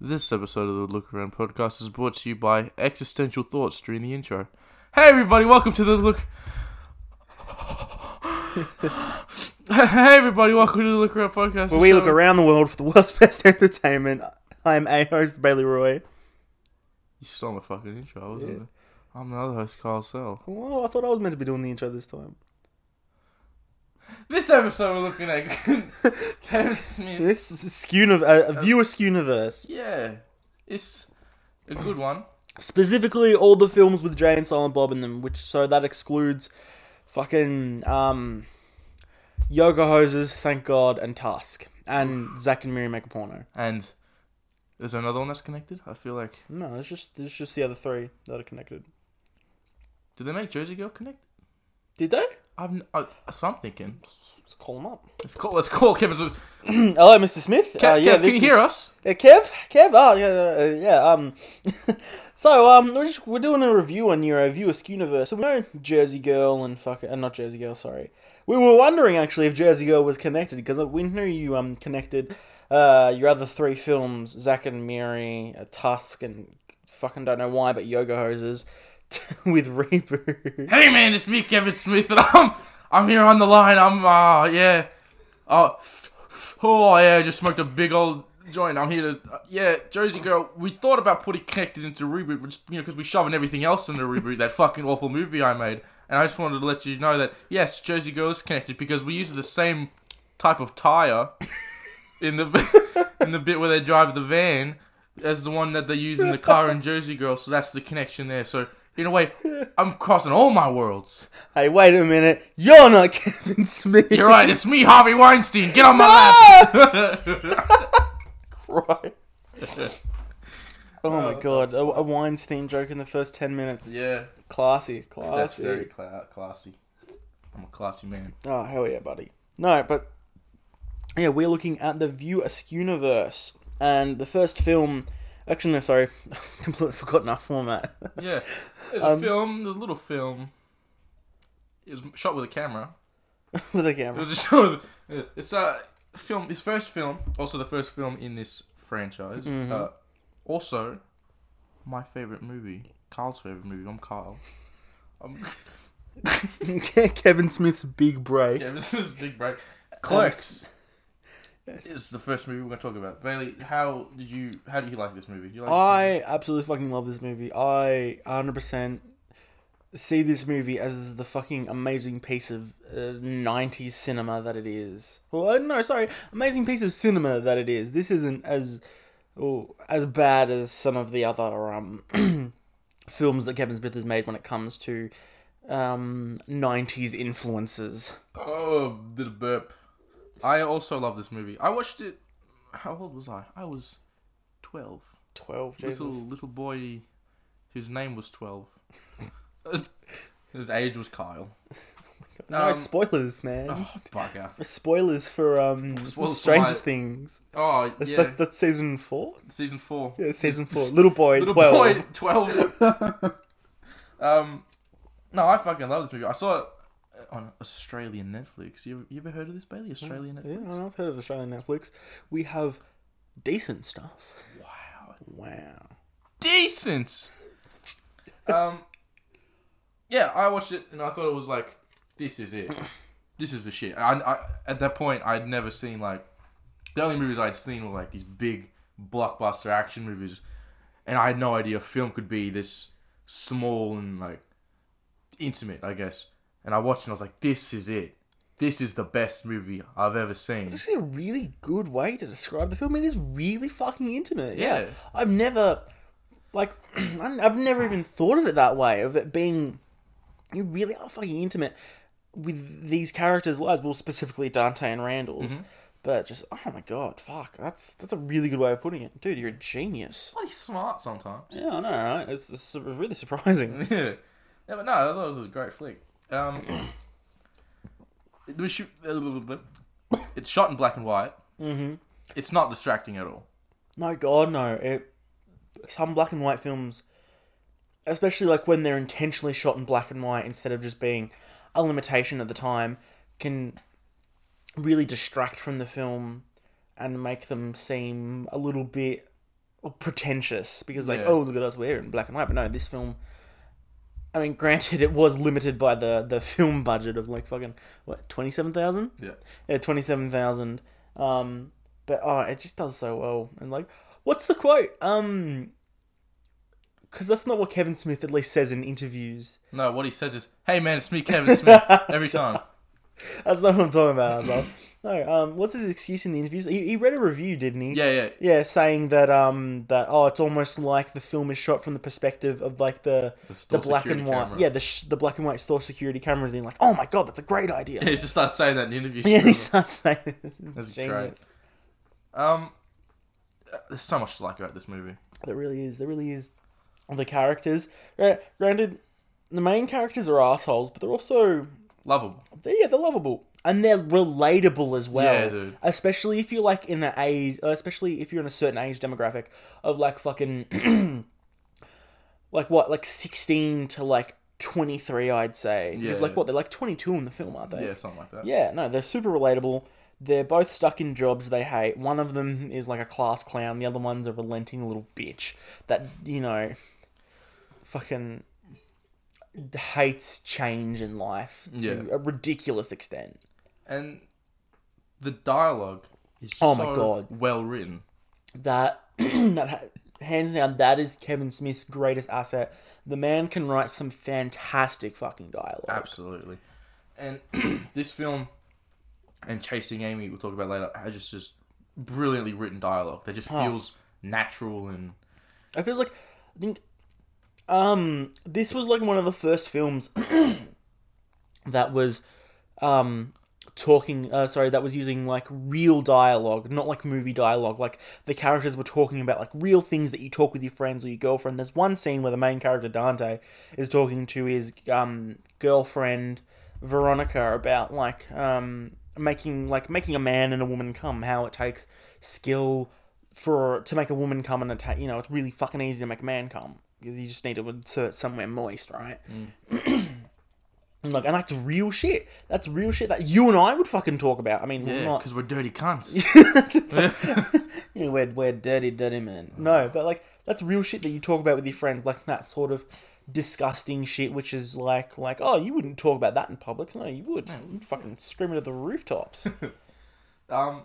This episode of the Look Around podcast is brought to you by Existential Thoughts during the intro. Hey everybody, welcome to the Look. hey everybody, welcome to the Look Around podcast. Where we look around the world for the world's best entertainment. I'm a host, Bailey Roy. You stole my fucking intro, I wasn't Yeah. it? I'm the other host, Carl Sell. Well, I thought I was meant to be doing the intro this time. This episode we're looking at Kevin Smith. This is a, Skewniv- a, a View Askewniverse. Yeah, it's a good one. Specifically, all the films with Jay and Silent Bob in them, which so that excludes fucking um, Yoga Hosers, Thank God, and Tusk, and Zack and Miri Make a Porno. And there's another one that's connected. I feel like No, it's just it's just the other three that are connected. did they make Jersey Girl connect? Did they? I've n- I, that's what I'm thinking. Let's call him up. Let's call let's call Kevin. Smith. Hello, Mr. Smith. Kev, Uh, yeah, Kev, can you is- hear us? Yeah, Kev, Kev, oh yeah, uh, yeah. Um, so um, we're just we're doing a review on your uh, View Askewniverse. So we know Jersey Girl and fuck, uh, not Jersey Girl. Sorry, we were wondering actually if Jersey Girl was connected because we knew you um connected uh your other three films, Zack and Miri, uh, Tusk, and fucking don't know why, but Yoga Hosers with reboot. Hey man, it's me, Kevin Smith, I'm I'm here on the line. I'm uh yeah, uh oh yeah, I just smoked a big old joint. I'm here to uh, yeah, Jersey Girl. We thought about putting connected into reboot, which you know because we're shoving everything else into reboot. that fucking awful movie I made, and I just wanted to let you know that yes, Jersey Girl is connected because we use the same type of tire in the in the bit where they drive the van as the one that they use in the car in Jersey Girl. So that's the connection there. So. In a way, I'm crossing all my worlds. hey, wait a minute, you're not Kevin Smith. You're right, it's me, Harvey Weinstein. Get on my lap. right. Oh my uh, god, a, a Weinstein joke in the first 10 minutes. yeah, Classy, classy. that's very cla- classy. I'm a classy man. Oh, hell yeah, buddy. No, but yeah, we're looking at the View Askewniverse. And the first film. Actually, no, sorry. I've completely forgotten our format. Yeah, there's Um, a film. There's a little film. It was shot with a camera. With a camera. It camera. was a show. It's a film. His first film. Also, the first film in this franchise. Mhm. Uh, also, my favorite movie. Carl's favorite movie. I'm Carl. Um, Kevin Smith's big break. yeah, this is a big break. Clerks. Yes. It's the first movie we're going to talk about. Bailey, how did you? How do you like this movie? Do you like? I absolutely fucking love this movie. I 100% see this movie as the fucking amazing piece of uh, 90s cinema that it is. Well, uh, no, sorry, amazing piece of cinema that it is. This isn't as oh, as bad as some of the other um films that Kevin Smith has made when it comes to um 90s influences. Oh, did a burp. I also love this movie. I watched it. How old was I? I was twelve. 12 Jesus. Little little boy, whose name was twelve. His age was Kyle. No Um, spoilers, man. Oh, bugger. Spoilers for um Spoilers for Stranger my- Things. Oh, That's, yeah. that's that's season four. Season four. Yeah, season four. Little boy, Little twelve. boy, twelve. um, no, I fucking love this movie. I saw it on Australian Netflix. You ever, you ever heard of this, Bailey? Australian Yeah, Netflix. I've heard of Australian Netflix. We have decent stuff. Wow, Wow. decent. um, yeah, I watched it and I thought it was like, this is it. This is the shit. I, I at that point I'd never seen like the only movies I'd seen were like these big blockbuster action movies, and I had no idea a film could be this small and like intimate, I guess. And I watched it and I was like, this is it. This is the best movie I've ever seen. It's actually a really good way to describe the film. It is really fucking intimate. Yeah. Yeah. I've never, like, I've never even thought of it that way, of it being, you really are fucking intimate with these characters' lives. Well, specifically Dante and Randall's. Mm-hmm. But just, oh my god, fuck. That's that's a really good way of putting it. Dude, you're a genius. Bloody smart sometimes. Yeah, I know, right? It's, it's really surprising. yeah. yeah, but no, I thought it was a great flick. Um, it was shoot, it's shot in black and white. Mm-hmm. It's not distracting at all. No, God, no. It, some black and white films, especially like when they're intentionally shot in black and white instead of just being a limitation of the time, can really distract from the film and make them seem a little bit pretentious because like Yeah. oh look at us we're in black and white but no this film I mean granted it was limited by the the film budget of like fucking what 27,000 Yeah. yeah 27,000 um but oh it just does so well and like what's the quote um because that's not what Kevin Smith at least says in interviews No, what he says is, "Hey man, it's me, Kevin Smith." Every time. that's not what I'm talking about I was like no um what's his excuse in the interviews he, he read a review didn't he Yeah, yeah. Yeah, saying that um that oh it's almost like the film is shot from the perspective of like the The, the black and white camera. yeah the sh- the black and white store security cameras in like oh my god that's a great idea He just starts saying that in the interview. yeah he starts saying this That's is great. genius Um, uh, there's so much to like about this movie. there really is there really is the characters granted the main characters are assholes but they're also Lovable. yeah they're lovable and they're relatable as well Yeah, dude. especially if you're like in the age uh, especially if you're in a certain age demographic of like fucking like what like 16 to like 23 i'd say because Yeah. like what they're like 22 in the film aren't they Yeah, something like that. yeah no they're super relatable they're both stuck in jobs they hate one of them is like a class clown the other one's a relenting little bitch that you know fucking hates change in life to Yeah. a ridiculous extent And the dialogue is Oh my God. well written. that that hands down that is Kevin Smith's greatest asset. The man can write some fantastic fucking dialogue. Absolutely. And this film and Chasing Amy, we'll talk about later, has just just brilliantly written dialogue. That just Oh. feels natural and I feels like I think um this was like one of the first films that was um talking uh sorry that was using like real dialogue not like movie dialogue. Like the characters were talking about like real things that you talk with your friends or your girlfriend. There's one scene where the main character Dante is talking to his um girlfriend Veronica about like um making like making a man and a woman come how it takes skill for to make a woman come and attack you know it's really fucking easy to make a man come because you just need to insert somewhere moist right And, like and that's real shit that's real shit that you and I would fucking talk about I mean yeah, because we're dirty cunts. you know, we're, we're dirty, dirty men. No, but like that's real shit that you talk about with your friends, like that sort of disgusting shit, which is like, like, oh, you wouldn't talk about that in public. No, you would. You'd fucking scream it at the rooftops. Um,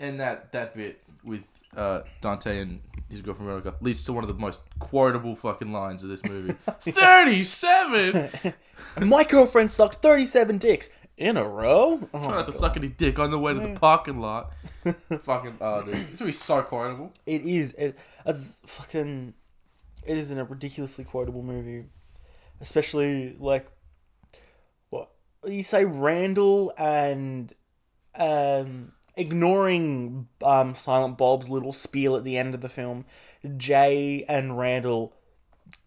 and that that bit with uh, Dante and his girlfriend Veronica leads to one of the most quotable fucking lines of this movie. Thirty-seven. My girlfriend sucked thirty-seven dicks in a row. Oh, Try not to suck any dick on the way to the parking lot. fucking oh, dude, this movie's so quotable. it is. It as fucking. It is in a ridiculously quotable movie, especially like what you say, Randall and um, ignoring um, Silent Bob's little spiel at the end of the film. Jay and Randall,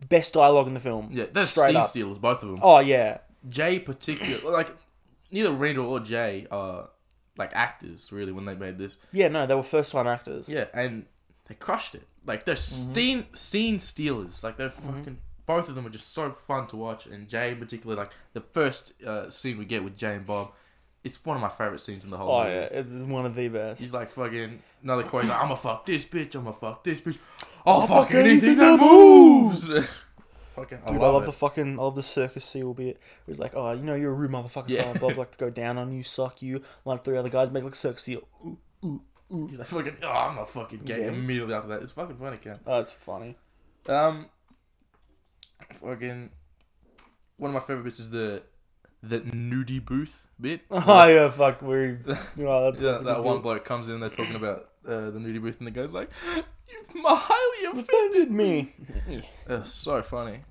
best dialogue in the film. Yeah, they're Straight scene up. stealers, both of them. Oh yeah, Jay, particular, like neither Randall or Jay are like actors really when they made this. yeah. No, they were first time actors. Yeah, and they crushed it. Like they're Mm-hmm. scene scene stealers. Like they're fucking. Both of them are just so fun to watch, and Jay in particular, like the first uh, scene we get with Jay and Bob, it's one of my favorite scenes in the whole Oh movie. yeah, it's one of the best. He's like fucking another quote. He's like, "I'm gonna fuck this bitch. I'm gonna fuck this bitch. I'll, I'll fuck, fuck anything, anything that moves." fucking, I Dude, love, I love it. the fucking, I love the circus seal bit. He's like, oh, you know, you're a rude motherfucker. Yeah. Silent Bob like to go down on you, suck you, line up three other guys, make like circus seal. Ooh, ooh, ooh. He's like fucking. Oh, I'm not fucking gay. Yeah. Immediately after that, it's fucking funny, Ken. Oh, it's funny. Um, fucking. One of my favorite bits is the the nudie booth bit. Oh yeah, fuck, we. Oh, that's, Yeah, that's that one bit. bloke comes in, they're talking about uh, the nudie booth, and the guy's like, "You've highly offended me. It's so funny.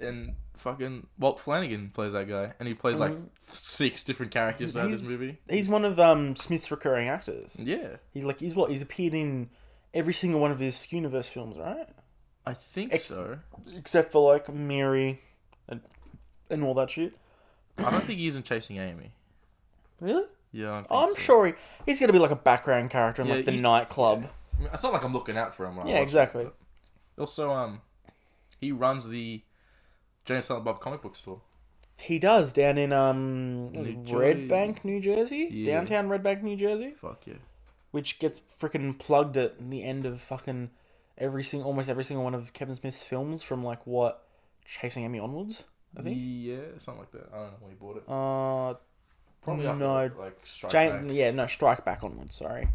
And fucking Walt Flanagan plays that guy, and he plays like Mhm. six different characters in this movie. He's one of um Smith's recurring actors. Yeah, He's like, he's what? He's appeared in every single one of his universe films, right? I think Ex- so. Except for like Mary, and and all that shit. I don't think he's in Chasing Amy. Really? Yeah, I I'm so. sure he, he's gonna be like a background character in Yeah, like the he's- nightclub. I mean, it's not like I'm looking out for him. When I Yeah, watch it. exactly. Also, um, he runs the Jay and Silent Bob comic book store. He does down in um New Red Jersey. Bank, New Jersey, Yeah. downtown Red Bank, New Jersey. Fuck yeah. which gets freaking plugged at the end of fucking every single, almost every single one of Kevin Smith's films from like what, Chasing Amy onwards. I think. Yeah, something like that. I don't know when he bought it. Uh, Probably after, no, like Strike Back. yeah, no, Strike Back onwards. Sorry.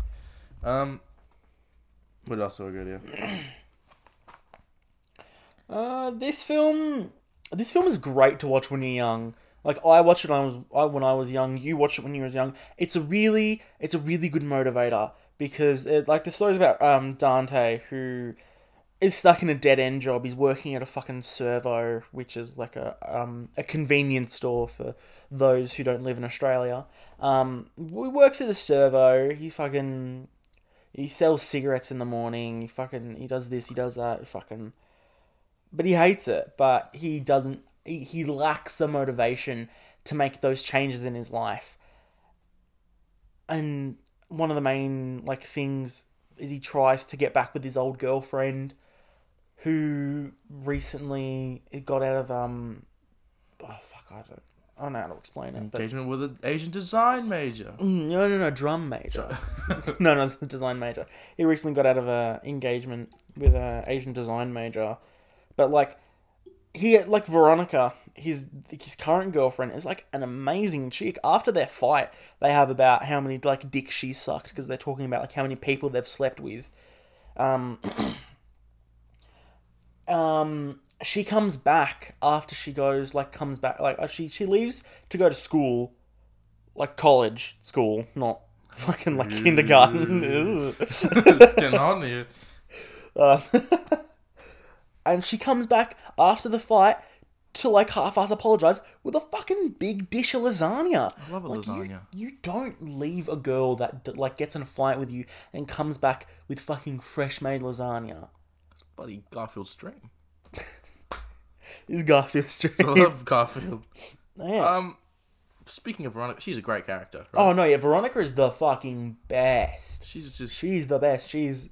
Um, what else have I got here? Uh, this film, this film is great to watch when you're young. Like I watched it when I was I, when I was young. You watched it when you was young. It's a really, it's a really good motivator because it, like the story's about um Dante who is stuck in a dead end job. He's working at a fucking servo, which is like a um a convenience store for those who don't live in Australia. Um, he works at a servo. He fucking he sells cigarettes in the morning. He fucking he does this. He does that. Fucking but he hates it. But he doesn't. He, he lacks the motivation to make those changes in his life. And one of the main like things is he tries to get back with his old girlfriend, who recently got out of um. Oh fuck! I don't. I don't know how to explain it. But Engagement with an Asian design major. Mm, no, no, no, drum major. no, no, it's a design major. He recently got out of a engagement with an Asian design major, but like he like Veronica, his his current girlfriend is like an amazing chick. After their fight, they have about how many like dicks she sucked because they're talking about like how many people they've slept with. Um, um, she comes back after she goes like comes back like uh, she she leaves to go to school, like college school, not fucking like kindergarten. Ugh. it's getting hot in here. Uh, and she comes back after the fight to like half-ass apologize with a fucking big dish of lasagna. I love a Like, you- lasagna. You, don't leave a girl that d- like gets in a fight with you and comes back with fucking fresh made lasagna. Bloody Garfield's dream. This Garfield I love Garfield. yeah. Um, speaking of Veronica, she's a great character. Right? oh no, yeah, Veronica is the fucking best. she's just She's the best. She's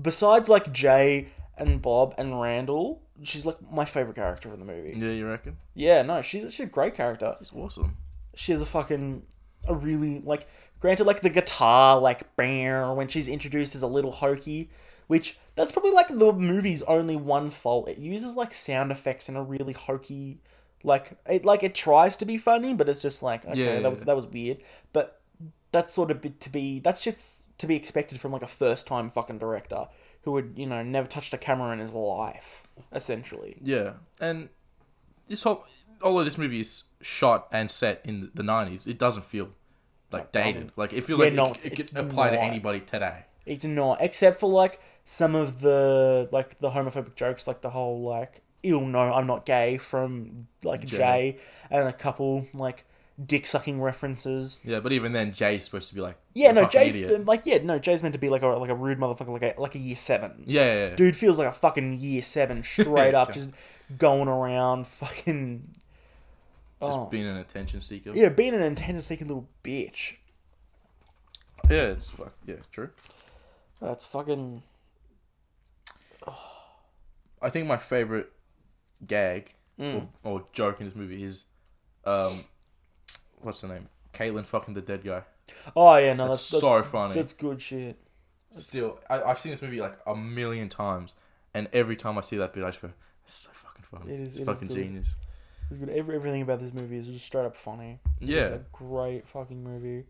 besides like Jay and Bob and Randall, she's like my favorite character in the movie. yeah. You reckon? Yeah, no, she's she's a great character. She's awesome. she has a fucking a really like granted like the guitar like bear when she's introduced as a little hokey which that's probably like the movie's only one fault it uses like sound effects in a really hokey like it like it tries to be funny but it's just like okay Yeah, that was yeah. that was weird but that's sort of bit to be that's just to be expected from like a first time fucking director who would you know never touched a camera in his life essentially Yeah, and this whole although this movie is shot and set in the nineties, it doesn't feel like dated. Like it feels Yeah, like no, it, it's- it it's apply to anybody today. It's not, except for like some of the like the homophobic jokes, like the whole like "ew, no, I'm not gay" from like Jay. Jay, and a couple like dick sucking references. Yeah, but even then, Jay's supposed to be like Yeah, no, Jay's idiot. like yeah, no, Jay's meant to be like a like a rude motherfucker, like a like a year seven. Yeah, yeah, yeah. Dude feels like a fucking year seven, straight up, just going around, fucking. just oh. being an attention seeker. yeah, being an attention seeking little bitch. yeah, it's fuck. Yeah, true. That's fucking. I think my favorite gag Mm. or, or joke in this movie is, um, what's the name? Caitlin fucking the dead guy. Oh yeah, no, That's that's, so that's funny. That's good shit. Still, I, I've seen this movie like a million times, and every time I see that bit, I just go, "It's so fucking funny. It is- It's it is fucking good. genius." It's good. Every, everything about this movie is just straight up funny. It's Yeah, a great fucking movie.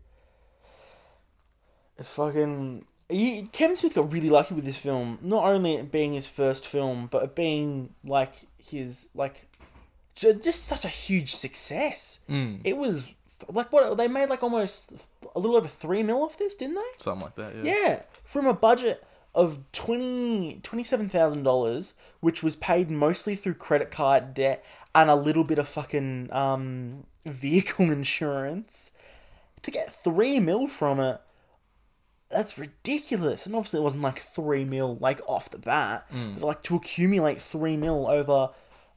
It's fucking. He, Kevin Smith got really lucky with this film. Not only it being his first film, but it being like his like, ju- just such a huge success. mm, It was like what they made like almost a little over three mil off this, didn't they? something like that. Yeah. Yeah, from a budget of twenty twenty seven thousand dollars, which was paid mostly through credit card debt and a little bit of fucking um vehicle insurance, to get three mil from it. That's ridiculous, and obviously it wasn't like three mil like off the bat, but like to accumulate three mil over,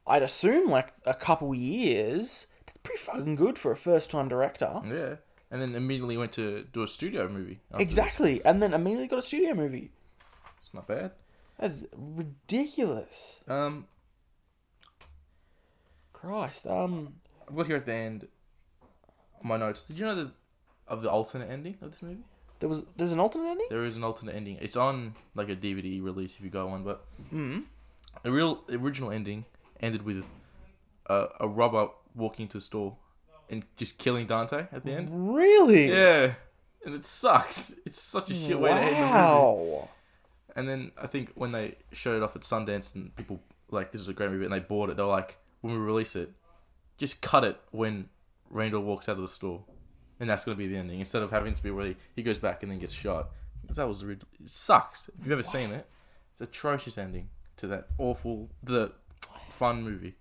I'd assume like a couple years. That's pretty fucking good for a first time director. Yeah. And then immediately went to do a studio movie. after this. Exactly, and then immediately got a studio movie. It's not bad. That's ridiculous. Um, Christ. Um. I've got here at the end my notes. Did you know the of the alternate ending of this movie? There was there's an alternate ending. There is an alternate ending. It's on like a DVD release if you got one, but Mm. the real original ending ended with a, a robber walking into the store and just killing Dante at the end. Really? Yeah, and it sucks. It's such a shit way to end the movie. Wow. And then I think when they showed it off at Sundance and people like this is a great movie and they bought it, they were like, when we release it, just cut it when Randall walks out of the store, and that's gonna be the ending instead of having to be where he, he goes back and then gets shot. 'Cause that was the rid- it sucks. If you've ever seen it, it's atrocious ending to that awful the fun movie.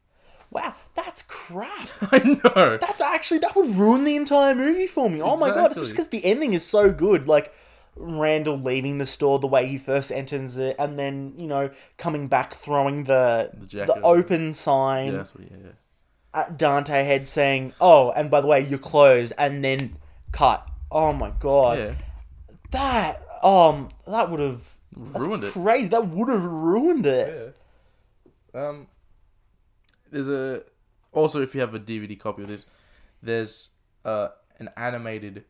Wow, that's crap. I know. That's actually that would ruin the entire movie for me. Oh my god, Exactly. especially because the ending is so good. Like Randall leaving the store the way he first enters it, and then you know coming back throwing the The the, jacket. open sign Yeah, that's what. Yeah, yeah. At Dante head saying, "Oh, and by the way, you're closed," and then cut. Oh my god, yeah. that um that would have Ruined it. crazy. That would have ruined it. Yeah. Um, there's a also if you have a DVD copy of this, there's uh an animated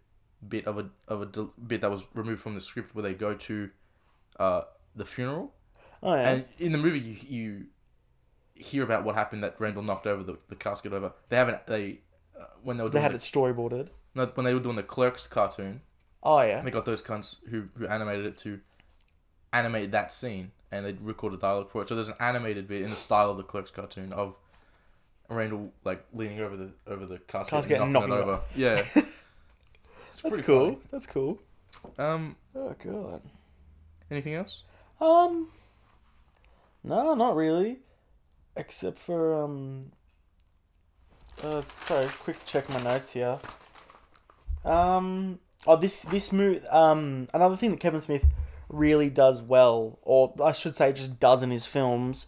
bit of a of a del- bit that was removed from the script where they go to uh the funeral, Oh yeah, and in the movie you you hear about what happened that Randall knocked over the, the casket over. They haven't they uh, when they were they had the, it storyboarded. no, when they were doing the Clerks cartoon. Oh yeah, They got those cunts who, who animated it to animate that scene, and they recorded dialogue for it. So there's an animated bit in the style of the Clerks cartoon of Randall like leaning over the over the casket, Casket and knocking, knocking it over. Yeah, It's that's cool. That's cool. Um, Oh god. anything else? Um, no, not really. Except for um. Uh, sorry, quick check my notes here. Um. Oh, this this move. Um, another thing that Kevin Smith really does well, or I should say, just does in his films,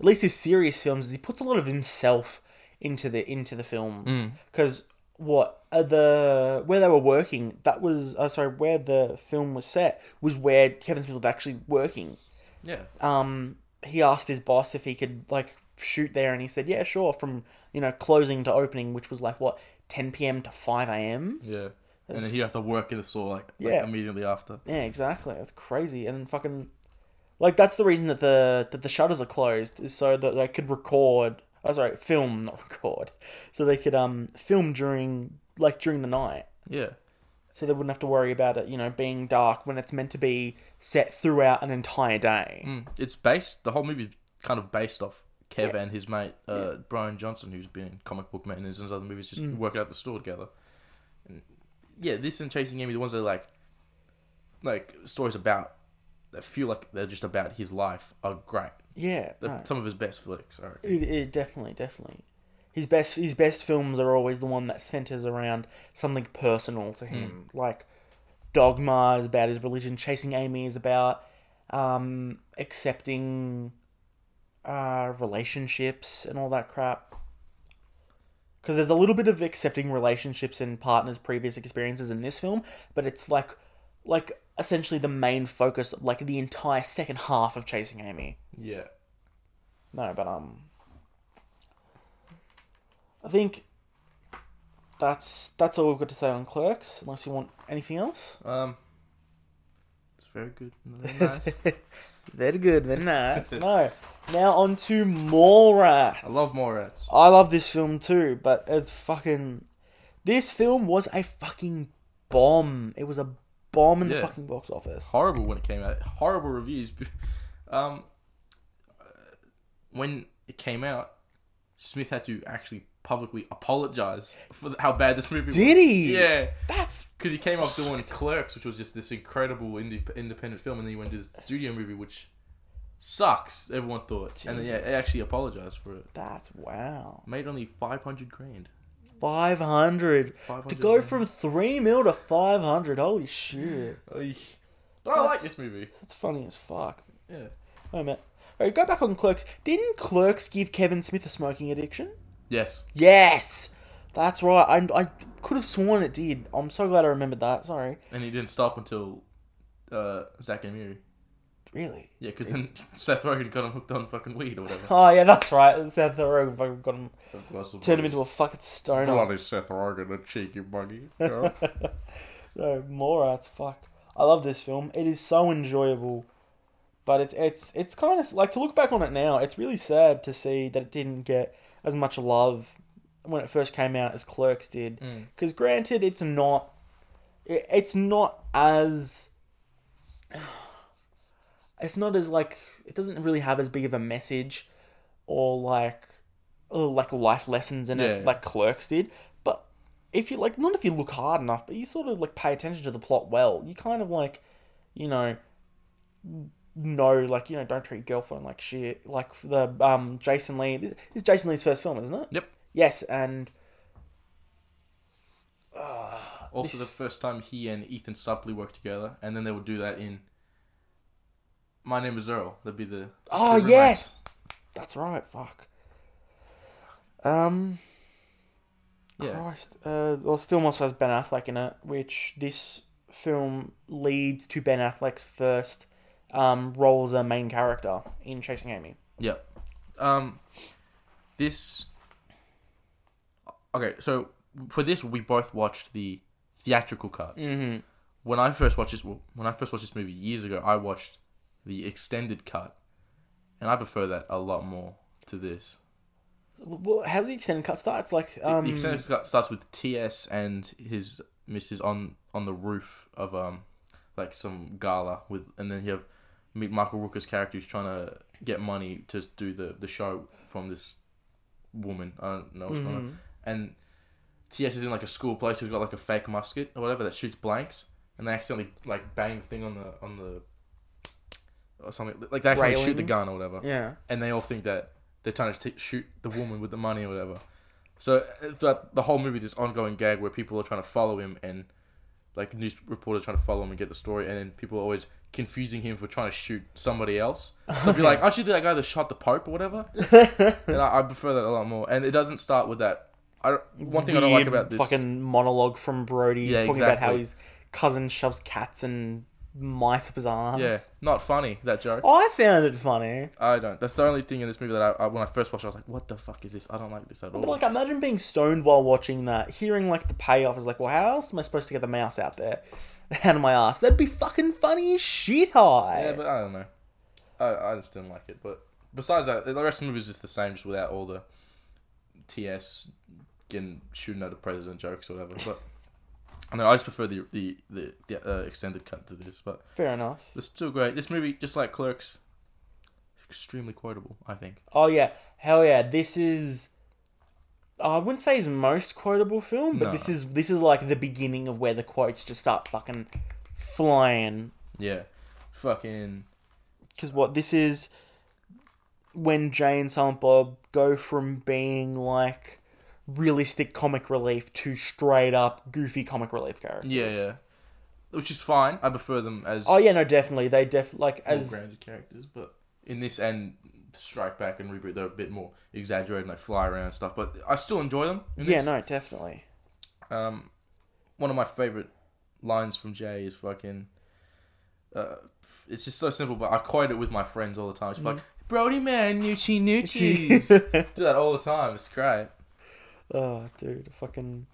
at least his serious films, is he puts a lot of himself into the into the film Mm. because what uh, the where they were working that was uh, sorry where the film was set was where Kevin Smith was actually working. Yeah, Um, he asked his boss if he could like shoot there, and he said, "Yeah, sure." From you know closing to opening, which was like what 10 p.m. to 5 a.m. yeah. And then he have to work in the store like, like Yeah. immediately after. Yeah, exactly. That's crazy. And fucking like that's the reason that the that the shutters are closed is so that they could record. Oh, sorry, film, not record. So they could um film during like during the night. Yeah, So they wouldn't have to worry about it, you know, being dark when it's meant to be set throughout an entire day. mm. it's based. The whole movie's kind of based off Kev and his mate uh, Bryan Johnson, who's been in Comic Book Men and his other movies, just Mm. working out the store together. And yeah, this and Chasing Amy, the ones that are like, like stories about that feel like they're just about his life, are great. Yeah, no. some of his best flicks. I reckon. It, it definitely, definitely. His best, his best films are always the one that centers around something personal to him. Like Dogma is about his religion. Chasing Amy is about um, accepting uh, relationships and all that crap. Because there's a little bit of accepting relationships and partners' previous experiences in this film, but it's like, like essentially the main focus, like the entire second half of Chasing Amy. Yeah. No, but um, I think that's that's all we've got to say on Clerks. Unless you want anything else. Um, it's very good. Very nice. Very good, very nice. no, now on to Mallrats. I love Mallrats. I love this film too, but it's fucking. This film was a fucking bomb. It was a bomb in the fucking box office. horrible when it came out. Horrible reviews. Um, uh, when it came out, Smith had to actually publicly apologize for how bad this movie was. Did he? Yeah, That's because he came off doing Clerks, which was just this incredible indie, independent film, and then he went to the studio movie, which sucks. Everyone thought, and then yeah, Jesus. he actually apologized for it. that's wow. Made only five hundred grand. Five hundred. To go grand. from three mil to five hundred. Holy shit. Oy. But I like That's- this movie. That's funny as fuck. Yeah. Wait a minute. Alright, go back on Clerks. Didn't Clerks give Kevin Smith a smoking addiction? Yes. Yes! That's right. I, I could have sworn it did. I'm so glad I remembered that. Sorry. And he didn't stop until uh, Zack and Miri. Really? Yeah, because then Seth Rogen got him hooked on fucking weed or whatever. Oh, yeah, that's right. Seth Rogen fucking got him, turned him into a fucking stoner. Bloody Seth Rogen, a cheeky bunny. Yeah. No, Mallrats, fuck. I love this film. It is so enjoyable, but it's it's it's kind of like to look back on it now. It's really sad to see that it didn't get as much love when it first came out as Clerks did. Mm. Because granted, it's not it, it's not as it's not as like it doesn't really have as big of a message or like or like life lessons in Yeah. it like Clerks did. But if you like, not if you look hard enough, but you sort of like pay attention to the plot well, you kind of like, you know, know like you know don't treat your girlfriend like shit. Like the um Jason Lee, this is Jason Lee's first film, isn't it? Yep. Yes, and Also, the first time he and Ethan Suplee worked together, and then they would do that in My Name Is Earl. That'd be the oh yes, that's right. Fuck. Um. Yeah. Christ. Uh, well, this film also has Ben Affleck in it, which this film leads to Ben Affleck's first um, role as a main character in Chasing Amy. Yep. Um, this. Okay, so for this, we both watched the theatrical cut. Mm-hmm. When I first watched this, when I first watched this movie years ago, I watched the extended cut, and I prefer that a lot more to this. Well, how's the extended cut start? It's like The- um, the extended cut starts with T.S. and his missus on on the roof of um like some gala with, and then you have Michael Rooker's character who's trying to get money to do the the show from this woman. I don't know what's going on. Mm-hmm. And T.S. is in like a school place who's got like a fake musket or whatever that shoots blanks, and they accidentally like bang the thing on the on the or something like they accidentally shoot the gun or whatever yeah. and they all think that they're trying to t- shoot the woman with the money or whatever. So uh, throughout the whole movie, this ongoing gag where people are trying to follow him and like news reporters trying to follow him and get the story, and then people are always confusing him for trying to shoot somebody else. So I'd be like, oh, aren't you that guy that shot the Pope or whatever? and I, I prefer that a lot more. And it doesn't start with that. I one thing I don't like Weird about this. fucking monologue from Brodie Yeah, talking about how exactly. his cousin shoves cats and mice up his arms. yeah, not funny that joke. I found it funny. I don't. That's the only thing in this movie that I, I when I first watched, it, I was like, what the fuck is this? I don't like this at all. But like, imagine being stoned while watching that, hearing like the payoff is like, well, how else am I supposed to get the mouse out there, out of my ass? That'd be fucking funny as shit high. Yeah, but I don't know. I, I just didn't like it. But besides that, the rest of the movie is just the same, just without all the TS getting shooting at the president jokes or whatever. But I know I just prefer the the the, the uh, extended cut to this. But Fair enough. it's still great. This movie, just like Clerks, extremely quotable. I think. Oh yeah, hell yeah! This is. I wouldn't say his most quotable film, but No. this is this is like the beginning of where the quotes just start fucking flying. Yeah, fucking Because what this is, when Jay and Silent Bob go from being like realistic comic relief to straight up goofy comic relief characters. yeah, yeah. Which is fine. I prefer them as Oh yeah, no, definitely. They def like more as grounded characters, but in this and Strike Back and Reboot, they're a bit more exaggerated, like fly around and stuff. But I still enjoy them. yeah, no, definitely. Um, one of my favorite lines from Jay is fucking. Uh, it's just so simple, but I quote it with my friends all the time. It's like, Brodie man, Nucci Nucci's. Do that all the time. It's great. Oh, dude, fucking.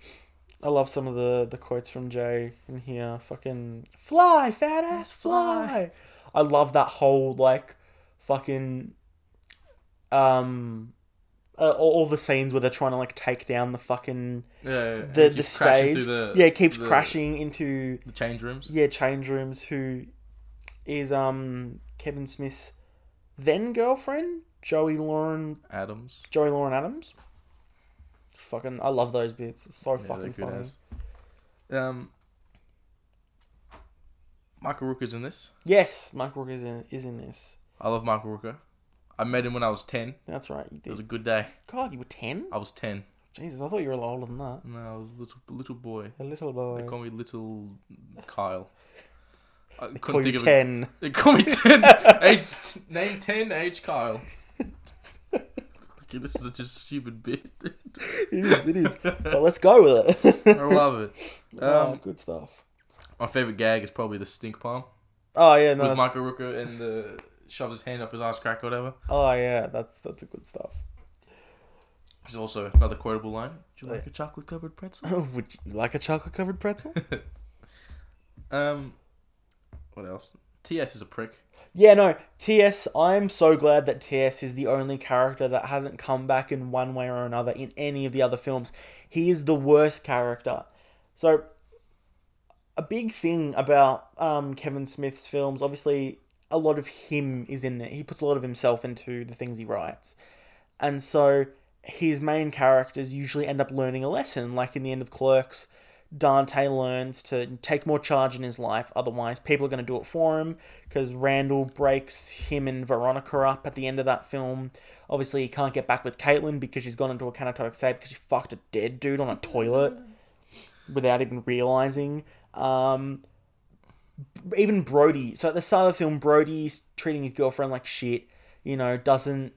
I love some of the, the quotes from Jay in here. Fucking fly, fat ass, fly. I love that whole like, fucking, um, uh, all, all the scenes where they're trying to like take down the fucking Yeah, yeah, the the stage. the- yeah, it keeps the- crashing into The change rooms. yeah change rooms. Who is um Kevin Smith's then girlfriend Joey Lauren Adams. Joey Lauren Adams. Fucking, I love those bits. It's so Yeah, fucking funny. as. Um, Michael Rooker's in this. Yes, Mike Rooker is in is in this. I love Michael Rooker. I met him when I was 10. That's right, you It was did. a good day. God, you were ten. I was 10. Jesus, I thought you were a lot older than that. No, I was a little, little boy. A little boy. They boy. call me Little Kyle. I They call you it. ten. They call me 10. age, name 10, age Kyle. okay, this is just a stupid bit. it is. It is. But let's go with it. I love it. oh, Um, good stuff. my favorite gag is probably the stink palm Oh yeah, no. with that's- Michael Rooker and the shoves his hand up his ass crack or whatever. Oh yeah, that's that's a good stuff. Is also another quotable line. Would you like a chocolate covered pretzel? Would you like a chocolate covered pretzel? Um, what else? TS is a prick. Yeah, no, TS, I'm so glad that TS is the only character that hasn't come back in one way or another in any of the other films. He is the worst character. So, a big thing about um, Kevin Smith's films, obviously, a lot of him is in there. He puts a lot of himself into the things he writes. And so, his main characters usually end up learning a lesson, like in the end of Clerks. Dante learns to take more charge in his life, otherwise, people are going to do it for him because Randall breaks him and Veronica up at the end of that film. Obviously, he can't get back with Caitlin because she's gone into a catatonic state because she fucked a dead dude on a toilet without even realizing. Um, even Brodie. So at the start of the film, Brodie's treating his girlfriend like shit. You know, doesn't.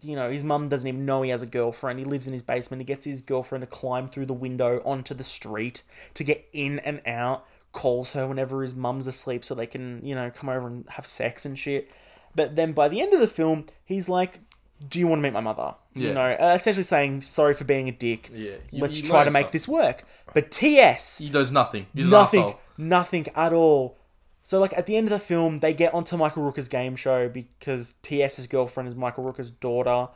You know, his mum doesn't even know he has a girlfriend. He lives in his basement. He gets his girlfriend to climb through the window onto the street to get in and out. Calls her whenever his mum's asleep so they can, you know, come over and have sex and shit. But then by the end of the film, he's like, Do you want to meet my mother? Yeah. You know, uh, essentially saying, Sorry for being a dick. Yeah. You- Let's you try to make stuff. this work. But TS, He does nothing. He's nothing, nothing at all. So like at the end of the film, they get onto Michael Rooker's game show because TS's girlfriend is Michael Rooker's daughter,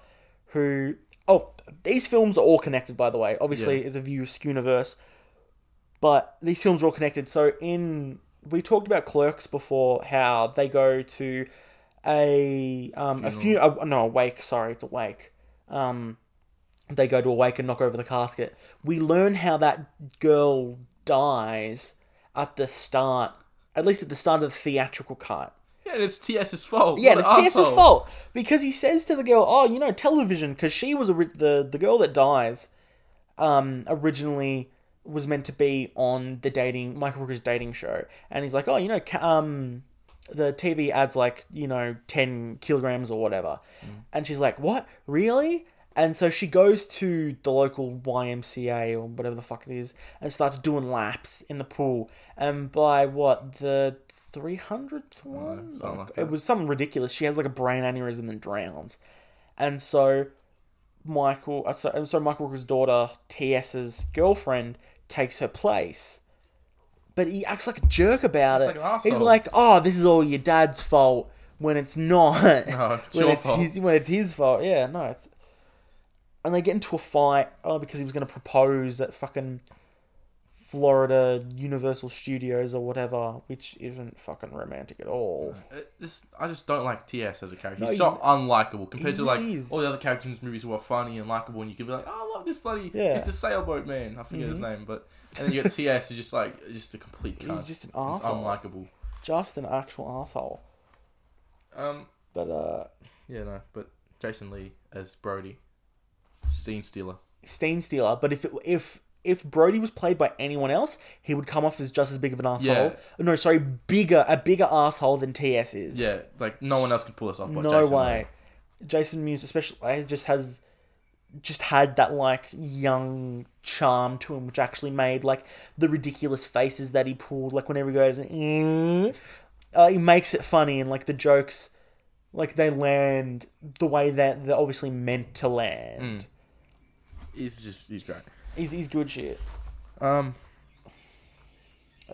who oh these films are all connected by the way. Obviously, Yeah. it's a view of Skewniverse, but these films are all connected. So in we talked about Clerks before, how they go to a um a few no a wake. Sorry, it's a wake. Um, they go to a wake and knock over the casket. We learn how that girl dies at the start, at least at the start of the theatrical cut. Yeah, and it's TS's fault. Yeah, What it's TS's asshole. fault because he says to the girl, "Oh, you know, television," because she was ori- the the girl that dies. Um, originally was meant to be on the dating Michael Rooker's dating show, and he's like, "Oh, you know, ca- um." The TV adds like you know ten kilograms or whatever, and she's like, "What? Really?" And so she goes to the local YMCA or whatever the fuck it is, and starts doing laps in the pool. And by what the three hundredth one, something like it was something ridiculous. She has like a brain aneurysm and drowns, and so Michael, uh, so, and so Michael Rooker's daughter, TS's girlfriend, takes her place. But he acts like a jerk about Acts it. like an He's like, "Oh, this is all your dad's fault," when it's not. No, it's when your it's fault. his when it's his fault. Yeah, no, it's. And they get into a fight. Oh, because he was going to propose at fucking Florida Universal Studios or whatever, which isn't fucking romantic at all. Uh, This, I just don't like TS as a character. No, He's he- so unlikable compared to like is. all the other characters in this movies who are funny and likable, and you could be like, "Oh, I love this bloody Yeah. it's the sailboat man." I forget his Mhm. name, but and then you got TS, who's just like just a complete cunt. He's just an He's asshole. unlikable. Just an actual asshole. Um, But uh, yeah, no, but Jason Lee as Brodie, scene stealer. Stain Stealer. But if it, if if Brodie was played by anyone else, he would come off as just as big of an asshole. Yeah. No, sorry, bigger a bigger asshole than TS is. Yeah, like no one else could pull this off. But no Jason way. Lee. Jason Mewes, especially, uh, just has just had that like young charm to him, which actually made like the ridiculous faces that he pulled, like whenever he goes, mm, uh, he makes it funny and like the jokes, like they land the way that they're obviously meant to land. Mm. He's just he's great. He's he's good shit. Um,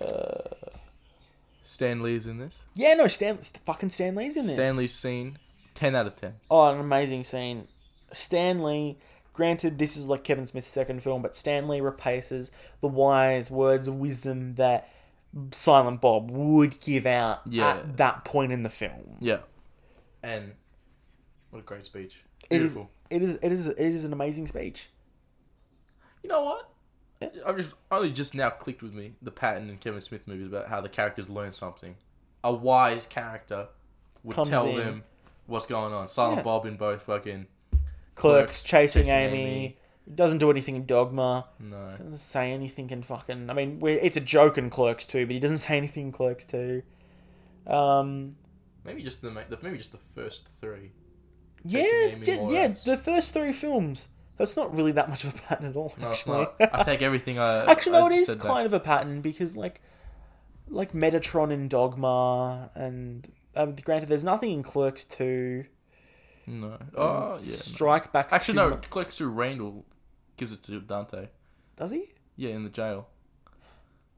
Uh, Stan Lee's in this. yeah, no, Stan, fucking Stan Lee's in this. Stan Lee's scene, ten out of ten. Oh, an amazing scene. Stan Lee, granted, this is like Kevin Smith's second film, but Stan Lee replaces the wise words of wisdom that Silent Bob would give out Yeah. at that point in the film. Yeah, and what a great speech. It is, Beautiful. it is, it is, it is an amazing speech. You know what? I've just only just now clicked with me the Patton and Kevin Smith movies about how the characters learn something. A wise character would Comes tell in. them what's going on. Silent Yeah. Bob in both fucking Clerks, chasing, chasing Amy, Amy. doesn't do anything in Dogma. no. Doesn't say anything in fucking. I mean, we- it's a joke in Clerks too, but he doesn't say anything in Clerks too. Um, Maybe just the the- maybe just the first three. yeah, yeah, yeah. The first three films. That's not really that much of a pattern at all. No, actually. I take everything. I actually, no, I it is said that. kind of a pattern because, like, like Metatron in Dogma, and um, granted, there's nothing in Clerks two. No. Oh yeah. Strike Back. Actually, no. Clerks Two Randall gives it to Dante. Does he? Yeah, in the jail.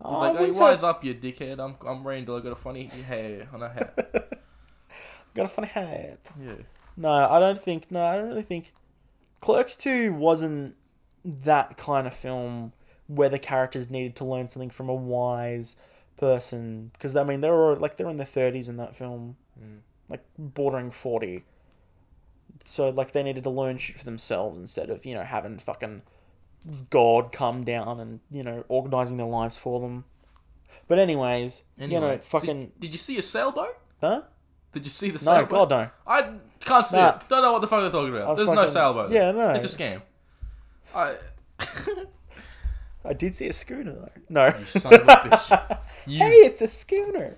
Oh, He's I like, hey, wise up, you dickhead. I'm I'm Randall. I got a funny hair on a hat. Got a funny hat. yeah. No, I don't think. No, I don't really think. Clerks Two wasn't that kind of film where the characters needed to learn something from a wise person because I mean they were like they're in their thirties in that film, Mm. like bordering forty. So like they needed to learn shit for themselves instead of you know having fucking God come down and you know organizing their lives for them. But anyways, you know fucking Did, did you see a sailboat? huh? Did you see the sailboat? No. God no. I can't see Nah. it. Don't know what the fuck they're talking about. There's no fucking- sailboat. Yeah, no. It's a scam. I. I did see a schooner though. No. you son of a bitch. You Hey, it's a schooner.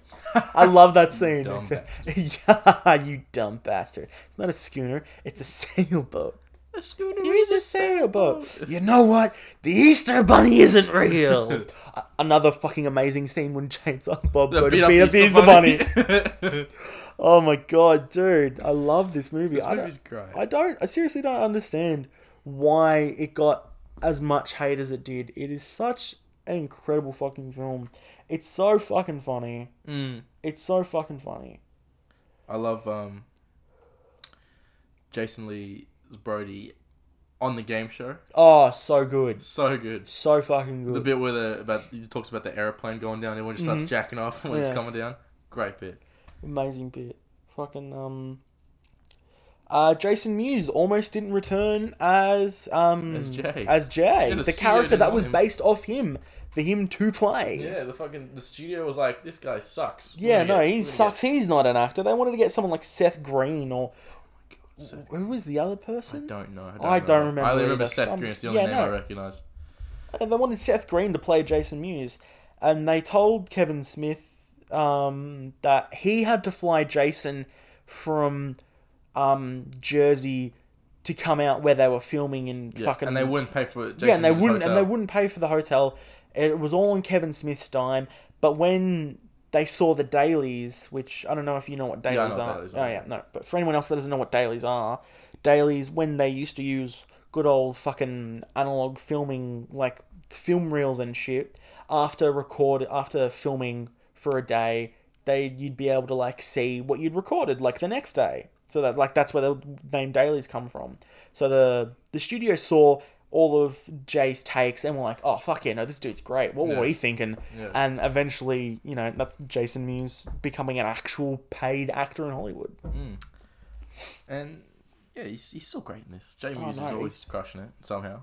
I love that scene. dumb yeah, you dumb bastard. It's not a schooner. It's a sailboat. a schooner Here's a sailboat. You know what? The Easter Bunny isn't real. A- Another fucking amazing scene when Chainsaw Bob The go to beat up beat up the Easter Bunny. bunny. Oh my god, dude! I love this movie. This I don't, movie's great. I don't. I seriously don't understand why it got as much hate as it did. It is such an incredible fucking film. It's so fucking funny. Mm. It's so fucking funny. I love um, Jason Lee Brodie on the game show. Oh, so good. So good. So fucking good. The bit where the about he talks about the airplane going down, everyone just starts Mhm. jacking off when it's Yeah. coming down. Great bit. Amazing bit. Fucking um. Uh, Jason Mewes almost didn't return as um As Jay. as Jay, Yeah, the the, character that was him. based off him for him to play. Yeah, the fucking the studio was like, this guy sucks. We're Yeah, no, get- he sucks. He's not an actor. They wanted to get someone like Seth Green or get- Seth- who was the other person? I don't know. I don't remember I only remember either. Seth Some- Green. It's the only yeah, name no. I recognize. And they wanted Seth Green to play Jason Mewes, and they told Kevin Smith um, that he had to fly Jason from um, Jersey to come out where they were filming and Yeah, fucking and they wouldn't pay for Jason yeah, and they wouldn't, and they wouldn't pay for the hotel. It was all on Kevin Smith's dime. But when they saw the dailies, which I don't know if you know what Yeah, dailies what are. dailies oh yeah, no. But for anyone else that doesn't know what dailies are, dailies when they used to use good old fucking analog filming, like film reels and shit. After record, after filming for a day, they you'd be able to like see what you'd recorded like the next day. So that like that's where the name dailies come from. So the the studio saw all of Jay's takes and were like, "Oh fuck yeah, no, this dude's great. What Yeah. were we thinking?" Yeah. And eventually, you know, that's Jason Mewes becoming an actual paid actor in Hollywood. Mm. And yeah, he's, he's still great in this. Jay Oh, Mewes no, is always crushing it somehow.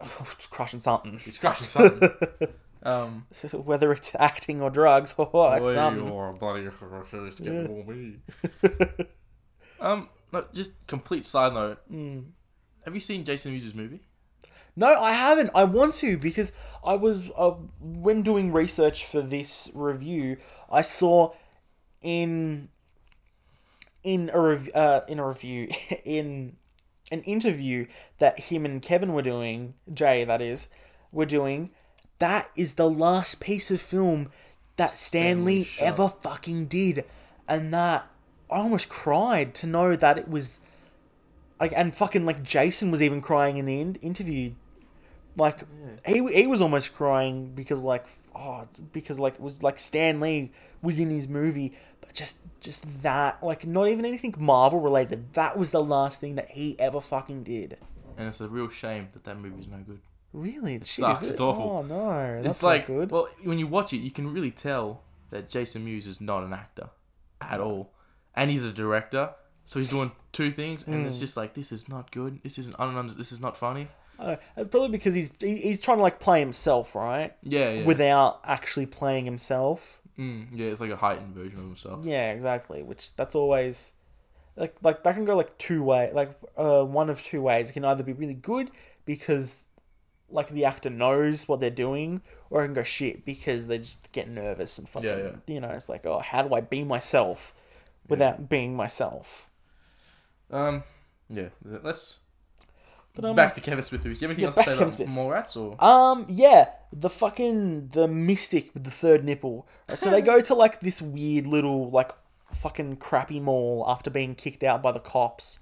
Crushing something, He's crushing something. um, whether it's acting or drugs. Oh, it's boy, something. bloody it's Yeah. getting me. Um, no, just complete side note. Mm. Have you seen Jason Mewes' movie? No, I haven't. I want to because I was uh, when doing research for this review, I saw in in a rev- uh, in a review in an interview that him and Kevin were doing, Jay that is, were doing. That is the last piece of film that Stan Lee Stanley ever fucking did, and that I almost cried to know that it was like and fucking like Jason was even crying in the in- interview. Like he he was almost crying because like oh because like it was like Stan Lee was in his movie, but just just that like not even anything Marvel related. That was the last thing that he ever fucking did. And it's a real shame that that movie's no good. Really, Shit, sucks. is it? It's awful. Oh no, that's it's like, good. well, when you watch it, you can really tell that Jason Mewes is not an actor at all, and he's a director. So he's doing two things, and Hmm. it's just like this is not good. This isn't. I don't know. This is not funny. Uh, it's probably because he's he, he's trying to like play himself, right? Yeah, yeah. Without actually playing himself. mm, yeah, it's like a heightened version of himself. Yeah, exactly. Which that's always like like that can go like two way like uh one of two ways. It can either be really good because like the actor knows what they're doing, or it can go shit because they just get nervous and fucking Yeah, yeah. you know it's like oh how do I be myself without being myself? Um, yeah. Let's But um, back to Kevin Smith movies. Do you have anything yeah, else to say about Kevin Smith. Mallrats or? Um, yeah, the fucking the mystic with the third nipple. So they go to like this weird little like fucking crappy mall after being kicked out by the cops.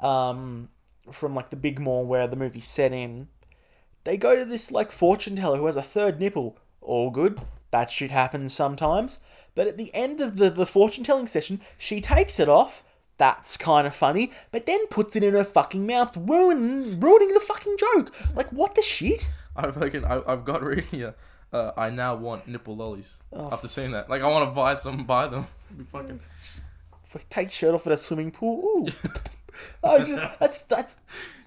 Um, from like the big mall where the movie's set in. They go to this like fortune teller who has a third nipple. All good. That shit happens sometimes. But at the end of the, the fortune telling session, she takes it off. That's kind of funny, but then puts it in her fucking mouth, ruining, ruining the fucking joke. Like, what the shit? I fucking I, I've got written here. Uh, I now want nipple lollies. Oh, After seeing that, like I want to buy some, buy them. Be fucking. Take shirt off at a swimming pool. Ooh. oh, just, that's that's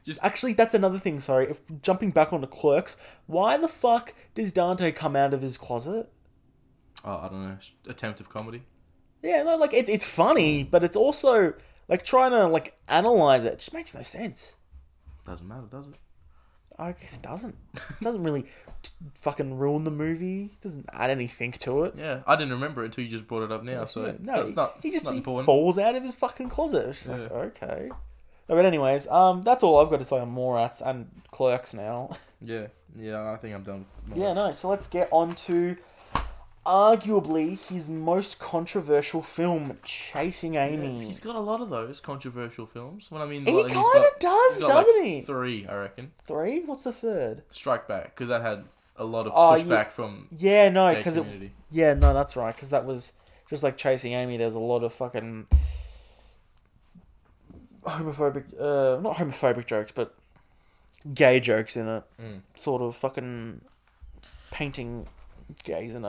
Just- actually that's another thing. Sorry, if jumping back on the clerks, why the fuck does Dante come out of his closet? Oh, I don't know. Attempt of comedy. Yeah, no, like it, it's funny, but it's also like trying to like analyze it. just makes no sense. Doesn't matter, does it? I guess it doesn't. It doesn't really fucking ruin the movie. Doesn't add anything to it. Yeah, I didn't remember it until you just brought it up now. So Yeah, no, that's he, not. he just not he falls out of his fucking closet. It's just like okay. No, but anyways, um, that's all I've got to say on Mallrats and Clerks now. Yeah, yeah. I think I'm done. yeah, no. So let's get on to arguably his most controversial film, Chasing Amy. He's got a lot of those controversial films. When I mean, He like, kind of does, doesn't like, he? Three, I reckon. Three? What's the third? Strike Back, because that had a lot of Oh, pushback yeah. from Yeah, no, because it. Yeah, no, that's right. Because that was just like Chasing Amy. There's a lot of fucking homophobic, uh, not homophobic jokes, but gay jokes in it. Mm. Sort of fucking painting gays and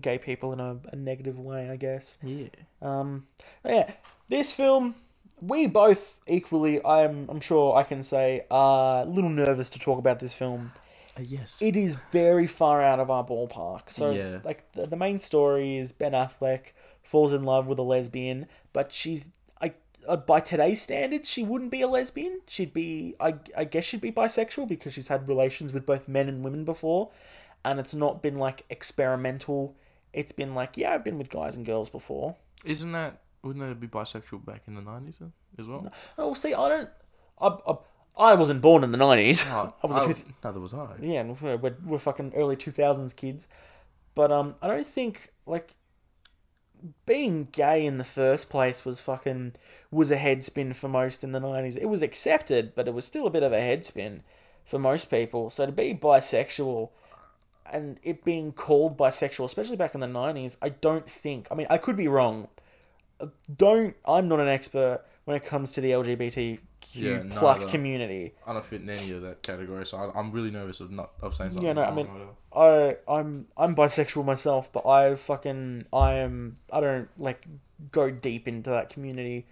gay people in a, a negative way, I guess. Yeah. Um, yeah, this film, we both equally, I'm, I'm sure I can say, are a little nervous to talk about this film. Uh, yes. It is very far out of our ballpark. So, Yeah. like, the, the main story is Ben Affleck falls in love with a lesbian, but she's, I, uh, by today's standards, she wouldn't be a lesbian. She'd be, I, I guess she'd be bisexual because she's had relations with both men and women before, and it's not been like experimental. It's been like, yeah, I've been with guys and girls before. Isn't that? Wouldn't that be bisexual back in the nineties as well? Oh, see, I don't. I, I, I wasn't born in the nineties. Oh, I was a I- two, neither was I. yeah, we're, we're, we're fucking early two thousands kids, but um, I don't think like being gay in the first place was fucking was a head spin for most in the nineties. It was accepted, but it was still a bit of a head spin for most people. So to be bisexual and it being called bisexual, especially back in the nineties, I don't think. I mean, I could be wrong. Don't. I'm not an expert when it comes to the LGBTQ Yeah, plus community. I don't fit in any of that category, so I, I'm really nervous of not of saying something. Yeah, no, I mean- I I'm I'm bisexual myself, but I fucking I am I don't like go deep into that community.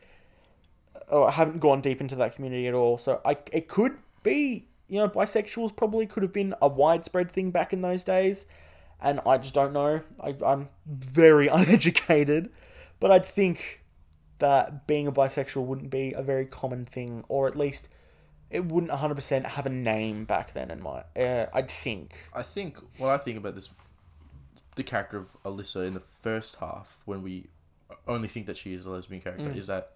Or I haven't gone deep into that community at all. So I it could be you know bisexuals probably could have been a widespread thing back in those days, and I just don't know. I I'm very uneducated, but I'd think that being a bisexual wouldn't be a very common thing, or at least it wouldn't 100% have a name back then in my uh, I'd think. I think what I think about this, the character of Alyssa in the first half, when we only think that she is a lesbian character, Mm. is that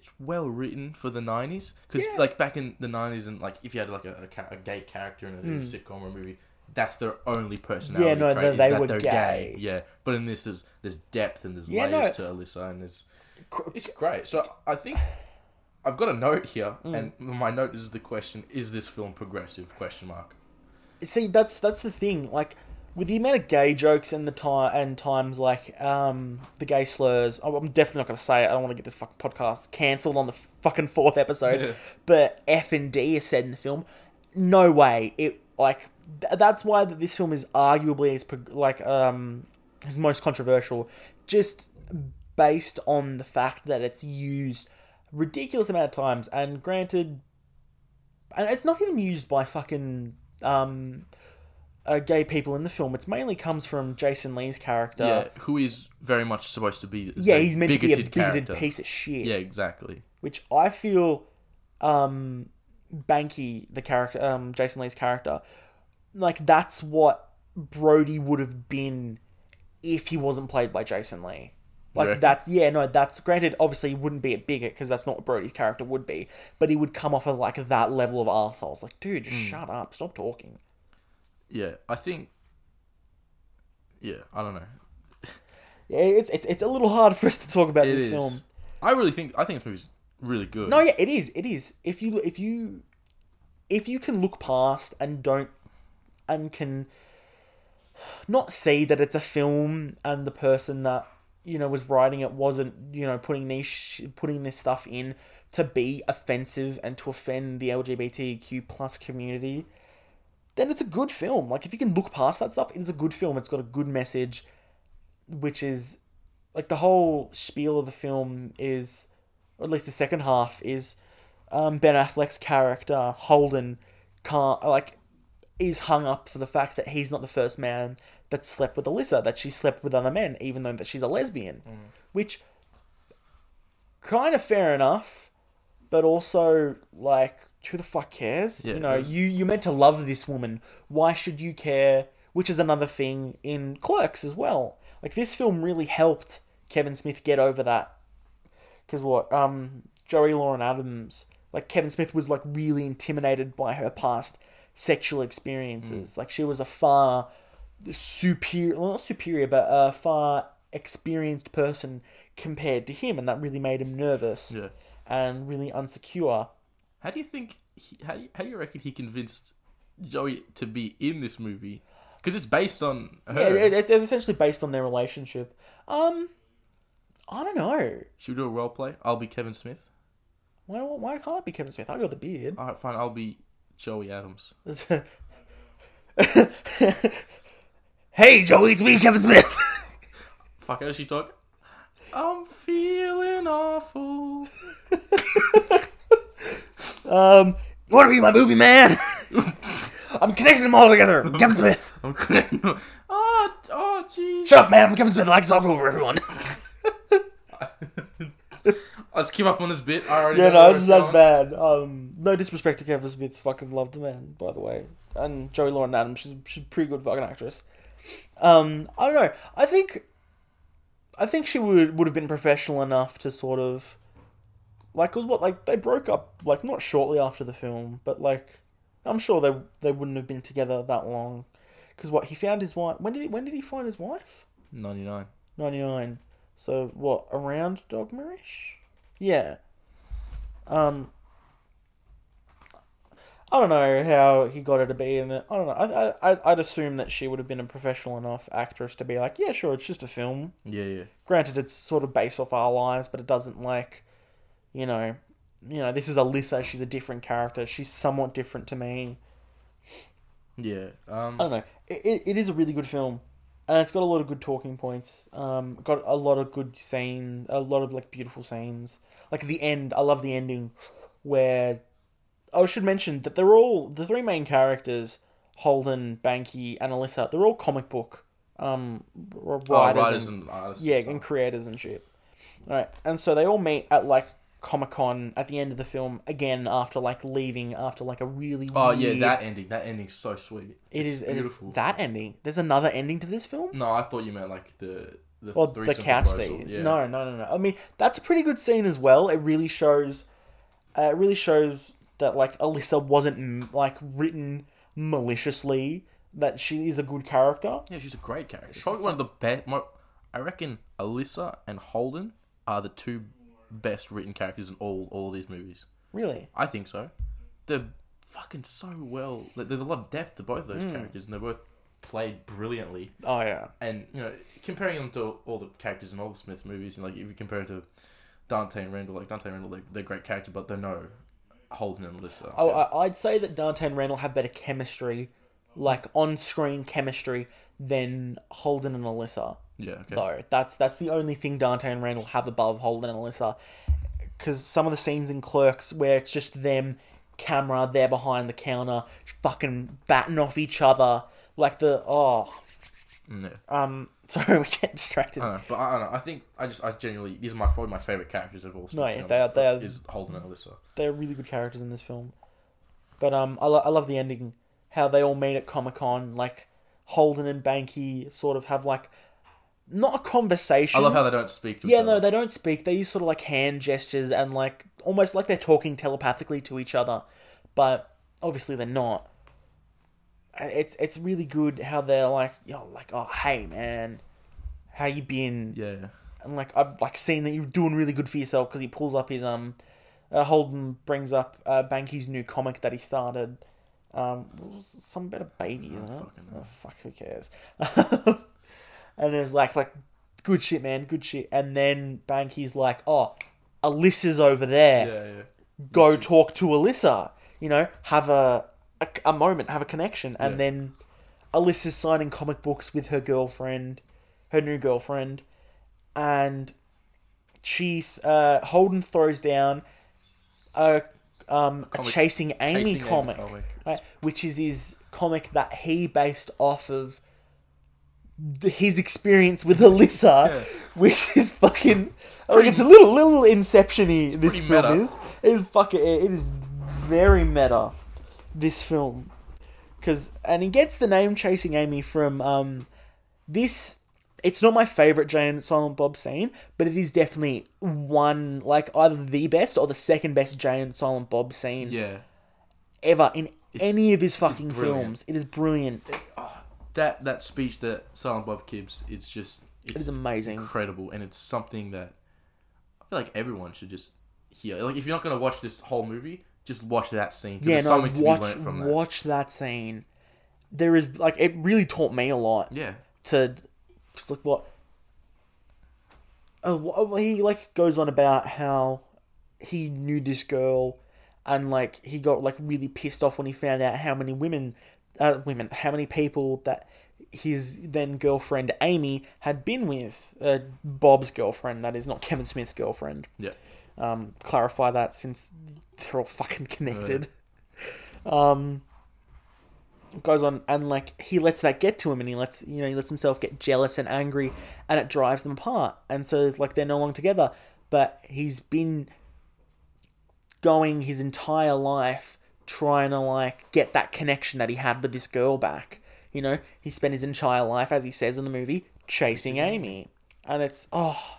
it's well written for the nineties. Because Yeah. like back in the nineties, and like if you had like a, a, a gay character in a Mm. sitcom or movie, that's their only personality. Yeah, no, trait, they- is they that were they're gay. Yeah, but in this, there's there's depth and there's Yeah, layers to Alyssa, and there's it's great. So I think I've got a note here, Mm. and my note is the question: Is this film progressive? Question mark. See, that's that's the thing. Like with the amount of gay jokes and the time and times like um the gay slurs. I'm definitely not gonna say it. I don't want to get this fucking podcast cancelled on the fucking fourth episode. Yeah. But F and D is said in the film. No way. It like th- that's why that this film is arguably as like um his most controversial. Just based on the fact that it's used ridiculous amount of times and granted and it's not even used by fucking um uh, gay people in the film. It's mainly comes from Jason Lee's character. yeah, who is very much supposed to be. Yeah, he's meant to be a bigoted character. piece of shit. Yeah, exactly. Which I feel, um, Banky, the character, um, Jason Lee's character, like that's what Brodie would have been if he wasn't played by Jason Lee. Like that's yeah no that's granted obviously he wouldn't be a bigot because that's not what Brodie's character would be but he would come off as like that level of assholes like dude just shut up stop talking Yeah, I think. Yeah, I don't know. yeah it's it's, it's a little hard for us to talk about It this is. film I really think I think this movie's really good. No, yeah, it is. It is. If you if you if you can look past and don't and can not see that it's a film and the person that you know was writing it wasn't you know putting sh- putting this stuff in to be offensive and to offend the LGBTQ plus community, then it's a good film. Like if you can look past that stuff, it is a good film. It's got a good message, which is like the whole spiel of the film is, or at least the second half is, um, Ben Affleck's character Holden can't like is hung up for the fact that he's not the first man that slept with Alyssa, that she slept with other men, even though that she's a lesbian, which kind of fair enough, but also like who the fuck cares? Yeah, you know, you you meant to love this woman. Why should you care? Which is another thing in Clerks as well. Like this film really helped Kevin Smith get over that. Because what um Joey Lauren Adams, like Kevin Smith was like really intimidated by her past sexual experiences. Like she was a far superior, well, not superior, but a far experienced person compared to him, and that really made him nervous Yeah. And really unsecure. How do you think? He, how do you, how do you reckon he convinced Joey to be in this movie? Because it's based on her. Yeah, it, it's essentially based on their relationship. Um, I don't know. Should we do a role play? I'll be Kevin Smith. Why why can't I be Kevin Smith? I got the beard. All right, fine. I'll be Joey Adams. hey Joey, it's me, Kevin Smith. Fuck, how does she talk? I'm feeling awful. um, you want to be my movie man? I'm connecting them all together. Kevin Smith. I'm oh, oh, jeez. Shut up, man. I'm Kevin Smith. I like to talk over everyone. Let's keep up on this bit. I already yeah, no, this is that's bad. Um, no disrespect to Kevin Smith. Fucking love the man, by the way. And Joey Lauren Adams. She's she's a pretty good fucking actress. Um, I don't know. I think, I think she would would have been professional enough to sort of, like, cause what like they broke up like not shortly after the film, but like, I'm sure they they wouldn't have been together that long. Cause what he found his wife. When did he when did he find his wife? 99. 99. So what, around Dogmarish? Yeah. Um I don't know how he got her to be in it. I don't know. I, I, I'd assume that she would have been a professional enough actress to be like, yeah, sure, it's just a film. Yeah, yeah. Granted, it's sort of based off our lives, but it doesn't like, you know, you know, this is Alyssa. She's a different character. She's somewhat different to me. Yeah. Um... I don't know. It, it, it is a really good film, and it's got a lot of good talking points. Um, got a lot of good scenes, a lot of like beautiful scenes. Like the end, I love the ending, where I should mention that they're all the three main characters, Holden, Banky, and Alyssa. They're all comic book um oh, writers, writers and, and artists. yeah, and creators and shit. Right, and so they all meet at like Comic Con at the end of the film again after like leaving after like a really Oh, yeah, that ending. That ending's so sweet. it It's is, it is beautiful. that ending. There's another ending to this film. No, I thought you meant like the the Or the couch scenes. Yeah. No, no, no, no. I mean, that's a pretty good scene as well. It really shows. Uh, it really shows that like Alyssa wasn't mm, like written maliciously. That she is a good character. Yeah, she's a great character. She's probably one of the best. I reckon Alyssa and Holden are the two best written characters in all all of these movies. Really. I think so. They're fucking so well. like, There's a lot of depth to both of those Hmm. characters, and they're both played brilliantly. Oh yeah. And you know, comparing them to all the characters in all the Smith movies, and like if you compare it to Dante and Randall, like Dante and Randall, they're, they're great characters, but they're no Holden and Alyssa. Oh, I, I'd say that Dante and Randall have better chemistry, like on-screen chemistry, than Holden and Alyssa. yeah, okay. though. That's that's the only thing Dante and Randall have above Holden and Alyssa. Because some of the scenes in Clerks where it's just them, camera, they're behind the counter, fucking batting off each other, like the oh, yeah. um. Sorry, we get distracted. I don't know, but I, I don't know. I think I just I genuinely these are my probably my favorite characters of all. No, yeah, they are- they are- is Holden and Alyssa. They're really good characters in this film. But um, I, lo- I love the ending, how they all meet at Comic Con, like Holden and Banky sort of have like, not a conversation. I love how they don't speak to each Yeah, other. no, they don't speak. They use sort of like hand gestures and like almost like they're talking telepathically to each other, but obviously they're not. It's it's really good how they're like, yo, like, oh, hey, man, how you been? Yeah, And like I've like seen that you're doing really good for yourself because he pulls up his um, uh, Holden brings up uh, Banky's new comic that he started, Um, some better baby, isn't it? fucking Oh fuck, who cares? and it was like like good shit, man, good shit. And then Banky's like, oh, Alyssa's over there. Yeah, yeah. Go talk to Alyssa. You know, have a a, a moment, have a connection, and Yeah. then Alyssa's signing comic books with her girlfriend, her new girlfriend, and she uh, Holden throws down a um a chasing Amy Chasing Amy comic, comic. right, which is his comic that he based off of his experience with Alyssa, Yeah. which is fucking like it's a little little inception-y. This film meta. is. It is fucking. It is very meta. This film, because and he gets the name chasing Amy from um this. It's not my favorite Jay and Silent Bob scene, but it is definitely one like either the best or the second best Jay and Silent Bob scene Yeah. ever in any of his fucking films. It is brilliant. That that speech that Silent Bob gives, it's just It it's amazing. incredible, and it's something that I feel like everyone should just hear. Like if you're not gonna watch this whole movie, just watch that scene. Yeah, there's no, something to watch be learned from that. watch that scene. There is like it really taught me a lot. Yeah. to just look what uh, he like goes on about how he knew this girl and like he got like really pissed off when he found out how many women uh, women how many people that his then girlfriend Amy had been with uh, Bob's girlfriend that is not Kevin Smith's girlfriend Yeah. um, clarify that since they're all fucking connected. Um, goes on and like he lets that get to him, and he lets you know he lets himself get jealous and angry, and it drives them apart. And so like they're no longer together, but he's been going his entire life trying to like get that connection that he had with this girl back. You know, he spent his entire life, as he says in the movie, chasing Amy, and it's oh,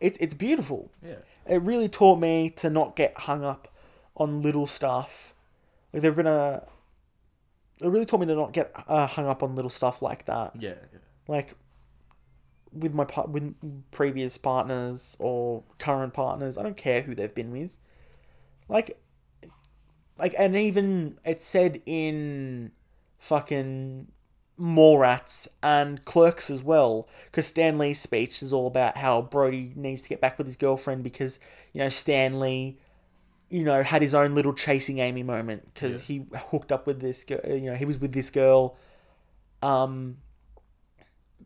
it's it's beautiful Yeah. it really taught me to not get hung up on little stuff. Like there've been a, it really taught me to not get uh, hung up on little stuff like that. Yeah. yeah. Like with my par- with previous partners or current partners, I don't care who they've been with. Like, like, and even it's said in fucking Mallrats and Clerks as well, because Stan Lee's speech is all about how Brodie needs to get back with his girlfriend because you know Stan Lee, you know, had his own little chasing Amy moment because he hooked up with this girl. You know, he was with this girl. Um,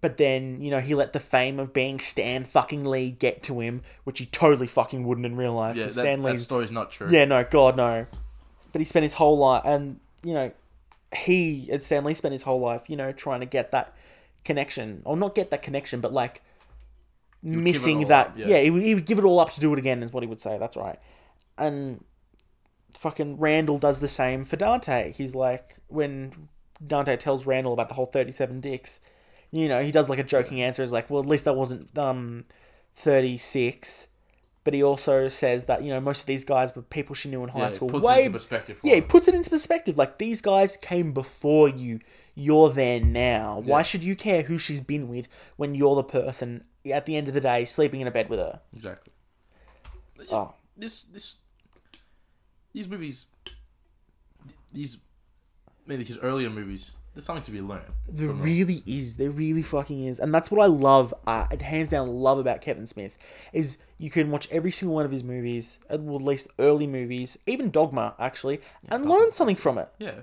but then, you know, he let the fame of being Stan fucking Lee get to him, which he totally fucking wouldn't in real life. Yeah. That, Stan that Lee's story's not true. yeah, no, God, no. But he spent his whole life, and you know, he, as Stan Lee, spent his whole life, you know, trying to get that connection, or not get that connection, but like missing that. up, yeah, yeah. he, would, he would give it all up to do it again, is what he would say. That's right. And fucking Randall does the same for Dante. He's like, when Dante tells Randall about the whole 37 dicks, you know, he does like a joking answer, is like, well, at least that wasn't um 36. But he also says that, you know, most of these guys were people she knew in high Yeah, school. puts it into perspective. yeah, he puts it into perspective. Like these guys came before you. You're there now. Why should you care who she's been with when you're the person at the end of the day sleeping in a bed with her? Exactly. This, Oh. this this these movies, these maybe his earlier movies. There's something to be learned. There from them. really is. There really fucking is, and that's what I love. Uh, hands down, love about Kevin Smith is you can watch every single one of his movies, uh, at least early movies, even Dogma actually, and learn something from it. Yeah.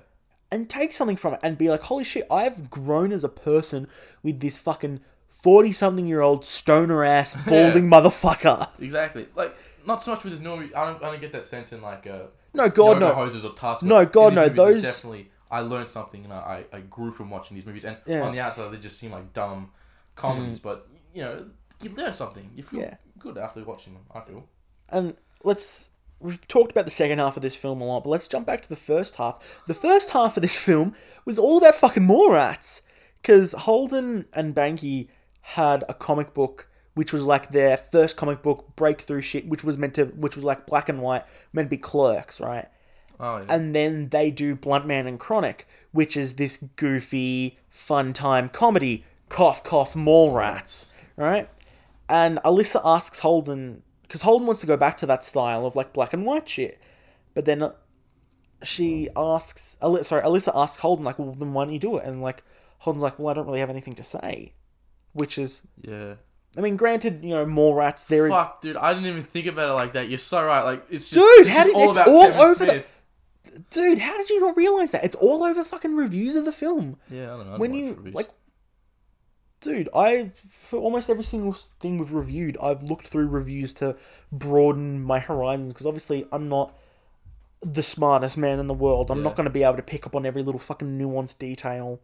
and take something from it and be like, holy shit, I've grown as a person with this fucking 40 something year old stoner ass balding motherfucker. Exactly. Like not so much with his movie. I don't. I don't get that sense in like uh. No, God, no. Hosers or Tusk. No, but God, in no, these movies, it's those- definitely. I learned something, and I, I grew from watching these movies. And Yeah. on the outside, they just seem like dumb comedies, but you know, you learn something. You feel Yeah. good after watching them. I feel. And let's. We've talked about the second half of this film a lot, but let's jump back to the first half. The first half of this film was all about fucking Mallrats Because Holden and Banky had a comic book which was like their first comic book breakthrough shit, which was meant to, which was like black and white, meant to be clerks, right? Oh yeah. and then they do Bluntman and Chronic, which is this goofy, fun time comedy. Cough, cough, mall rats, right? And Alyssa asks Holden because Holden wants to go back to that style of like black and white shit, but then uh, she asks, Ali- sorry, Alyssa asks Holden like, well, then why don't you do it? And like Holden's like, well, I don't really have anything to say, which is, Yeah. I mean, granted, you know, Mallrats. There is, Fuck, dude, I didn't even think about it like that. You're so right. Like, it's just Dude, how did- all it's about all Kevin over the- dude. How did you not realize that? It's all over fucking reviews of the film. Yeah, I don't know. when I'd watch you reviews. like dude i for almost every single thing we've reviewed i've looked through reviews to broaden my horizons because obviously i'm not the smartest man in the world i'm Yeah. not going to be able to pick up on every little fucking nuanced detail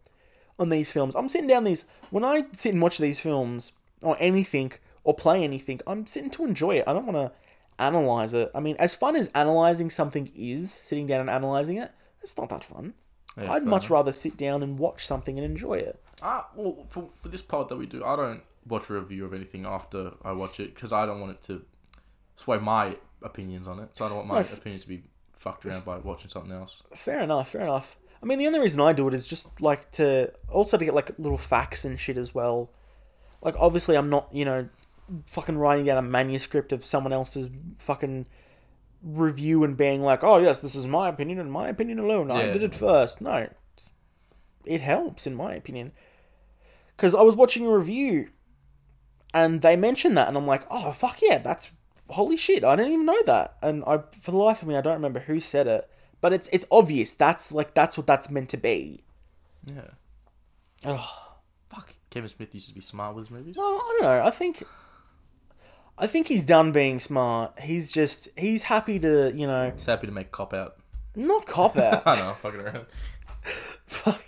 on these films i'm sitting down these when i sit and watch these films or anything or play anything i'm sitting to enjoy it i don't want to analyze it i mean as fun as analyzing something is sitting down and analyzing it it's not that fun Yeah, I'd much enough. rather sit down and watch something and enjoy it. Ah, well, for, for this part that we do, I don't watch a review of anything after I watch it because I don't want it to sway my opinions on it. So I don't want my No, f- opinions to be fucked around by watching something else. Fair enough, fair enough. I mean, the only reason I do it is just like to also to get like little facts and shit as well. Like, obviously, I'm not you know fucking writing down a manuscript of someone else's fucking review and being like, oh yes, this is my opinion and my opinion alone. I Yeah. did it first. No, it's- it helps in my opinion. Because I was watching a review, and they mentioned that, and I'm like, oh fuck yeah, that's holy shit, I didn't even know that. And I, for the life of me, I don't remember who said it, but it's it's obvious. That's like that's what that's meant to be. Yeah. Ugh. Kevin Smith used to be smart with his movies. No, I don't know. I think, I think he's done being smart. He's just he's happy to you know He's happy to make cop out. not cop out. I know, fucking around. Fuck.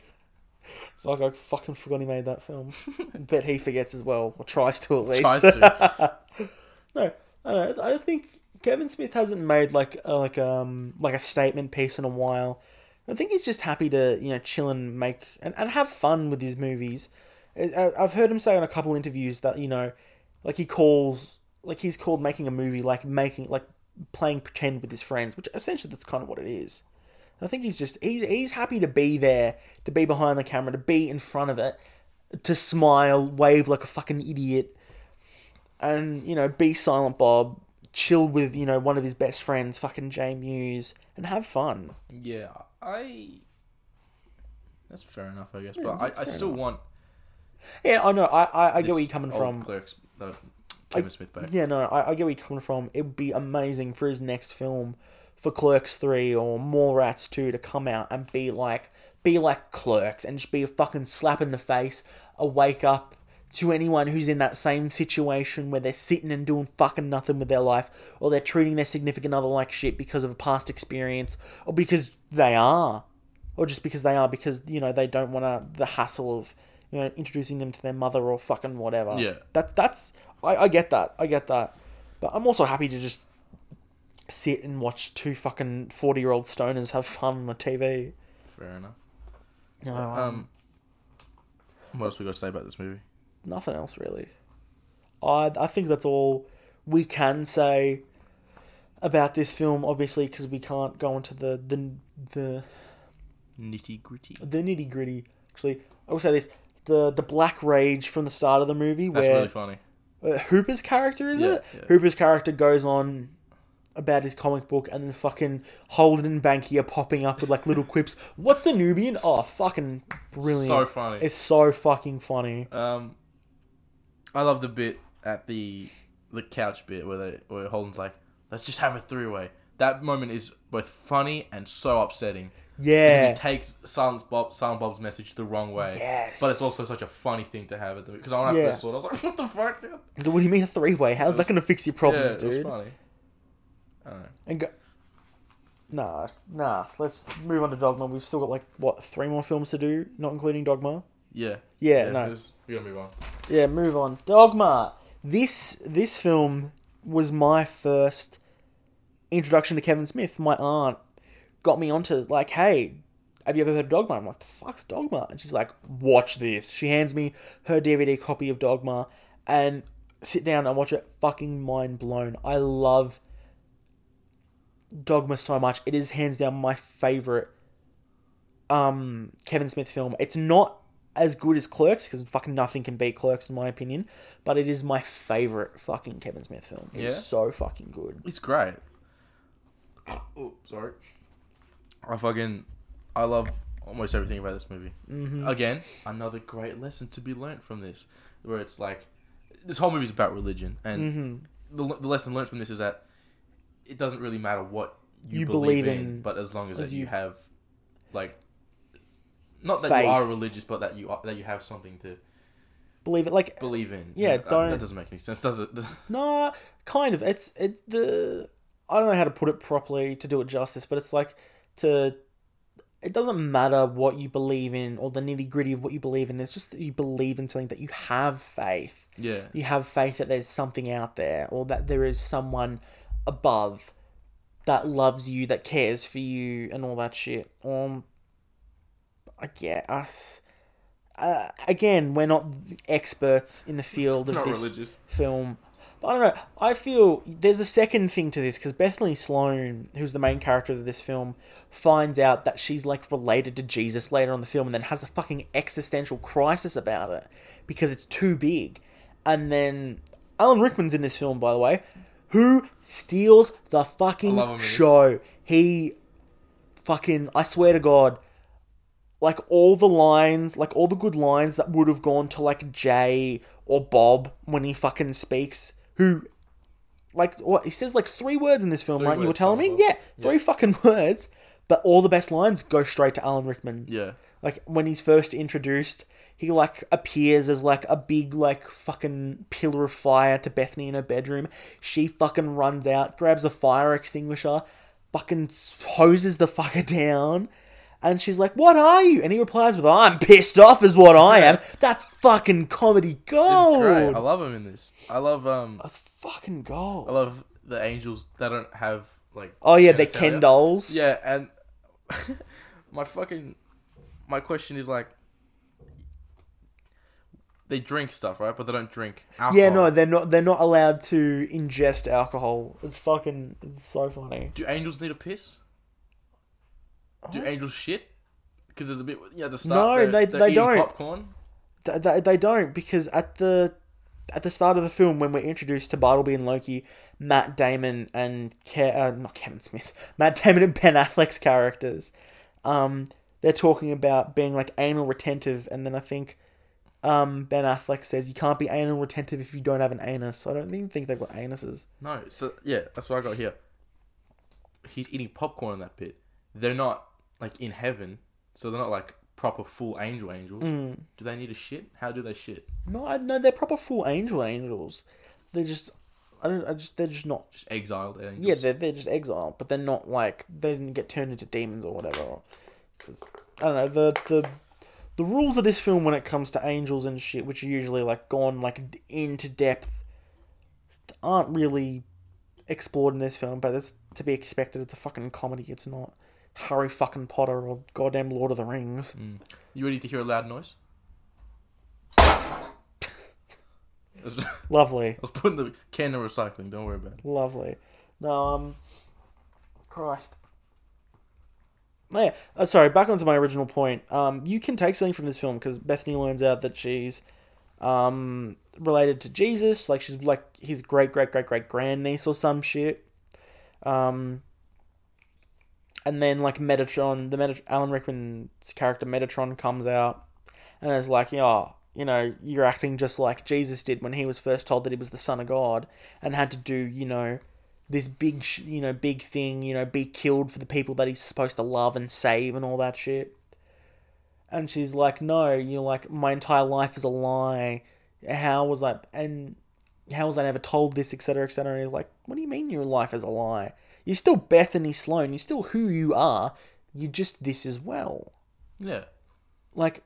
Fuck, I fucking forgot he made that film. Bet he forgets as well, or tries to at least. Tries to. no, I don't, know, I don't think Kevin Smith hasn't made like a, like um like a statement piece in a while. I think he's just happy to you know chill and make and, and have fun with his movies. I've heard him say on a couple interviews that you know, like he calls like he's called making a movie like making like playing pretend with his friends, which essentially that's kind of what it is. I think he's just he's he's happy to be there, to be behind the camera, to be in front of it, to smile, wave like a fucking idiot, and you know be silent Bob, chill with you know one of his best friends, fucking Jay Mewes, and have fun. Yeah, I. That's fair enough, I guess. Yeah, but I, I still enough. want. Yeah, I know. I I, I get where you're coming from. Clerks, uh, Kevin Smith back. Yeah, no, I, I get where you're coming from. It would be amazing for his next film, for Clerks three or Mallrats two to come out and be like, be like Clerks and just be a fucking slap in the face, a wake up to anyone who's in that same situation where they're sitting and doing fucking nothing with their life, or they're treating their significant other like shit because of a past experience, or because they are, or just because they are because you know they don't want to the hassle of you know introducing them to their mother or fucking whatever. Yeah. That's that's I, I get that. I get that. But I'm also happy to just sit and watch two fucking forty year old stoners have fun on the TV. Fair enough. No, um, Um, what else we got to say about this movie? nothing else really. I I think that's all we can say about this film. Obviously, because we can't go into the the the Nitty gritty. the nitty gritty. Actually, I will say this: the the black rage from the start of the movie, That's where really funny. uh, Hooper's character is Yeah, it? yeah. Hooper's character goes on about his comic book, and then fucking Holden and Banky are popping up with like little quips. What's a Nubian? Oh, fucking brilliant! So funny. It's so fucking funny. Um, I love the bit at the the couch bit where they where Holden's like, "Let's just have a three way." That moment is both funny and so upsetting. Because Yeah, he takes Silent Bob Silent Bob's message the wrong way. Yes. But it's also such a funny thing to have at the because when I Yeah. first saw it, I was like, "What the fuck?" man?" what do you mean a three way? How's that going to fix your Yeah, problems, was dude? funny. I don't know. And go- nah, nah. Let's move on to Dogma. We've still got like what three more films to do, not including Dogma. Yeah. Yeah, no. there's- We gotta move on. Yeah, move on. Dogma. This this film was my first introduction to Kevin Smith. My aunt got me onto like, hey, have you ever heard of Dogma? I'm like, the fuck's Dogma? And she's like, watch this. She hands me her DVD copy of Dogma and sit down and watch it. Fucking mind blown. I love Dogma so much. It is hands down my favorite um Kevin Smith film. It's not as good as Clerks because fucking nothing can beat Clerks in my opinion, but it is my favorite fucking Kevin Smith film. It's Yeah? so fucking good. It's great. Oh, sorry. I fucking, I love almost everything about this movie. Mm-hmm. Again, another great lesson to be learnt from this, where it's like, this whole movie is about religion, and Mm-hmm. the, the lesson learned from this is that it doesn't really matter what you, You believe, believe in, in- but as long as as that you, you- have, like, not that Faith. you are religious, but that you are, that you have something to Believe it, like believe in. Yeah, that, don't- that doesn't make any sense, does it? no, kind of. It's it's the I don't know how to put it properly to do it justice, but it's like to. It doesn't matter what you believe in or the nitty gritty of what you believe in. It's just that you believe in something that you have faith. yeah, You have faith that there's something out there or that there is someone above that loves you, that cares for you, and all that shit. Um, I guess. Uh, again, we're not experts in the field of this religious. film. I don't know. I feel there's a second thing to this because Bethany Sloan, who's the main character of this film, finds out that she's like related to Jesus later on in the film and then has a fucking existential crisis about it because it's too big. And then Alan Rickman's in this film, by the way, who steals the I love him fucking show. He fucking, I swear to God, like all the lines, like all the good lines that would have gone to like Jay or Bob when he fucking speaks, who like what he says like three words in this film, Three right? You were words, telling me? of them. Yeah, three fucking words. But all the best lines go straight to Alan Rickman. Yeah, Like when he's first introduced, he like appears as like a big like fucking pillar of fire to Bethany in her bedroom. She fucking runs out, grabs a fire extinguisher, fucking hoses the fucker down. And she's like, "What are you?" And he replies with, "I'm pissed off, is what I am." That's fucking comedy it's gold. great. I love him in this. I love um, That's fucking gold. I love the angels that don't have like. oh yeah, they're. Ken dolls. Yeah, and my fucking my question is like, they drink stuff, right? But they don't drink alcohol. Yeah, no, they're not. They're not allowed to ingest alcohol. It's fucking. It's so funny. Do angels need a piss? Do angels shit? Because there's a bit. Yeah, the start. No, they're, they- they're they don't. Popcorn. Th- They, they don't because at the at the start of the film when we're introduced to Bartleby and Loki, Matt Damon and Ke- uh, not Kevin Smith, Matt Damon and Ben Affleck's characters, um, they're talking about being like anal retentive, and then I think um, Ben Affleck says you can't be anal retentive if you don't have an anus. I don't even think they've got anuses. No, so yeah, that's what I got here. He's eating popcorn in that bit. They're not like in heaven, so they're not like proper full angel angels. Mm. Do they need a shit? How do they shit? No, I, no, they're proper full angel angels. They're just, I don't, I just, they're just not Just exiled angels. Yeah, they're, they're just exiled, but they're not like they didn't get turned into demons or whatever. Because I don't know the the the rules of this film when it comes to angels and shit, which are usually like gone like into depth, aren't really explored in this film. But it's to be expected. It's a fucking comedy. It's not Harry fucking Potter or goddamn Lord of the Rings. Mm. You ready to hear a loud noise? Lovely. I was putting the can in recycling. Don't worry about it. lovely. No, um, Christ. Oh, yeah. Uh, sorry, back onto my original point. Um, you can take something from this film because Bethany learns out that she's um, related to Jesus. Like, she's like his great, great, great, great grandniece or some shit. Um, and then, like, Metatron, the Metat- Alan Rickman's character Metatron comes out and is like, oh, you know, you're acting just like Jesus did when he was first told that he was the Son of God and had to do, you know, this big, sh- you know, big thing, you know, be killed for the people that he's supposed to love and save and all that shit. And she's like, no, you're like, my entire life is a lie. How was I, and how was I never told this, etc., etc. And he's like, what do you mean your life is a lie? You're still Bethany Sloan. You're still who you are. You're just this as well. Yeah, Like,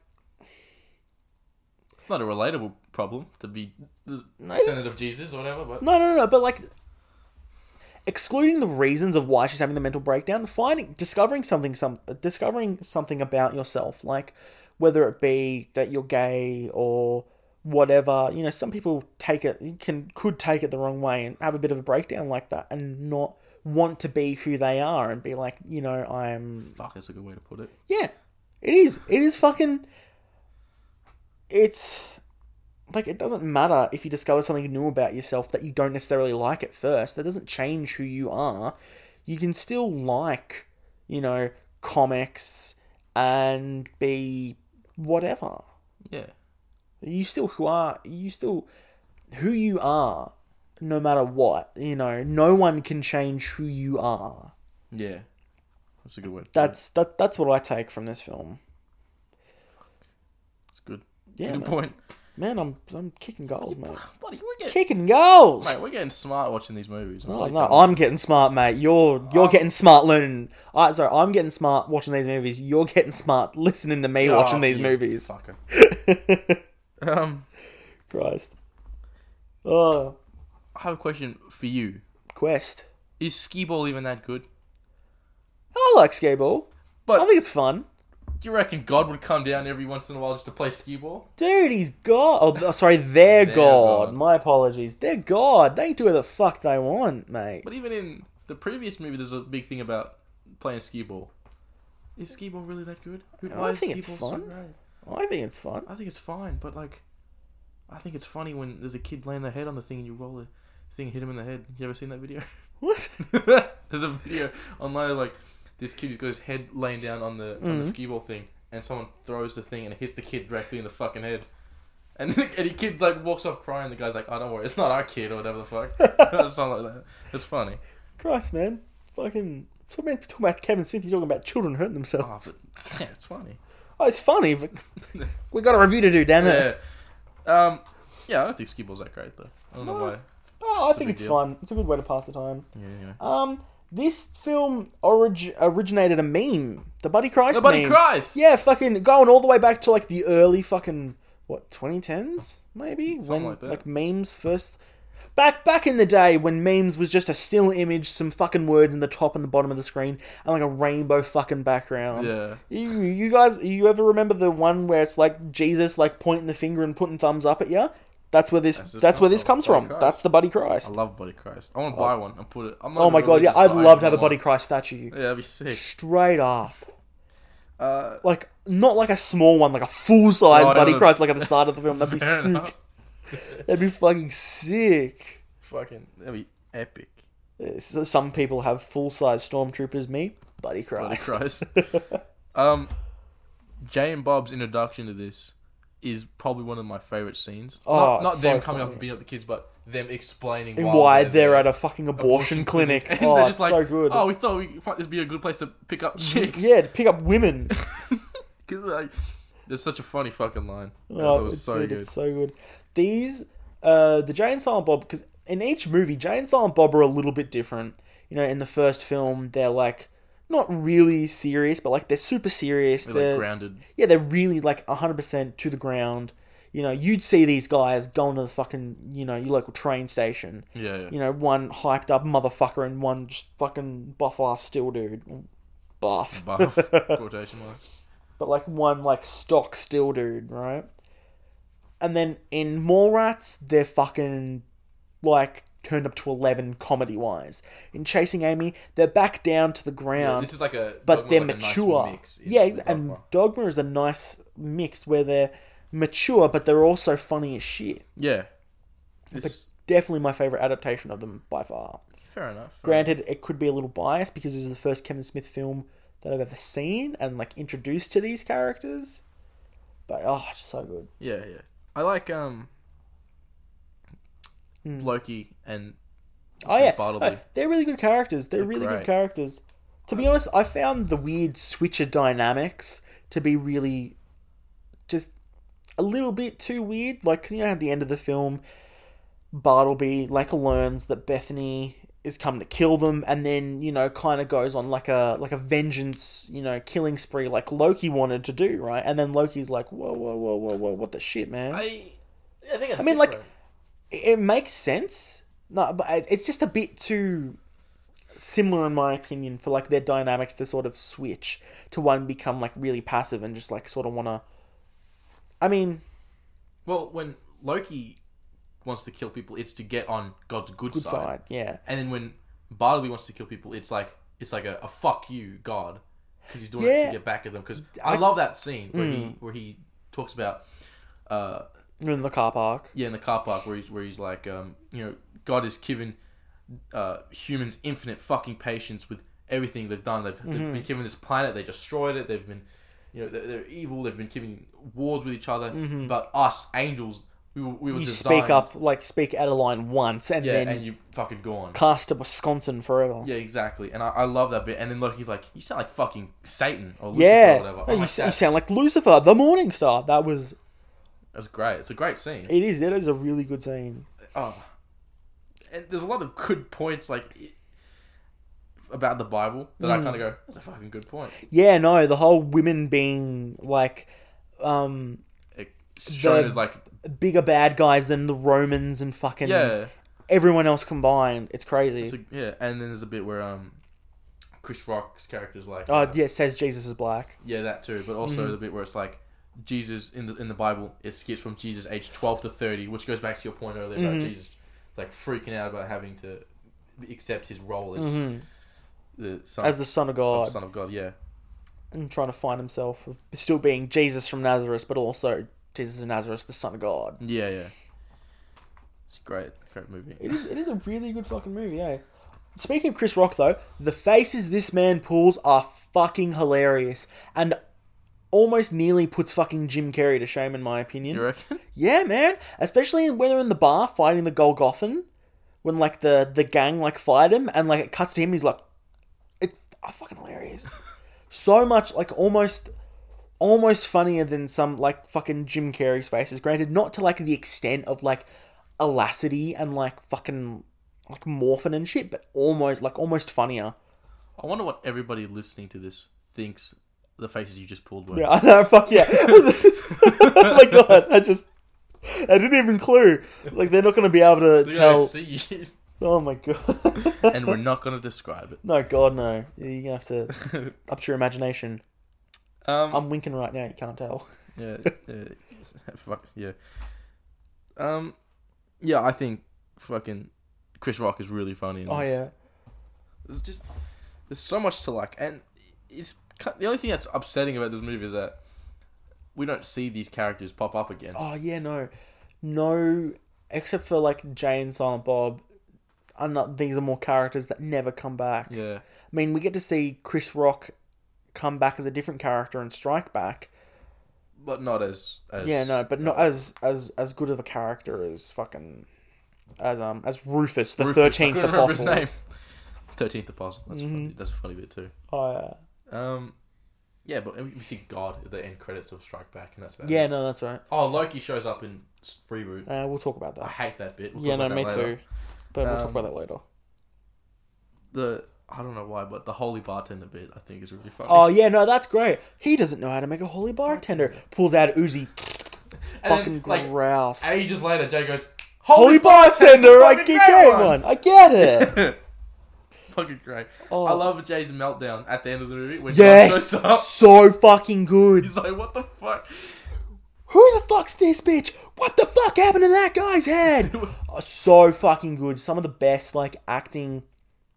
it's not a relatable problem to be the No. descendant of Jesus or whatever. But No, no, no, no, but like excluding the reasons of why she's having the mental breakdown, finding discovering something some discovering something about yourself, like whether it be that you're gay or whatever, you know, some people take it can could take it the wrong way and have a bit of a breakdown like that and not want to be who they are and be like, you know, I'm fuck, that's a good way to put it. yeah, it is. It is fucking. It's like it doesn't matter if you discover something new about yourself that you don't necessarily like at first. That doesn't change who you are. You can still like, you know, comics and be whatever. Yeah. You still who are you still who you are, no matter what. You know, no one can change who you are. Yeah. That's a good word. That's that. That's what I take from this film. It's good. Yeah, That's a good man. point. Man, I'm I'm kicking goals, mate. Buddy, we're getting, Kicking goals. mate, we're getting smart watching these movies. Oh no, I'm getting smart, mate. You're you're I'm- getting smart learning. I sorry, I'm getting smart watching these movies. You're getting smart listening to me you. watching Oh, these movies. Fucker. Um, Christ. Oh, I have a question for you. Quest. Is skee ball even that good? I like skateball. But I think it's fun. do you reckon God would come down every once in a while just to play skee ball? Dude, he's God. Oh, sorry, they're They're God. God. My apologies. They're God. They can do whatever the fuck they want, mate. But even in the previous movie, there's a big thing about playing skee ball. Is skee ball really that good? Who- I think it's ball so fun. I think it's fun. I think it's fine, but like, I think it's funny when there's a kid laying their head on the thing and you roll the thing hit him in the head. You ever seen that video? What? there's a video online of, like this kid who's got his head laying down on the on the skee ball thing, and someone throws the thing and it hits the kid directly in the fucking head. And the, and the kid like walks off crying. The guy's like, "Oh, don't worry, it's not our kid or whatever the fuck." Something like that. It's funny. Christ, man. Fucking. So, man, talking about Kevin Smith, you're talking about children hurting Oh, themselves. but, yeah, it's funny. Oh, it's funny, but we got a review to do, damn it. Yeah. Um. Yeah, I don't think skee ball's that great though. I don't know No. why. Oh, I think it's deal. fun. It's a good way to pass the time. Yeah, yeah. Um, this film orig- originated a meme, the Buddy Christ Nobody meme. cries. Yeah, fucking going all the way back to like the early fucking what 2010s maybe Something when like that. memes first. Back back in the day when memes was just a still image, some fucking words in the top and the bottom of the screen, and like a rainbow fucking background. Yeah. You, you guys, you ever remember the one where it's like Jesus like pointing the finger and putting thumbs up at you? That's where this. That's That's, where this comes from. Christ. That's the Buddy Christ. I love Buddy Christ. I want to buy one and put it. Oh my god, yeah, I'd love to have a Buddy. Christ statue. Yeah, that'd be sick. Straight up. Uh, Like, not like a small one, like a full size No, Buddy don't- Christ, like at the start of the film. That'd be fair sick. That'd be fucking sick. Fucking, that'd be epic. So Some people have full size stormtroopers. Me, Buddy Christ. Buddy. Christ. um, Jay and Bob's introduction to this is probably one of my favorite scenes. Oh, not not so them coming up funny. and beating up the kids, but them explaining And why why they're at a fucking abortion, clinic. And Oh, they're it's like, so good. Oh, we thought we thought this would be a good place to pick up chicks. yeah, to pick up women. Because like, there's such a funny fucking line. Oh, it was so dude, good. it's so good. These, uh, the Jay and Silent Bob, because in each movie, Jay and Silent Bob are a little bit different. You know, in the first film, they're like not really serious, but like they're super serious. They're, They're, like grounded. yeah, they're really like hundred percent to the ground. You know, you'd see these guys going to the fucking you know your local train station. Yeah, yeah. You know, one hyped up motherfucker and one just fucking buff ass still dude, buff, Buff quotation marks. but like one like stock still dude, right? And then in Mallrats, they're fucking like turned up to eleven comedy wise. In Chasing Amy, they're back down to the Yeah, ground, this is like a. but they're like nice mature. mix, yeah, and Dogma. Dogma is a nice mix where they're mature, but they're also funny as shit. yeah. It's Definitely my favorite adaptation of them by far. fair enough. fair Granted, it could be a little biased because this is the first Kevin Smith film that I've ever seen and like introduced to these characters. But oh, it's so good. Yeah, yeah. I like um Hmm. Loki and Oh yeah, Bartleby. Uh, they're really good characters. They're, They're really good characters. To be honest, I found the weird switcher dynamics to be really just a little bit too weird. Like, you know, at the end of the film, Bartleby like learns that Bethany is come to kill them, and then you know kind of goes on like a like a vengeance, you know, killing spree like Loki wanted to do, right? And then Loki's like, whoa, whoa, whoa, whoa, whoa, what the shit, man? I I think I mean, like, it makes sense. No, but it's just a bit too similar, in my opinion, for like their dynamics to sort of switch to one become like really passive and just like sort of want to. I mean, well, when Loki wants to kill people, it's to get on God's good, good side. side, yeah, And then when Bartleby wants to kill people, it's like it's like a, a fuck you, God, because he's doing it to get back at them. Because I, I- love that scene where he where he talks about uh in the car park. yeah in the car park where he's where he's like um you know God has given uh humans infinite fucking patience with everything they've done. They've, they've Mm-hmm. been given this planet. They destroyed it. They've been, you know, they're, they're evil. They've been giving wars with each other. But us angels, we were, we were Mm-hmm. You designed, speak up, like speak out of line once, and yeah, then and you fucking gone. cast to Wisconsin forever. Yeah, exactly. And I, I love that bit. And then look, he's like, you sound like fucking Satan or Lucifer Yeah, or whatever. Oh, you, you sound like Lucifer, the Morning Star. That was That's great. It's a great scene. it. Is that is a really good scene. Oh, and there's a lot of good points like about the Bible that Mm. I kind of go, that's a fucking good point. Yeah, no, the whole women being like um It's shown as like, bigger bad guys than the Romans and fucking yeah, everyone else combined. It's crazy. it's a, yeah. And then there's a bit where um, Chris Rock's character's like, oh uh, yeah, it says Jesus is black. yeah, that too. But also Mm-hmm. the bit where it's like Jesus in the in the Bible, it skips from Jesus age 12 to 30, which goes back to your point earlier about Mhm. Jesus like freaking out about having to accept his role as hmm the son, As the Son of God, of, son of God. Yeah, and trying to find himself still being Jesus from Nazareth, but also Jesus of Nazareth, the Son of God. yeah, yeah. It's great, great movie. It is. It is a really good fucking movie. Eh. Speaking of Chris Rock, though, the faces this man pulls are fucking hilarious, and almost nearly puts fucking Jim Carrey to shame, in my opinion. You reckon? Yeah, man. Especially when they're in the bar fighting the Golgothan, when like the the gang like fight him, and like it cuts to him, he's like, it's oh, fucking hilarious. so much like almost. Almost funnier than some like fucking Jim Carrey's faces. Granted, not to like the extent of like Elasticity and like fucking like morphin and shit, but almost like almost funnier. I wonder what everybody listening to this thinks the faces you just pulled were. Yeah, I know. Fuck yeah! oh my god, I just I didn't even clue. Like they're not gonna be able to They're tell. see you, Oh my god. and we're not gonna describe it. no, God, no. You're gonna have to up to your imagination. Um, I'm winking right now. You can't tell. yeah, yeah, fuck yeah. Um, yeah, I think fucking Chris Rock is really funny. In Oh this. yeah. There's just there's so much to like, and it's the only thing that's upsetting about this movie is that we don't see these characters pop up again. Oh yeah. No, no. Except for like Jay and Silent Bob. I'm not, these are more characters that never come back. Yeah, I mean, we get to see Chris Rock come back as a different character and strike back. but not as, as Yeah, no, but not as as as good of a character as fucking as um as Rufus, the thirteenth couldn't remember his apostle. name. Thirteenth apostle. That's funny. Mhm. That's a funny bit too. Oh Um, yeah, but we see God at the end credits of Strike Back, and that's about yeah. it. no, that's right. Oh, Loki shows up in reboot. Uh, we'll talk about that. I hate that bit. We'll yeah, no, me later. too. But we'll talk Um, about that later. The I don't know why, but the holy bartender bit I think is really funny. Oh yeah, no, that's great. He doesn't know how to make a holy bartender. Pulls out Uzi, and fucking then, like grouse. ages later, Jay goes, Holy bartender, I get get one. I get it. fucking great. Oh. I love Jay's meltdown at the end of the movie when Yes, so fucking good. He's like, "What the fuck?" Who the fuck's this bitch? What the fuck happened to that guy's head? Oh, so fucking good. Some of the best like acting.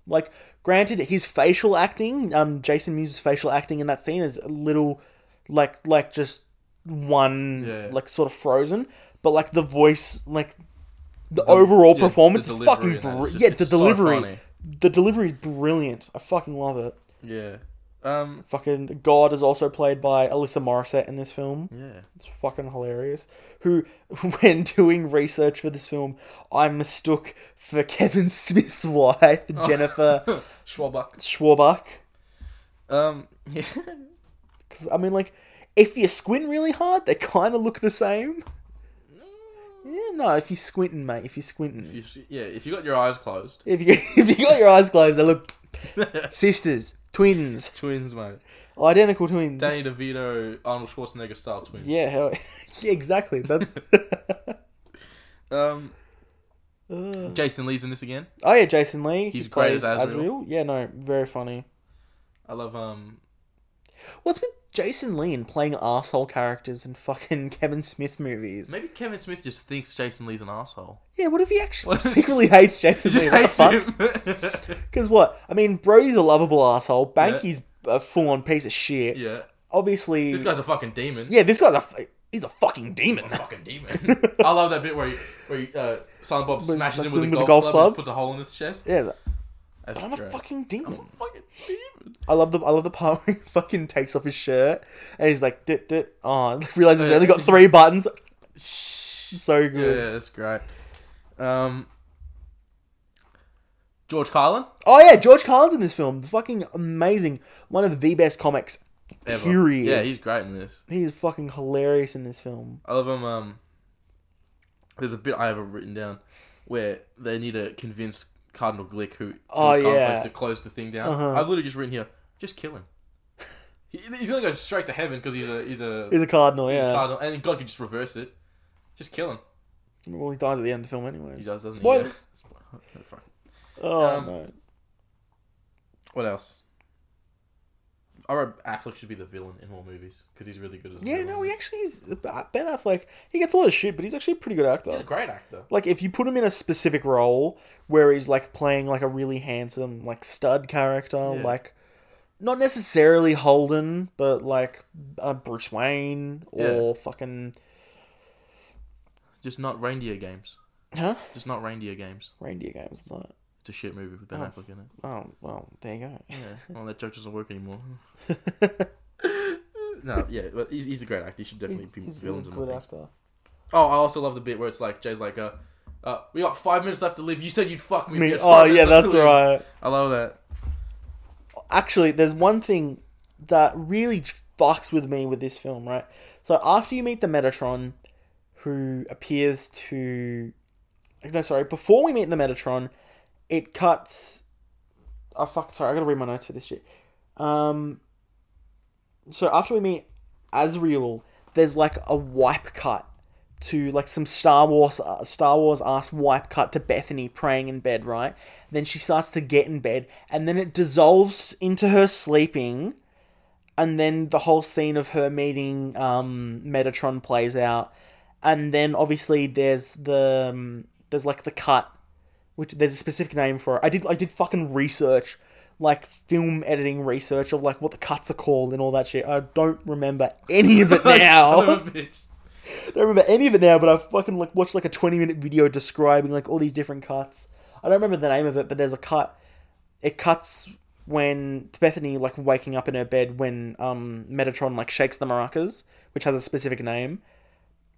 Like, granted, his facial acting, um, Jason Mewes' facial acting in that scene is a little, like, like just one, Yeah. like sort of frozen. But like the voice, like the, overall yeah, performance the is fucking in that is br- yeah. The so delivery, funny. The delivery is brilliant. I fucking love it. Yeah. Um. Fucking God is also played by Alanis Morissette in this film. Yeah. It's fucking hilarious. Who, when doing research for this film, I mistook for Kevin Smith's wife, Jennifer Schwalbach. Schwalbach. Um. Yeah. 'Cause, I mean, like, if you squint really hard, they kind of look the same. Yeah, no, if you're squinting, mate, if you're squinting. If you yeah. If you got your eyes closed, If you, if you got your eyes closed, they look sisters, twins, twins, mate. identical twins. Danny DeVito, Arnold Schwarzenegger style twins. Yeah, hell, yeah, exactly. That's. Um. Uh, Jason Lee's in this again. oh yeah, Jason Lee. He's he great plays as Azrael. Yeah, no, very funny. I love um. What's with Jason Lee and playing asshole characters in fucking Kevin Smith movies? Maybe Kevin Smith just thinks Jason Lee's an asshole. Yeah, what if he actually secretly hates Jason He just Lee? hates him. Because what? I mean, Brodie's a lovable asshole. Banky's a full-on piece of shit. yeah. Obviously, This guy's a fucking demon. yeah, this guy's a f- he's a fucking demon. A Fucking demon. I love that bit where he, where he, uh, Silent Bob smashes him with, him a with golf, a golf club, and club? puts a hole in his chest. Yeah, That's I'm a fucking demon. I'm a fucking demon. I love the I love the part where he fucking takes off his shirt and he's like, dit, dit. oh, realizes he's only got three buttons. So good. Yeah, that's great. Um, George Carlin. Oh yeah, George Carlin's in this film. Fucking amazing. One of the best comics. Ever. Period. Yeah, he's great in this. He's fucking hilarious in this film. I love him. Um, there's a bit I have written down where they need to convince Cardinal Glick, who Oh, yeah. to close the thing down. Uh-huh. I've literally just written here, just kill him. He, he's gonna go straight to heaven because he's a he's a He's a cardinal, he's a yeah. cardinal, and God could just reverse it. Just kill him. Well, he dies at the end of the film, anyways. He does, doesn't Spoilers. he? Yeah. Oh Um, no. What else? I wrote Affleck should be the villain in more movies because he's really good as. a Yeah, no, he actually is. Ben Affleck, he gets a lot of shit, but he's actually a pretty good actor. He's a great actor. like if you put him in a specific role where he's like playing like a really handsome like stud character Yeah. like not necessarily holden but like uh, bruce wayne or fucking Just not reindeer games. huh Just not reindeer games. reindeer games is that It's a shit movie with Ben Oh. Affleck in it. oh well there you go Yeah. Well, that joke doesn't work anymore. no, yeah, but he's, he's a great actor. He should definitely be He's villains in things. actor Oh, I also love the bit where it's like Jay's like, uh, uh, we got five minutes left to live. You said you'd fuck me. Me- oh yeah that's right I love that. actually there's one thing that really fucks with me with this film right so after you meet the metatron who appears to no sorry before we meet the metatron it cuts oh fuck sorry i gotta read my notes for this shit um so after we meet Azrael, there's like a wipe cut to like some Star Wars uh, Star Wars ass wipe cut to Bethany praying in bed, right? Then she starts to get in bed, and then it dissolves into her sleeping, and then the whole scene of her meeting um, Metatron plays out, and then obviously there's the um, there's like the cut, which there's a specific name for it. I did I did fucking research. Like film editing research of like what the cuts are called and all that shit. I don't remember any of it now. Son of a bitch. don't remember any of it now, but I've fucking like watched like a twenty minute video describing like all these different cuts. I don't remember the name of it, but there's a cut. It cuts when Bethany like waking up in her bed when um Metatron like shakes the maracas, which has a specific name.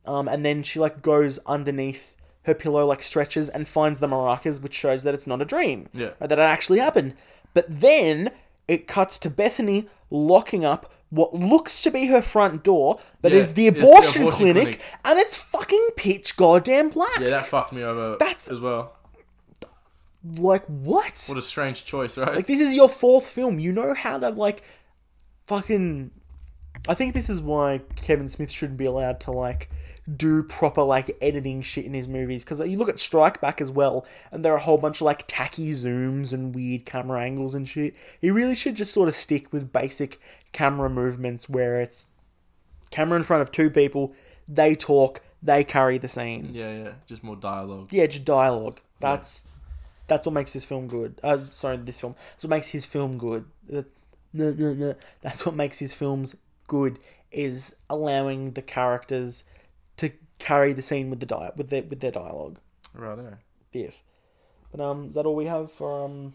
Um, and then she like goes underneath her pillow, like stretches and finds the maracas, which shows that it's not a dream. Yeah. right, that it actually happened. But then it cuts to Bethany locking up what looks to be her front door, but Yeah, is the it's the abortion, abortion clinic, clinic. and it's fucking pitch goddamn black. Yeah, that fucked me over That's- as well. Like what? What a strange choice, right? Like this is your fourth film. You know how to like fucking I think this is why Kevin Smith shouldn't be allowed to like do proper like editing shit in his movies because you look at Strike Back as well and there are a whole bunch of like tacky zooms and weird camera angles and shit. He really should just sort of stick with basic camera movements where it's camera in front of two people, they talk, they carry the scene. yeah, yeah, just more dialogue. Yeah, just dialogue. That's that's what makes this film good. Uh, sorry, this film. That's what makes his film good. Uh, no, no, no. That's what makes his films good. Is allowing the characters to carry the scene with the di- with their with their dialogue. Right there. Yes. But um, is that all we have for um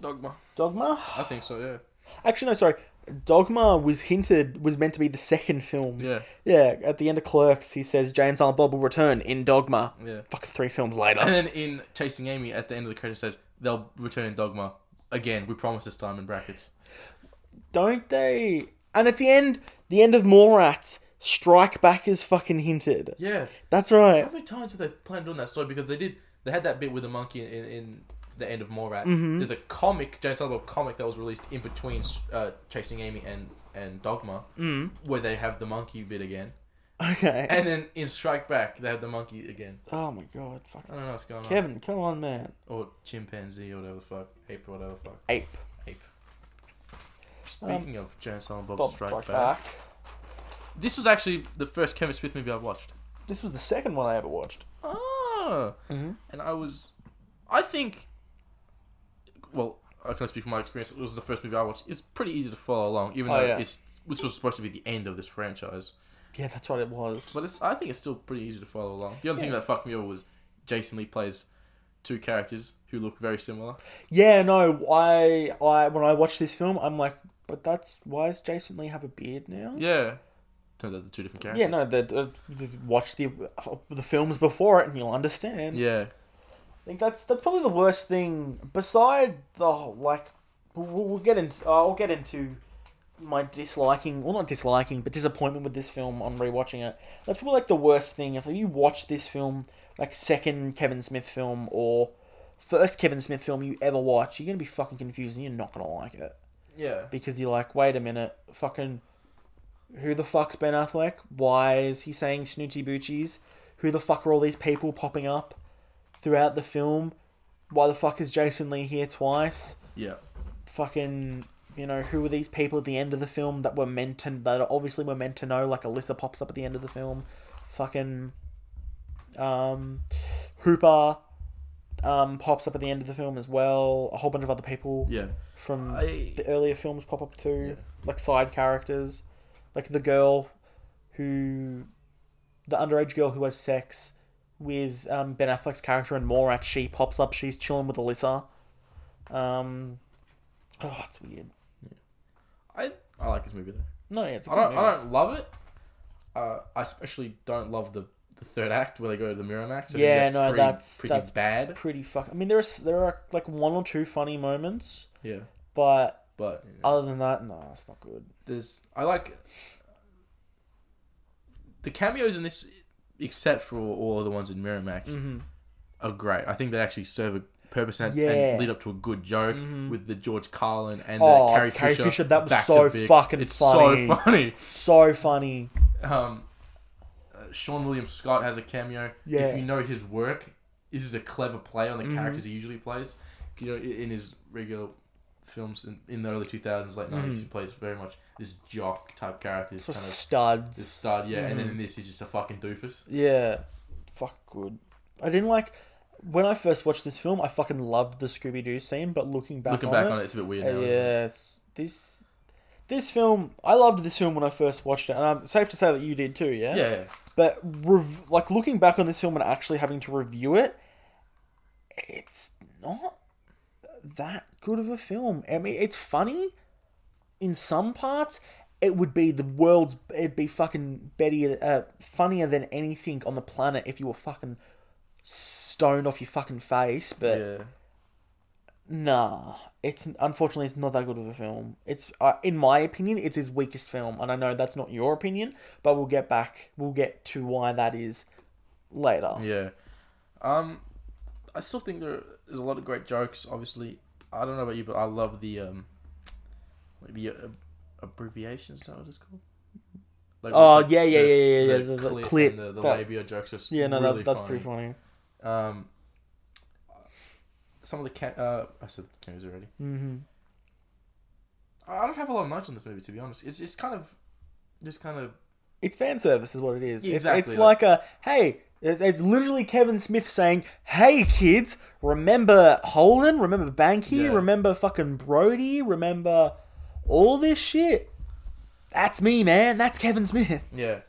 Dogma. Dogma? I think so. Yeah. Actually, no. Sorry. Dogma was hinted was meant to be the second film. Yeah. Yeah. At the end of Clerks, he says Jay and Bob will return in Dogma. Yeah. Fuck, three films later. And then in Chasing Amy, at the end of the credit says they'll return in Dogma again. We promise this time in brackets. Don't they? And at the end, the end of Mallrats, Strike Back is fucking hinted. Yeah. That's right. How many times did they plan on that story? Because they did. They had that bit with the monkey in, in the end of Mallrats. Mm-hmm. There's a comic, Jay and Bob comic that was released in between uh, Chasing Amy and and Dogma, Mm. where they have the monkey bit again. Okay. And then in Strike Back, they have the monkey again. oh my god, fuck. I don't know what's going on. Kevin, come on, man. Or chimpanzee or whatever the fuck. Ape or whatever the fuck. Ape. Ape. Speaking of Jay and Silent Bob, Strike Back. Back. This was actually the first Kevin Smith movie I watched. This was the second one I ever watched. Ah. Mm-hmm. And I was. I think. Well, I can speak from my experience. It was the first movie I watched. It's pretty easy to follow along, even Oh, though yeah. it's which was supposed to be the end of this franchise. Yeah, that's what it was. But it's I think it's still pretty easy to follow along. The only thing that fucked me over was Jason Lee plays two characters who look very similar. Yeah, no, I, I when I watch this film, I'm like, but that's why does Jason Lee have a beard now? Yeah. Turns out they're two different characters. Yeah, no, the, uh, the, watch the the films before it, and you'll understand. Yeah. I think that's that's probably the worst thing. Beside the like, we'll, we'll get into uh, I'll get into my disliking, well, not disliking, but disappointment with this film on rewatching it. That's probably like the worst thing. If you watch this film, like second Kevin Smith film or first Kevin Smith film you ever watch, you're gonna be fucking confused and you're not gonna like it Yeah. because you're like, wait a minute, fucking, who the fuck's Ben Affleck? Why is he saying snoochie boochies? Who the fuck are all these people popping up throughout the film? Why the fuck is Jason Lee here twice? Yeah. Fucking, you know, who are these people at the end of the film that were meant to, that obviously were meant to know? Like Alyssa pops up at the end of the film. Fucking, um, Hooper, um, pops up at the end of the film as well. A whole bunch of other people Yeah. from I, the earlier films pop up too, Yeah. like side characters, like the girl who, the underage girl who has sex with um, Ben Affleck's character in Morat. She pops up. She's chilling with Alyssa. Um, oh, it's weird. I I like this movie though. No, yeah, I don't movie. I don't love it. Uh, I especially don't love the the third act where they go to the Miramax. I Yeah, no, pretty, that's- pretty that's- bad. Pretty fuck. I mean, there are there are like one or two funny moments, Yeah, but but you know, other than that, no, it's not good. there's I like the cameos in this, except for all of the ones in Miramax, Mm-hmm. are great. I think they actually serve a purpose and, Yeah. and lead up to a good joke with the George Carlin and Oh, the Carrie Carrie Fisher. Fisher, that was so fucking it's funny. so funny. So funny. Um, uh, Seann William Scott has a cameo. Yeah. If you know his work, this is a clever play on the Mhm. characters he usually plays. You know, in his regular films in, in the early 2000s, late 90s, he Mhm. plays very much this jock type character. This So kind of studs. this stud, yeah. And then in this, he's just a fucking doofus. Yeah, fuck good. I didn't like when I first watched this film. I fucking loved the Scooby Doo scene, but looking back, Looking on back it, on it, it's a bit weird uh, now. yes, this this film. I loved this film when I first watched it, and I'm safe to say that you did too. Yeah. Yeah. But rev- like looking back on this film and actually having to review it, it's not that good of a film. I mean, it's funny in some parts. It would be the world's. It'd be fucking better, uh, funnier than anything on the planet if you were fucking stoned off your fucking face. But yeah. nah, it's unfortunately it's not that good of a film. It's uh, in my opinion, it's his weakest film, and I know that's not your opinion, but we'll get back. We'll get to why that is later. Yeah. Um, I still think there is a lot of great jokes. Obviously, I don't know about you, but I love the um, like the uh, abbreviations. Is that what it's called? Like, Oh the- yeah, yeah, the- yeah, yeah, yeah. the The, the and the, the that- labia jokes. Are yeah, no, really that, that's funny. pretty funny. Um, some of the ca- uh, I said cameos already. hmm I don't have a lot of notes on this movie to be honest. It's it's kind of just kind of It's fan service, is what it is. Yeah, It's, exactly, it's like- like a hey. It's, it's literally Kevin Smith saying, "Hey kids, remember Holden? Remember Banky? Yeah. Remember fucking Brodie? Remember all this shit? That's me, man. That's Kevin Smith." yeah.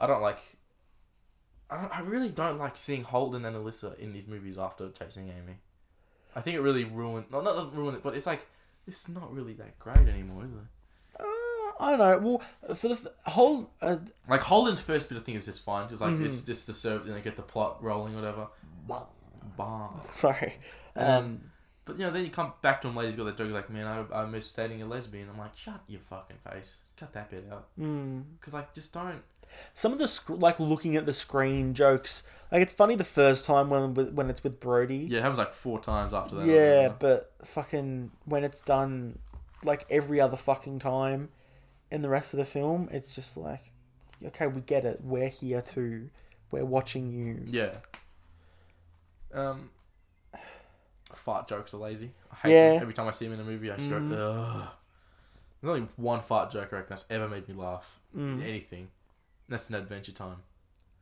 I don't like. I don't, I really don't like seeing Holden and Alyssa in these movies after chasing Amy. I think it really ruined. No, not doesn't ruin it, but it's like it's not really that great anymore, is it? I don't know. Well, for the whole, uh, Like Holden's first bit of thing is just fine. Just like Mm-hmm. it's just to serve, you know, get the plot rolling, whatever. Bah. sorry, Um, um, But you know, then you come back to him later. He's got that joke like, "Man, I, I miss dating a lesbian." I'm like, "Shut your fucking face! Cut that bit out." mm. Because like, just don't. some of the sc- like looking at the screen jokes. Like it's funny the first time when when it's with Brodie. Yeah, it happens like four times after that. Yeah, but fucking when it's done like every other fucking time in the rest of the film, it's just like, okay, we get it. We're here too. We're watching you. Yeah. Um, fart jokes are lazy. I hate Yeah. them. Every time I see them in a movie, I just Mhm. go, ugh. There's only one fart joke I reckon that's ever made me laugh. Mm. Anything. That's in Adventure Time.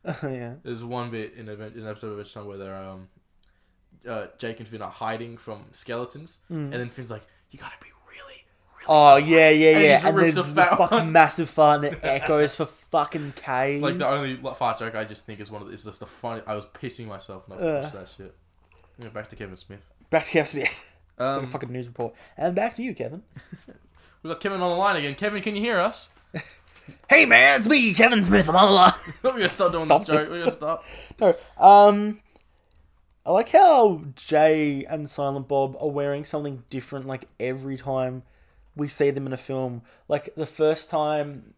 yeah. There's one bit in, Advent- in an episode of Adventure Time where they're um, uh, Jake and Finn are hiding from skeletons, Mm. and then Finn's like, "You gotta be really, really." Oh yeah, yeah, yeah. And rips the, a the fucking one. massive fart and it echoes for fucking K's. It's like the only fart joke I just think is one of the, it's just the funny. I was pissing myself when I Uh. that shit. Yeah, back to Kevin Smith. Back to Kevin Smith. Um, like a fucking news report. And back to you, Kevin. we got Kevin on the line again. Kevin, can you hear us? Hey man, it's me, Kevin Smith. I'm on the line. We're gonna stop doing Stop this joke. We're gonna stop. No, um, I like how Jay and Silent Bob are wearing something different like every time we see them in a film. Like the first time,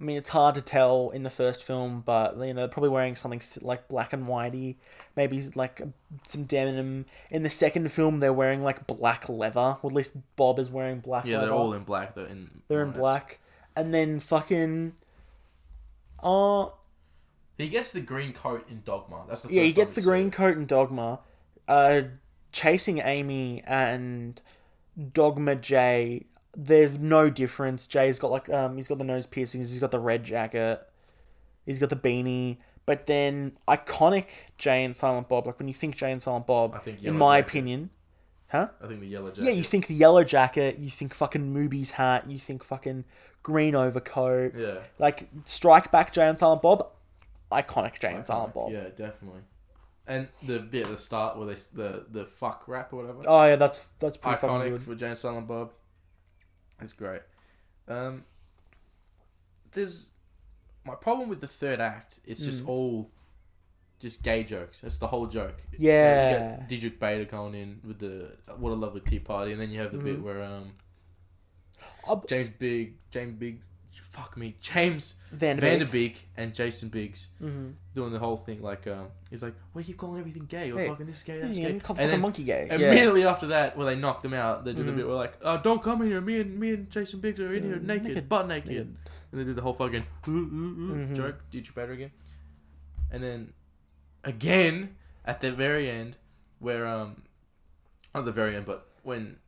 I mean, it's hard to tell in the first film, but you know, probably wearing something like black and whitey, maybe like some denim. In the second film, they're wearing like black leather. Or at least Bob is wearing black. Yeah, leather. they're all in black. They're in. They're in nice. black, and then fucking. Uh, He gets the green coat in Dogma. That's the Yeah, he gets the green it. coat in Dogma, uh, chasing Amy and Dogma Jay. There's no difference. Jay's got like um, he's got the nose piercings. He's got the red jacket. He's got the beanie. But then iconic Jay and Silent Bob. Like when you think Jay and Silent Bob, I think in my Jacket. opinion, huh? I think the yellow jacket. Yeah, you think the yellow jacket. You think fucking Mooby's hat. You think fucking green overcoat. Yeah. Like Strike Back Jay and Silent Bob. Iconic Jay and Silent Bob. Yeah, definitely. And the bit at the start where they the the fuck rap or whatever. Oh yeah, that's that's pretty fucking iconic for and Silent Bob. It's great. Um, there's my problem with the third act. It's just Mm. all just gay jokes. That's the whole joke. Yeah. you got Bader going in with the what a lovely tea party, and then you have the bit Mhm. where um James Big James Big fuck me James Van der Beek. Vanderbeek and Jason Biggs Mhm. doing the whole thing like um he's like why are you calling everything gay or Hey, fucking this gay that's Yeah, gay call and then monkey gay. Yeah. Immediately after that, where they knock them out, they do the Mhm. bit where like, uh, "Don't come in here. Me and me and Jason Biggs are in here naked, naked, butt naked. naked. and they do the whole fucking "Ooh, ooh, ooh," Mhm. joke, Diedrich Bader again, and then again at the very end, where um, not the very end, but when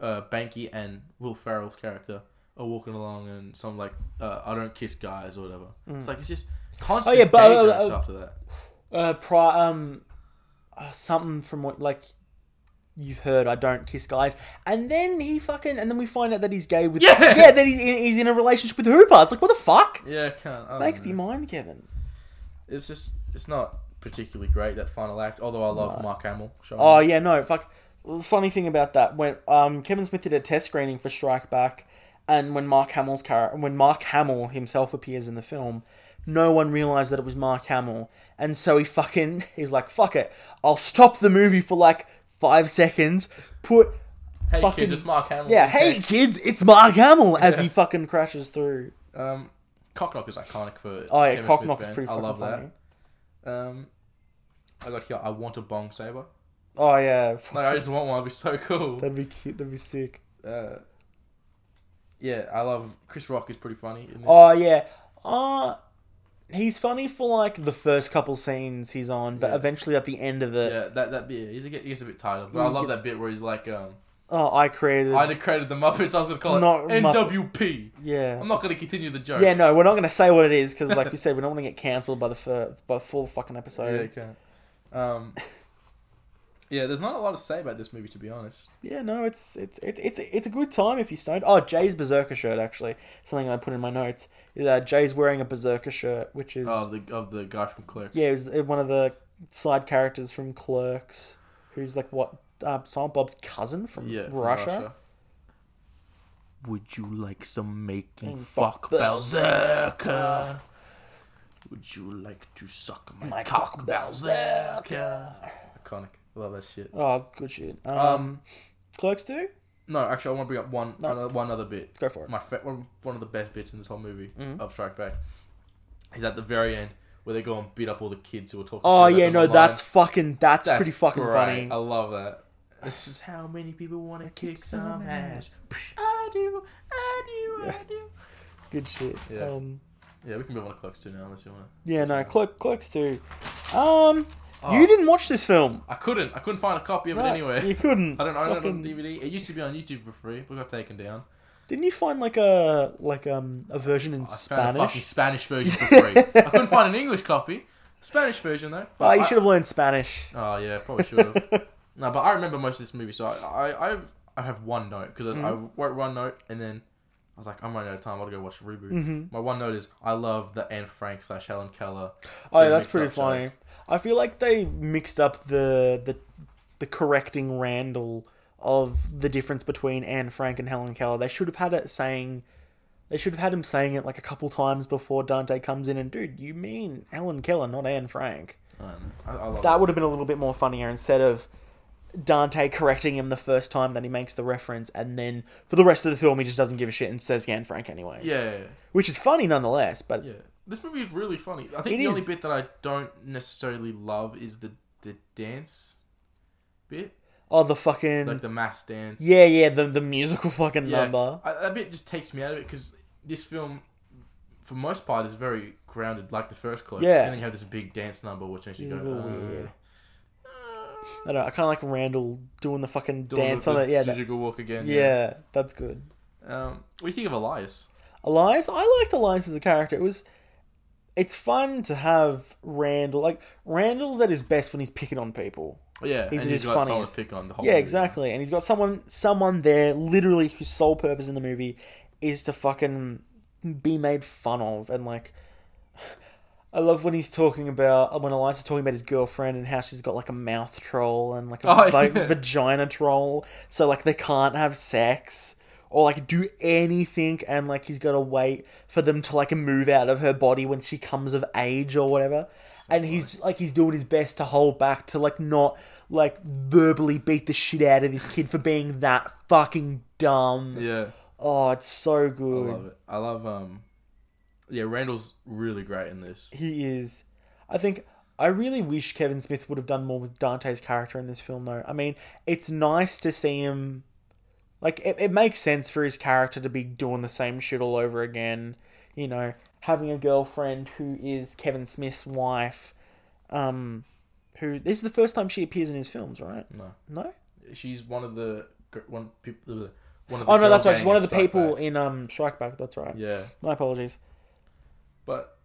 uh, Banky and Will Ferrell's character are walking along and some like, uh, "I don't kiss guys" or whatever. It's like it's just constant Mm. yeah, but, gay uh, jokes uh, after that. Uh, pri- um, uh, something from what like you've heard. I don't kiss guys, and then he fucking, and then we find out that he's gay with. Yeah! yeah, that he's in, he's in a relationship with Hooper. It's like what the fuck? Yeah, I can't. I Make up your mind, Kevin. it's just it's not particularly great that final act. Although I love Mark Hamill. Oh up. yeah, no, fuck. Funny thing about that when um Kevin Smith did a test screening for Strike Back, and when Mark Hamill's car when Mark Hamill himself appears in the film, no one realized that it was Mark Hamill, and so he fucking he's like, fuck it, I'll stop the movie for like five seconds, put hey fucking- kids, it's Mark Hamill. yeah, hey kids, it's Mark Hamill as Yeah. he fucking crashes through. Um, Cocknock is iconic for. Oh yeah, Kevin Cock Smith pretty I fucking love funny. that. Um, I got here. I want a bong saber. Oh yeah, Like I just want one. It'd be so cool. that'd be cute. That'd be sick. Uh, yeah, I love Chris Rock is pretty funny. In this. Oh yeah. Uh he's funny for like the first couple scenes he's on, but Yeah. eventually at the end of it, yeah, that that bit. He's a, he gets a bit tired of. But I love that bit where he's like, um, oh, I created. I created the Muppets. I was gonna call it Not NWP. yeah. I'm not gonna continue the joke. Yeah, no, we're not gonna say what it is because, like we said, we don't want to get cancelled by the fir- by full fucking episode. Yeah, episode. you can. Um, yeah, there's not a lot to say about this movie, to be honest. Yeah, no, it's it's it's it's it's a good time if you're stoned. Oh, Jay's berserker shirt actually, something I put in my notes. Is uh, Jay's wearing a berserker shirt, which is Oh, the of the guy from Clerks. yeah, it was uh, one of the side characters from Clerks, who's like what uh, Silent Bob's cousin from Yeah, from Russia. Would you like some making Mm, fuck fuck berserker? Would you like to suck my, My cock cock berserker? Iconic. Love that shit. Oh, good shit. Um, Um, Clerks two, No, actually, I want to bring up one No. another, one other bit. go for it. My fa- one, one of the best bits in this whole movie Mhm. of Strike Back is at the very end where they go and beat up all the kids who are talking. Oh shit about yeah, them no, online. that's fucking that's, That's pretty fucking great. funny. I love that. This is how many people want to kick some ass. I do, I do, I do. Good shit. Yeah. Um, Yeah, we can move on to Clerks 2 now unless you want to. yeah, no, Clerk, Clerks two. Um, to. you didn't watch this film. I couldn't. I couldn't find a copy of No, it anywhere. You couldn't. I don't own it on Fucking- DVD. It used to be on YouTube for free, but got taken down. Didn't you find like a like um a version in I found a fucking Spanish? Spanish version for free. I couldn't find an English copy. Spanish version though. But Oh, you I- should have learned Spanish. Oh yeah, probably should have. no, but I remember most of this movie, so I I, I, I have one note because I, I Mm-hmm. wrote one note and then I was like, I'm running out of time. I gotta go watch the reboot. Mm-hmm. My one note is I love the Anne Frank slash Helen Keller. Oh, They that's pretty up funny. I feel like they mixed up the the the correcting Randall of the difference between Anne Frank and Helen Keller. They should have had it saying. They should have had him saying it like a couple times before Dante comes in and, dude, you mean Helen Keller, not Anne Frank. Um, I, I love That would have been a little bit more funnier instead of Dante correcting him the first time that he makes the reference, and then for the rest of the film he just doesn't give a shit and says Anne Frank anyways. Yeah, yeah, which is funny nonetheless. But yeah. This movie is really funny. I think It the only is. bit that I don't necessarily love is the the dance bit, oh, the fucking like the mass dance. yeah, yeah, the the musical fucking Yeah. number. I, that bit just takes me out of it because this film, for most part, is very grounded, like the first Clerks. Yeah. And then you have this big dance number, which makes you go, is a little uh, weird. I don't know. I kind of like Randall doing the fucking doing dance the, on it. Yeah, that- jiggle walk again. yeah, that's good. Um, what do you think of Elias? Elias, I liked Elias as a character. It was, it's fun to have Randall. Like Randall's at his best when he's picking on people. Yeah, He's at he's got to pick on the whole. Yeah, movie. exactly. And he's got someone, someone there, literally whose sole purpose in the movie is to fucking be made fun of. And like, I love when he's talking about uh, when Elias's talking about his girlfriend and how she's got like a mouth troll and like a Oh, yeah. vagina troll, so like they can't have sex or like do anything, and like he's got to wait for them to like move out of her body when she comes of age or whatever. And he's like he's doing his best to hold back to like not like verbally beat the shit out of this kid for being that fucking dumb. Yeah, Oh, it's so good I love it. I love um, yeah, Randall's really great in this. He is. I think I really wish Kevin Smith would have done more with Dante's character in this film, though. I mean, it's nice to see him. Like, it, it makes sense for his character to be doing the same shit all over again. You know, having a girlfriend who is Kevin Smith's wife. Um, who this is the first time she appears in his films, right? No, No. she's one of the one people. One of the Oh no, that's right. She's one of the people Back. in um Strike Back. That's right. Yeah, My apologies. but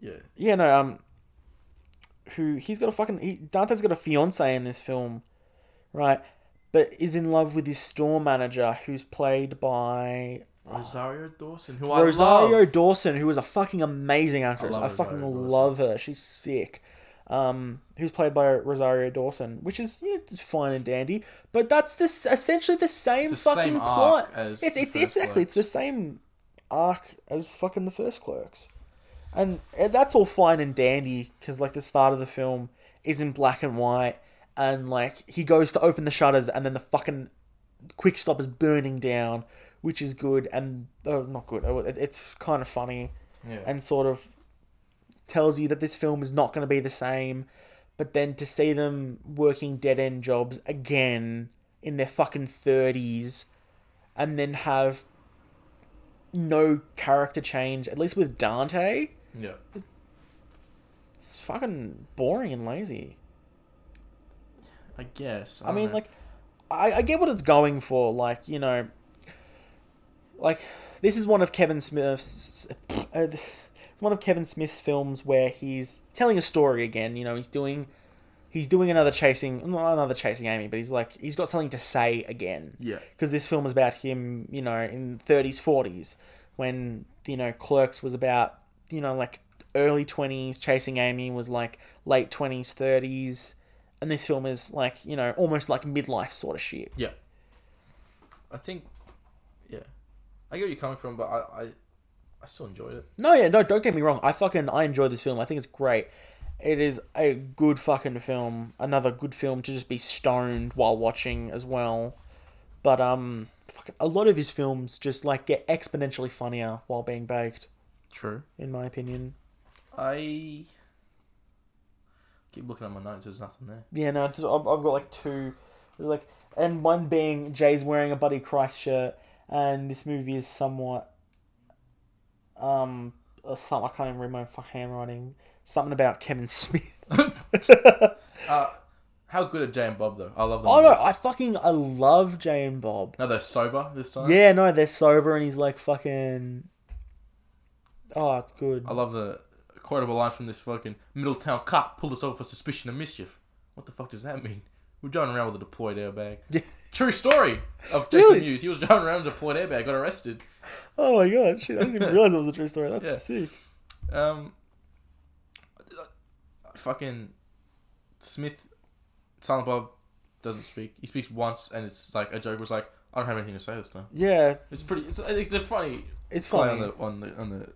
yeah, Yeah, no, um, who he's got a fucking he, Dante's got a fiance in this film, right? But is in love with his store manager, who's played by Rosario Dawson, who I Rosario love. Dawson, who is a fucking amazing actress. I, love fucking Rosario Dawson. love her. She's sick. Um, who's played by Rosario Dawson, which is yeah, it's fine and dandy, but that's this essentially the same the fucking same plot. it's it's exactly it's the same arc as fucking the first Clerks, and, and that's all fine and dandy because like the start of the film is in black and white, and like he goes to open the shutters and then the fucking quick stop is burning down, which is good and oh, not good. oh, it- It's kind of funny Yeah, and sort of tells you that this film is not going to be the same. But then to see them working dead end jobs again in their fucking thirties, and then have no character change, at least with Dante, yeah. it's fucking boring and lazy. I guess. I don't mean, know. like, I, I get what it's going for. Like, you know, like this is one of Kevin Smith's, uh, one of Kevin Smith's films where he's telling a story again. You know, he's doing, he's doing another chasing, not another chasing Amy, but he's like he's got something to say again. yeah, Because this film is about him, you know, in thirties, forties, when you know Clerks was about, you know, like early twenties. Chasing Amy was like late twenties, thirties and this film is like you know almost like midlife sort of shit. yeah. I think, yeah, I get where you're coming from, but I, I, I still enjoyed it. No, yeah, no, don't get me wrong. I fucking I enjoy this film. I think it's great. It is a good fucking film. Another good film to just be stoned while watching as well. But um, fucking, a lot of his films just like get exponentially funnier while being baked, True. in my opinion. I keep looking at my notes. There's nothing there. Yeah, no, just, I've, I've got like two, like, and one being Jay's wearing a Buddy Christ shirt, and this movie is somewhat, um, some I can't even read my fucking handwriting. Something about Kevin Smith. Uh, how good are Jay and Bob though? I love them. oh in no. I fucking I love Jay and Bob. No, they're sober this time. Yeah, no, they're sober, and he's like fucking. Oh, it's good. I love the quotable line from this fucking Middletown cop pulled us over for suspicion of mischief. What the fuck does that mean? We're driving around with a deployed airbag. Yeah. True story of Jason Really? Mewes. He was driving around with a deployed airbag, got arrested. Oh my god, shit! I didn't even realize it was a true story. That's Yeah. sick. Um, fucking Smith, Silent Bob doesn't speak. He speaks once, and it's like a joke was like, I don't have anything to say this time. Yeah, it's, It's pretty. It's, it's a funny it's funny on the on the on the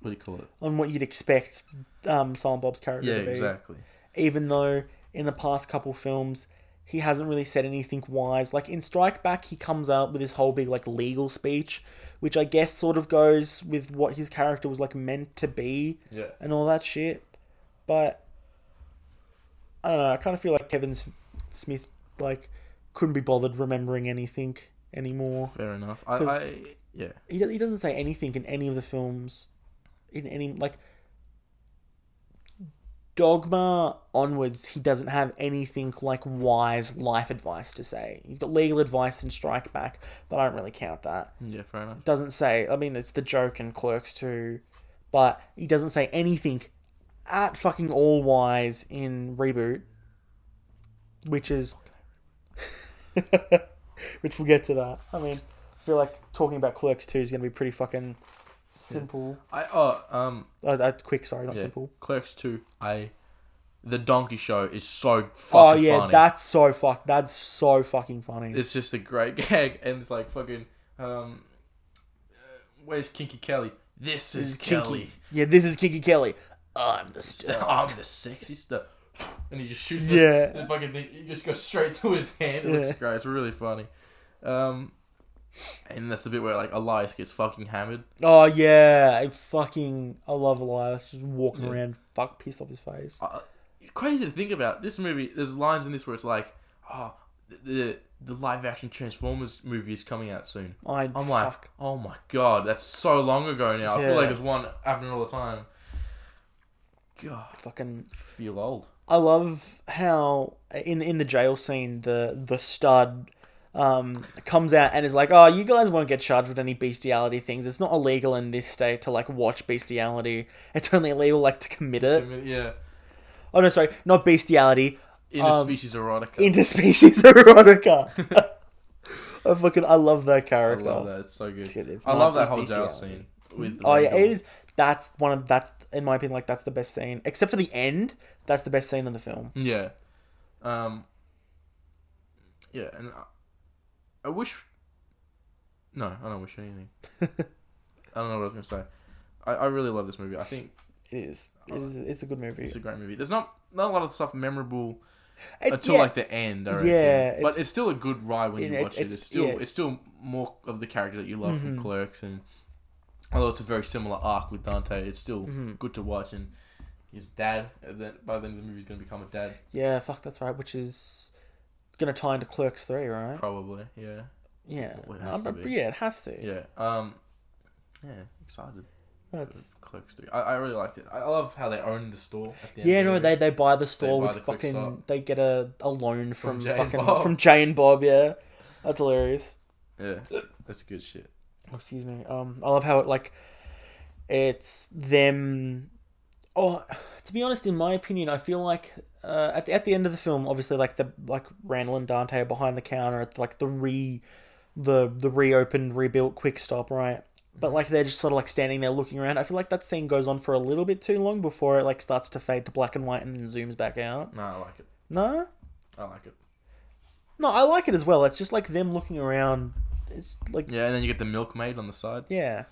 what do you call it? on what you'd expect um, Silent Bob's character Yeah, to be. exactly. Even though in the past couple films he hasn't really said anything wise. Like in Strike Back, he comes out with this whole big like legal speech, which I guess sort of goes with what his character was like meant to be Yeah. and all that shit. But I don't know. I kind of feel like Kevin Smith like couldn't be bothered remembering anything anymore. Fair enough. I, I yeah. He he doesn't say anything in any of the films, in any like Dogma onwards. He doesn't have anything like wise life advice to say. He's got legal advice in Strike Back, but I don't really count that. Yeah, fair enough. Doesn't say. I mean, it's the joke in Clerks too, but he doesn't say anything at fucking all wise in reboot, which is. which we'll get to that. I mean, I feel like talking about Clerks 2 is going to be pretty fucking simple. I oh um Uh, uh, quick, sorry, not yeah. simple. Clerks two. I the donkey show is so fucking funny. Oh yeah, funny. that's so fuck. That's so fucking funny. It's just a great gag, and it's like fucking um. uh, Where's Kinky Kelly? This is Kelly. Yeah, this is Kinky Kelly. I'm the star. I'm the sexy stuff. And he just shoots the, Yeah. the fucking thing. It just goes straight to his hand. It Yeah. looks great. It's really funny. Um, and that's the bit where like Elias gets fucking hammered. Oh yeah, I fucking I love Elias just walking Yeah. around, fuck pissed off his face. Uh, crazy to think about. This movie, there's lines in this where it's like, oh, the the live action Transformers movie is coming out soon. I I'm like, oh my god, that's so long ago now. I feel like there's one happening all the time. God, fucking. I feel old. I love how in in the jail scene the the stud um comes out and is like, oh, you guys won't get charged with any bestiality things. It's not illegal in this state to like watch bestiality. It's only illegal like to commit it. Yeah, Oh no, sorry, not bestiality. interspecies erotica. Interspecies erotica. I fucking I love that I character. love that. It's so good. It's I love that whole jail scene with. Oh yeah, it is. That's one of that's in my opinion like that's the best scene, except for the end. That's the best scene in the film. Yeah. Um. Yeah, and I, wish. No, I don't wish anything. I don't know what I was gonna say. I, I really love this movie. I think It is. It is. It's a good movie. it's a great movie. There's not not a lot of stuff memorable It's, until yeah, like the end. I. Yeah, but it's- it's still a good ride when you It- watch it. it's- It's still yeah. it's still more of the character that you love Mhm. from Clerks, and although it's a very similar arc with Dante, it's still Mhm. good to watch. And his dad, then by the end of the movie, he's gonna become a dad, yeah. Fuck, that's right. Which is gonna tie into Clerks three, right? probably. Yeah, Yeah. Well, it No, to but yeah, it has to. yeah. Um, yeah, excited. That's. Clerks three. I, I really liked it. I love how they own the store. At the Yeah, no, they they buy the store buy with the fucking. They get a, a loan From from, fucking Bob. from Jay and Bob. Yeah, that's hilarious. Yeah, that's good shit. Oh, excuse me. Um, I love how it like, it's them. Oh, to be honest, in my opinion, I feel like uh, at the, at the end of the film, obviously, like the like Randall and Dante are behind the counter at like the re, the the reopened, rebuilt Quick Stop, right? But like they're just sort of like standing there looking around. I feel like that scene goes on for a little bit too long before it like starts to fade to black and white and then zooms back out. No, I like it. No, I like it. no, I like it as well. It's just like them looking around. It's like Yeah, and then you get the milkmaid on the side. Yeah.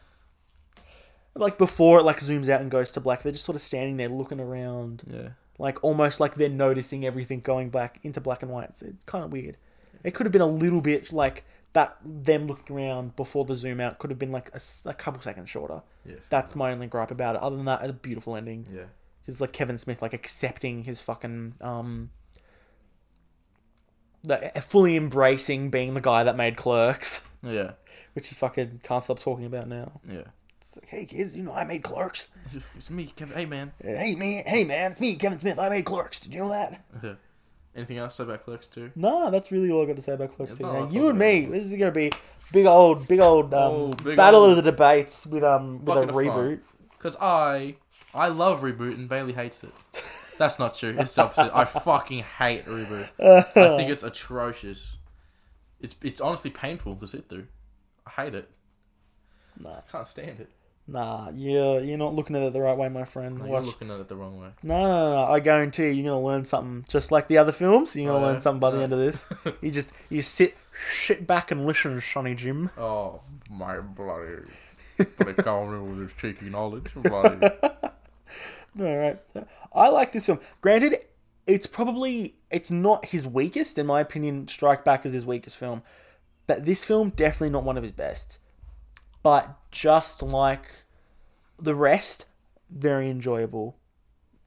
Like before it like zooms out and goes to black, they're just sort of standing there looking around, Yeah. Like almost like they're noticing everything going back into black and white. It's, it's kind of weird. It could have been a little bit like that. Them looking around before the zoom out could have been like a couple seconds shorter. Yeah. That's my only gripe about it. Other than that, it's a beautiful ending. Yeah. It's like Kevin Smith like accepting his fucking um, the, fully embracing being the guy that made Clerks, Yeah. which he fucking can't stop talking about now. Yeah. It's like, hey kids, you know I made Clerks. It's me, Kevin. Hey, man. Hey man, hey man, it's me, Kevin Smith. I made Clerks. Did you know that? Anything else about Clerks 2? No, that's really all I got to say about Clerks. Yeah, too. you and me, this is gonna be big old, big old um, Oh, big battle old- of the debates with um with a reboot. Because I, I love Reboot and Bailey hates it. That's not true. It's the opposite. I fucking hate reboot. I think it's atrocious. It's it's honestly painful to sit through. I hate it. Nah. I can't stand it. Nah, you're you're not looking at it the right way, my friend. No, you're Watch. looking at it the wrong way. No, no, no, no. I guarantee you, you're gonna learn something. Just like the other films, you're gonna Oh, learn something by the end of this. you just you sit sit back and listen, to Sonny Jim. Oh my bloody! Call me with his cheeky knowledge. Bloody. All right. I like this film. Granted, it's probably it's not his weakest, in my opinion. Strike Back is his weakest film, but this film definitely not one of his best. But just like the rest, very enjoyable.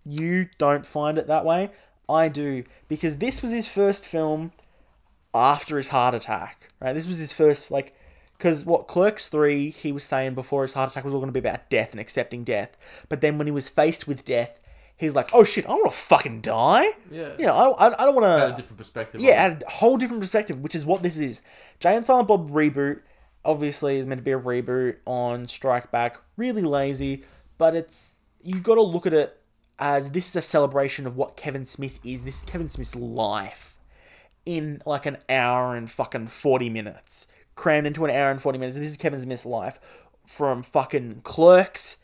You don't find it that way. I do because this was his first film after his heart attack. Right, this was his first like because what Clerks three he was saying before his heart attack was all going to be about death and accepting death, but then when he was faced with death, he's like, oh shit, I don't want to fucking die. Yeah. You know, I, I, I don't want Had a to. different perspective. Yeah, add a whole different perspective, which is what this is. Jay and Silent Bob reboot obviously is meant to be a reboot on Strike Back. Really lazy, but it's you've got to look at it as this is a celebration of what Kevin Smith is. This is Kevin Smith's life in like an hour and fucking 40 minutes. Crammed into an hour and 40 minutes. This is Kevin Smith's life from fucking clerks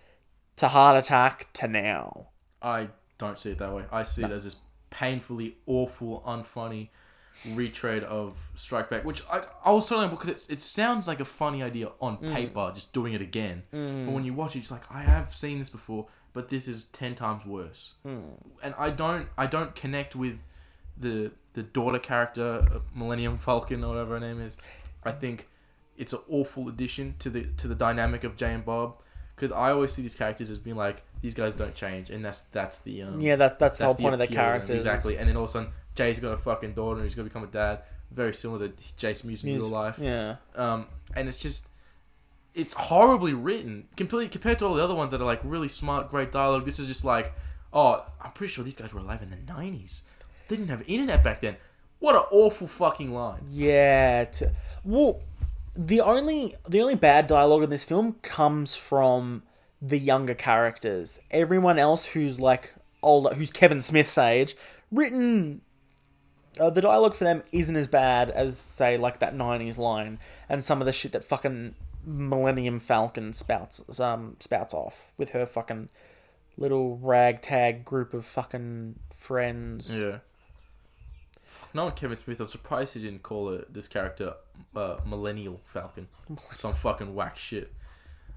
to heart attack to now. I don't see it that way. I see it as this painfully awful, unfunny retread of Strike Back, which I, I was certainly because it, it sounds like a funny idea on paper, just doing it again. But when you watch it, it's like I have seen this before, but this is ten times worse. And I don't I don't connect with the the daughter character, uh, Millennium Falcon or whatever her name is. I think it's an awful addition to the to the dynamic of Jay and Bob. Because I always see these characters as being like these guys don't change, and that's that's the um, Yeah, that, that's, the whole that's point of them, characters. Exactly. And then all of a sudden, Jay's got a fucking daughter and he's going to become a dad. Very similar to Jason Mewes in Mewes, real life. Yeah. Um, and it's just, it's horribly written. Completely compared to all the other ones that are like really smart, great dialogue. This is just like, oh, I'm pretty sure these guys were alive in the 90s. They didn't have internet back then. What an awful fucking line. Yeah. T- well, the only the only bad dialogue in this film comes from the younger characters. Everyone else who's like older, who's Kevin Smith's age, written. Uh, the dialogue for them isn't as bad as say like that '90s line and some of the shit that fucking Millennium Falcon spouts um spouts off with her fucking little ragtag group of fucking friends. Yeah. No, Kevin Smith. I'm surprised he didn't call it this character uh, Millennial Falcon. Some fucking whack shit.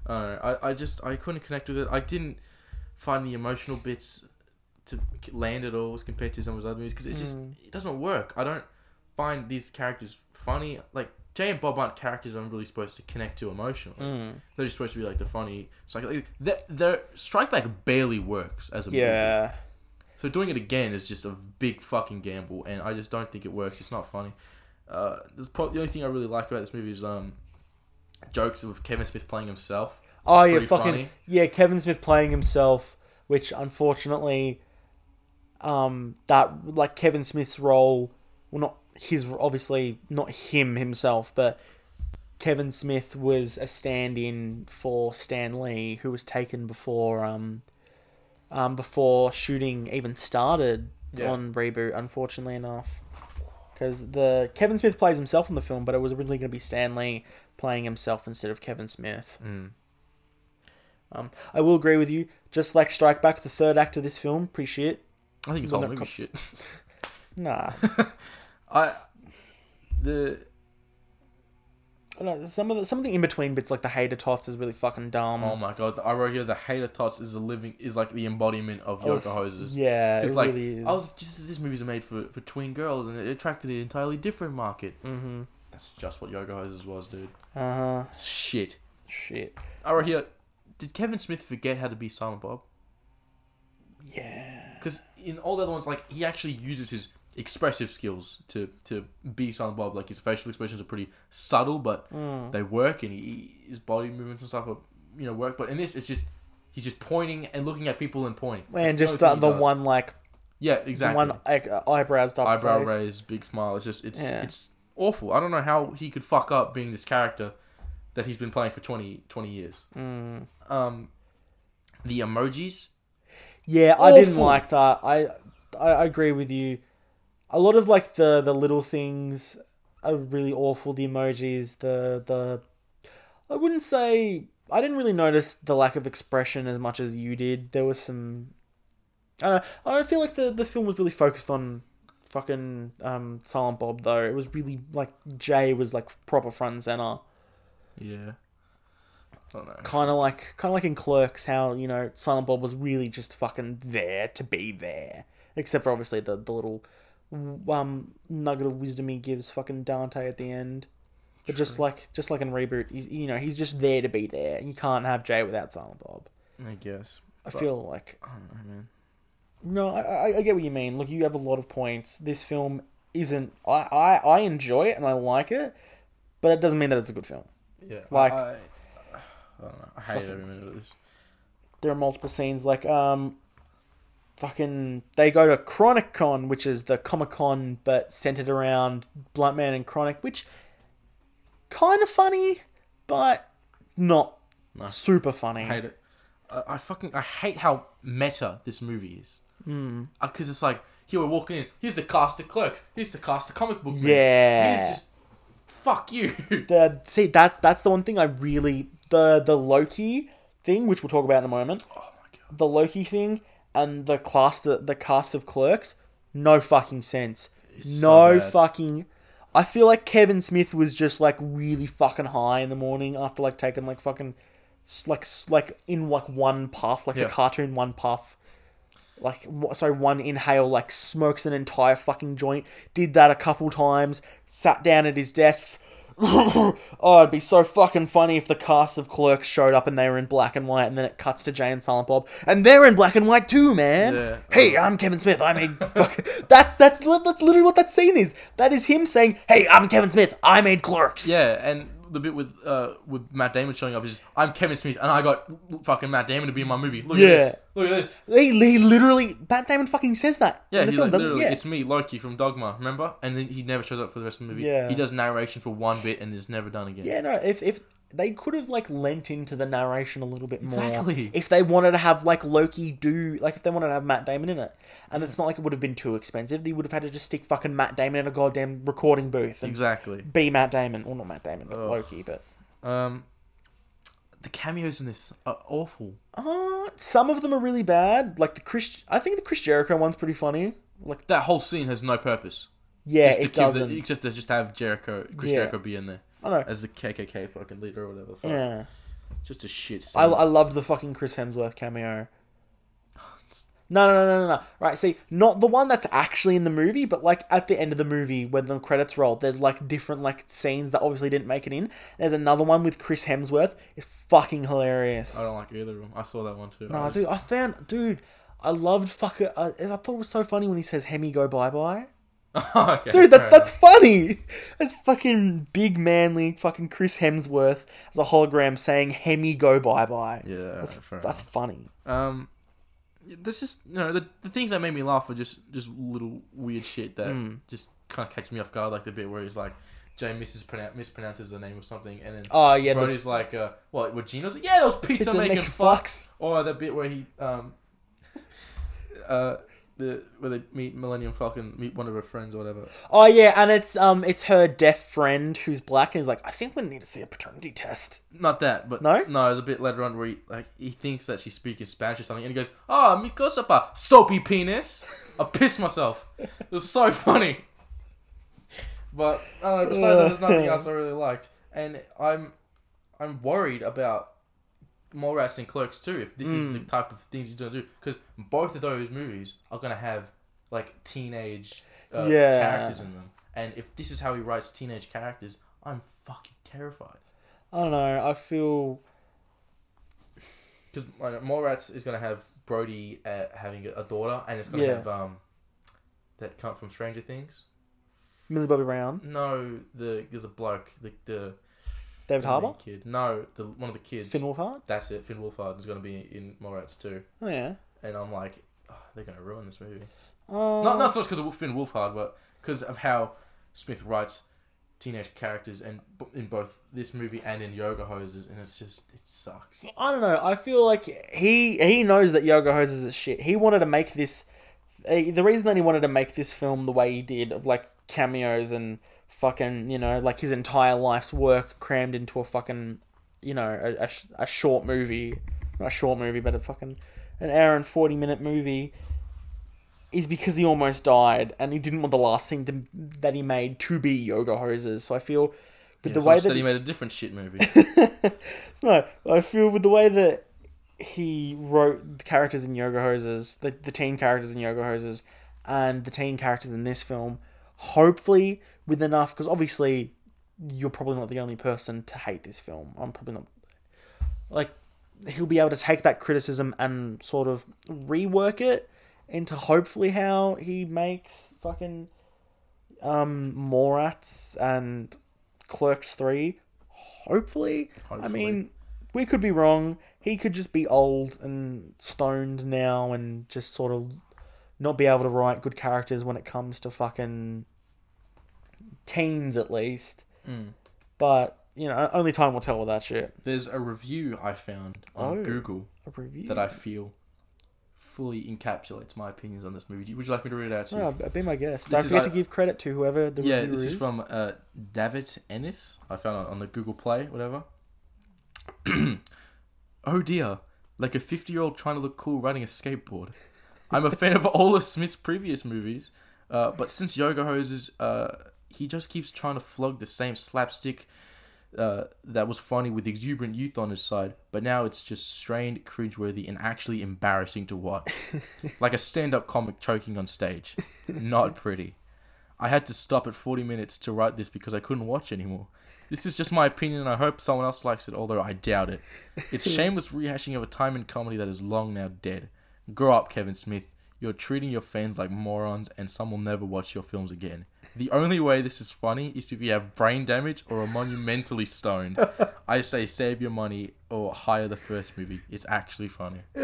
Uh, I I just I couldn't connect with it. I didn't find the emotional bits to land at all as compared to some of his other movies because it just it doesn't work. I don't find these characters funny. Like Jay and Bob aren't characters I'm really supposed to connect to emotionally. Mm. They're just supposed to be like the funny. So like, their, their Strike Back barely works as a movie. Yeah. So doing it again is just a big fucking gamble, and I just don't think it works. It's not funny. Uh, there's probably the only thing I really like about this movie is um, jokes of Kevin Smith playing himself. Oh yeah, fucking funny. yeah. Kevin Smith playing himself, which unfortunately, um, that like Kevin Smith's role, well, not his obviously not him himself, but Kevin Smith was a stand-in for Stan Lee, who was taken before um, um, before shooting even started Yeah. on reboot. Unfortunately enough. Because the Kevin Smith plays himself in the film, but it was originally going to be Stan Lee playing himself instead of Kevin Smith. Mm. Um, I will agree with you. Just like Strike Back, the third act of this film, pretty shit. I think it's all no, movie co- shit. Nah, I the know, some of the some of the in between bits, like the hater tots, is really fucking dumb. oh my god, I wrote here the hater tots is a living is like the embodiment of Yoga Hosers. yeah, it It's like really is. I was just this movie's made for for tween girls and it attracted an entirely different market. Mm-hmm. That's just what Yoga Hosers was, dude. Uh huh. Shit. Shit. I wrote here. Did Kevin Smith forget how to be Silent Bob? Yeah. Because in all the other ones, like he actually uses his expressive skills to to be Silent Bob. Like his facial expressions are pretty subtle, but Mm. they work, and he, his body movements and stuff are you know work. But in this, it's just he's just pointing and looking at people and pointing. And That's just only the the one like yeah, exactly. one like uh, eyebrows up eyebrow face. raise, big smile. It's just it's Yeah. it's awful. I don't know how he could fuck up being this character that he's been playing for 20, 20 years. Mm. Um, the emojis. Yeah, I didn't like that. I, I I agree with you. A lot of like the the little things are really awful. The emojis, the the I wouldn't say I didn't really notice the lack of expression as much as you did. There was some I don't know, I don't feel like the the film was really focused on fucking um Silent Bob though. It was really like Jay was like proper front and center. Yeah. I don't know. kind of like kind of like in Clerks, how you know Silent Bob was really just fucking there to be there, except for obviously the the little um nugget of wisdom he gives fucking Dante at the end. But just like just like in reboot, he's you know he's just there to be there. You can't have Jay without Silent Bob. I guess. I feel like I don't know, man. no, I, I I get what you mean. Look, you have a lot of points. This film isn't. I I I enjoy it and I like it, but it doesn't mean that it's a good film. Yeah. Like- I, I, don't know. I hate Fucking- every minute of this. there are multiple scenes like um fucking they go to Chronic Con, which is the Comic Con but centered around Blunt Man and Chronic, which kind of funny, but not No. super funny. I hate it. I, I fucking I hate how meta this movie is. Mm. Because it's like here we're walking in. Here's the cast of Clerks. Here's the cast of Comic Book. Yeah. Here's just fuck you. The see that's that's the one thing I really the the Loki thing, which we'll talk about in a moment. oh my god. The Loki thing and the class the, the cast of clerks, no fucking sense. It's no bad. fucking I feel like Kevin Smith was just like really fucking high in the morning after like taking like fucking like like in like one puff, like Yeah. a cartoon one puff. Like sorry, one inhale like smokes an entire fucking joint. Did that a couple times. Sat down at his desks. oh, it'd be so fucking funny if the cast of clerks showed up and they were in black and white, and then it cuts to Jay and Silent Bob, and they're in black and white too, man. Yeah. Hey, I'm Kevin Smith. I made fuck. that's that's that's literally what that scene is. That is him saying, "Hey, I'm Kevin Smith. I made clerks." Yeah, and the bit with uh with Matt Damon showing up is I'm Kevin Smith and I got fucking Matt Damon to be in my movie. Look Yeah. at this. Look at this. He, he literally Matt Damon fucking says that. Yeah, in the he's film, like doesn't- literally, yeah. it's me, Loki from Dogma, remember? And then he never shows up for the rest of the movie. Yeah. He does narration for one bit and is never done again. Yeah, no, if if they could have like lent into the narration a little bit more. Exactly. If they wanted to have like Loki do like if they wanted to have Matt Damon in it. And it's not like it would have been too expensive. They would have had to just stick fucking Matt Damon in a goddamn recording booth and Exactly. be Matt Damon. Well not Matt Damon, but Ugh. Loki, but Um, the cameos in this are awful. uh some of them are really bad. Like the Chris I think the Chris Jericho one's pretty funny. Like That whole scene has no purpose. yeah, Just to it the- doesn't. except to just have Jericho, Chris Yeah. Jericho be in there I know. as the KKK fucking leader or whatever. Fuck. Yeah. Just a shit scene. I, I loved the fucking Chris Hemsworth cameo. No, no, no, no, no, no. Right, see, not the one that's actually in the movie, but like at the end of the movie when the credits roll, there's like different like scenes that obviously didn't make it in. There's another one with Chris Hemsworth. It's fucking hilarious. I don't like either of them. I saw that one too. No, I just- dude, I found, dude, I loved fucker. I, I thought it was so funny when he says "Hemi, go bye bye." okay, Dude, that that's enough. funny. That's fucking big manly fucking Chris Hemsworth as a hologram saying "Hemi, go bye bye." Yeah, That's that's funny. Um, this is you know the, the things that made me laugh were just just little weird shit that Mm. just kind of catch me off guard, like the bit where he's like. Jay mispronoun- mispronounces the name of something, and then Oh yeah, the Brodie's like, uh, "What? What Gino's like? Yeah, those pizza, pizza making making fucks." fucks. Or the bit where he, um, uh, the where they meet Millennium Falcon, meet one of her friends or whatever. Oh yeah, and it's um it's her deaf friend who's black and he's like, I think we need to see a paternity test. Not that, but No? no. it's a bit later on where he like he thinks that she's speaking Spanish or something, and he goes, "Oh, mi cosa pa soapy penis." I pissed myself. It was so funny. But I don't know. Besides that, there's nothing else I really liked, and I'm I'm worried about Mallrats and Clerks too. If this is the type of things he's gonna do, because both of those movies are gonna have like teenage uh, Yeah. characters in them, and if this is how he writes teenage characters, I'm fucking terrified. I don't know. I feel Because like, Mallrats is gonna have Brodie uh, having a- a daughter, and it's gonna Yeah. have um that come from Stranger Things. Millie Bobby Brown, No, the there's a bloke, the the David Harbour, kid. No, the one of the kids. Finn Wolfhard. That's it. Finn Wolfhard is gonna be in Mallrats too, Oh yeah. and I'm like, oh, they're gonna ruin this movie. Uh, Not not so much because of Finn Wolfhard, but because of how Smith writes teenage characters, and in both this movie and in Yoga Hosers, and it's just it sucks. I don't know. I feel like he he knows that Yoga Hosers is shit. He wanted to make this. eh, The reason that he wanted to make this film the way he did, of like cameos and fucking, you know, like his entire life's work crammed into a fucking, you know, a, a, a short movie, not a short movie, but a fucking an hour and forty minute movie, is because he almost died and he didn't want the last thing to, that he made to be Yoga Hosers. So I feel with Yeah, the way that he made a different shit movie. no, I feel with the way that he wrote the characters in Yoga Hosers, the, the teen characters in Yoga Hosers, and the teen characters in this film, hopefully with enough, because obviously you're probably not the only person to hate this film. I'm probably not. Like, he'll be able to take that criticism and sort of rework it into hopefully how he makes fucking um Mallrats and Clerks 3 hopefully. I mean, we could be wrong. He could just be old and stoned now and just sort of not be able to write good characters when it comes to fucking teens, at least. Mm. But, you know, only time will tell with that shit. There's a review I found on Oh. Google A review. that I feel fully encapsulates my opinions on this movie. Would you like me to read it out to you? Oh, be my guest. This Don't forget like- to give credit to whoever the yeah, reviewer this is. is from uh, David Ennis. I found it on the Google Play, whatever. oh dear, like a 50 year old trying to look cool riding a skateboard. I'm a fan of all of Smith's previous movies, uh, but since Yoga Hosers, uh, he just keeps trying to flog the same slapstick uh, that was funny with exuberant youth on his side, but now it's just strained, cringeworthy, and actually embarrassing to watch. like a stand up comic choking on stage. Not pretty. I had to stop at 40 minutes to write this because I couldn't watch anymore. This is just my opinion, and I hope someone else likes it, although I doubt it. It's shameless rehashing of a time in comedy that is long now dead. Grow up, Kevin Smith. You're treating your fans like morons, and some will never watch your films again. The only way this is funny is if you have brain damage or are monumentally stoned. I say save your money or hire the first movie. It's actually funny.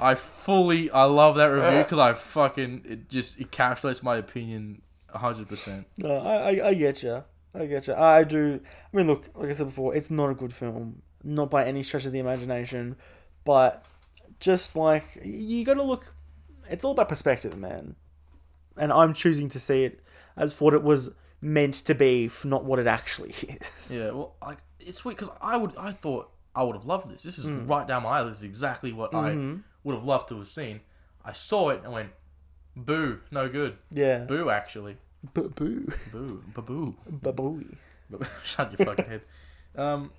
I fully, I love that review because I fucking, it just encapsulates my opinion 100%. No, I, I, I get you. I get you. I do. I mean, look, like I said before, it's not a good film, not by any stretch of the imagination, but just like you got to look. It's all about perspective, man. And I'm choosing to see it as what it was meant to be, not what it actually is. Yeah, well, like it's weird because I would, I thought I would have loved this. This is right down my alley. This is exactly what I would have loved to have seen. I saw it and went, boo, no good. Yeah. Boo, actually. Boo. Boo. Boo, baboo. Babooey. Shut your fucking head. Um,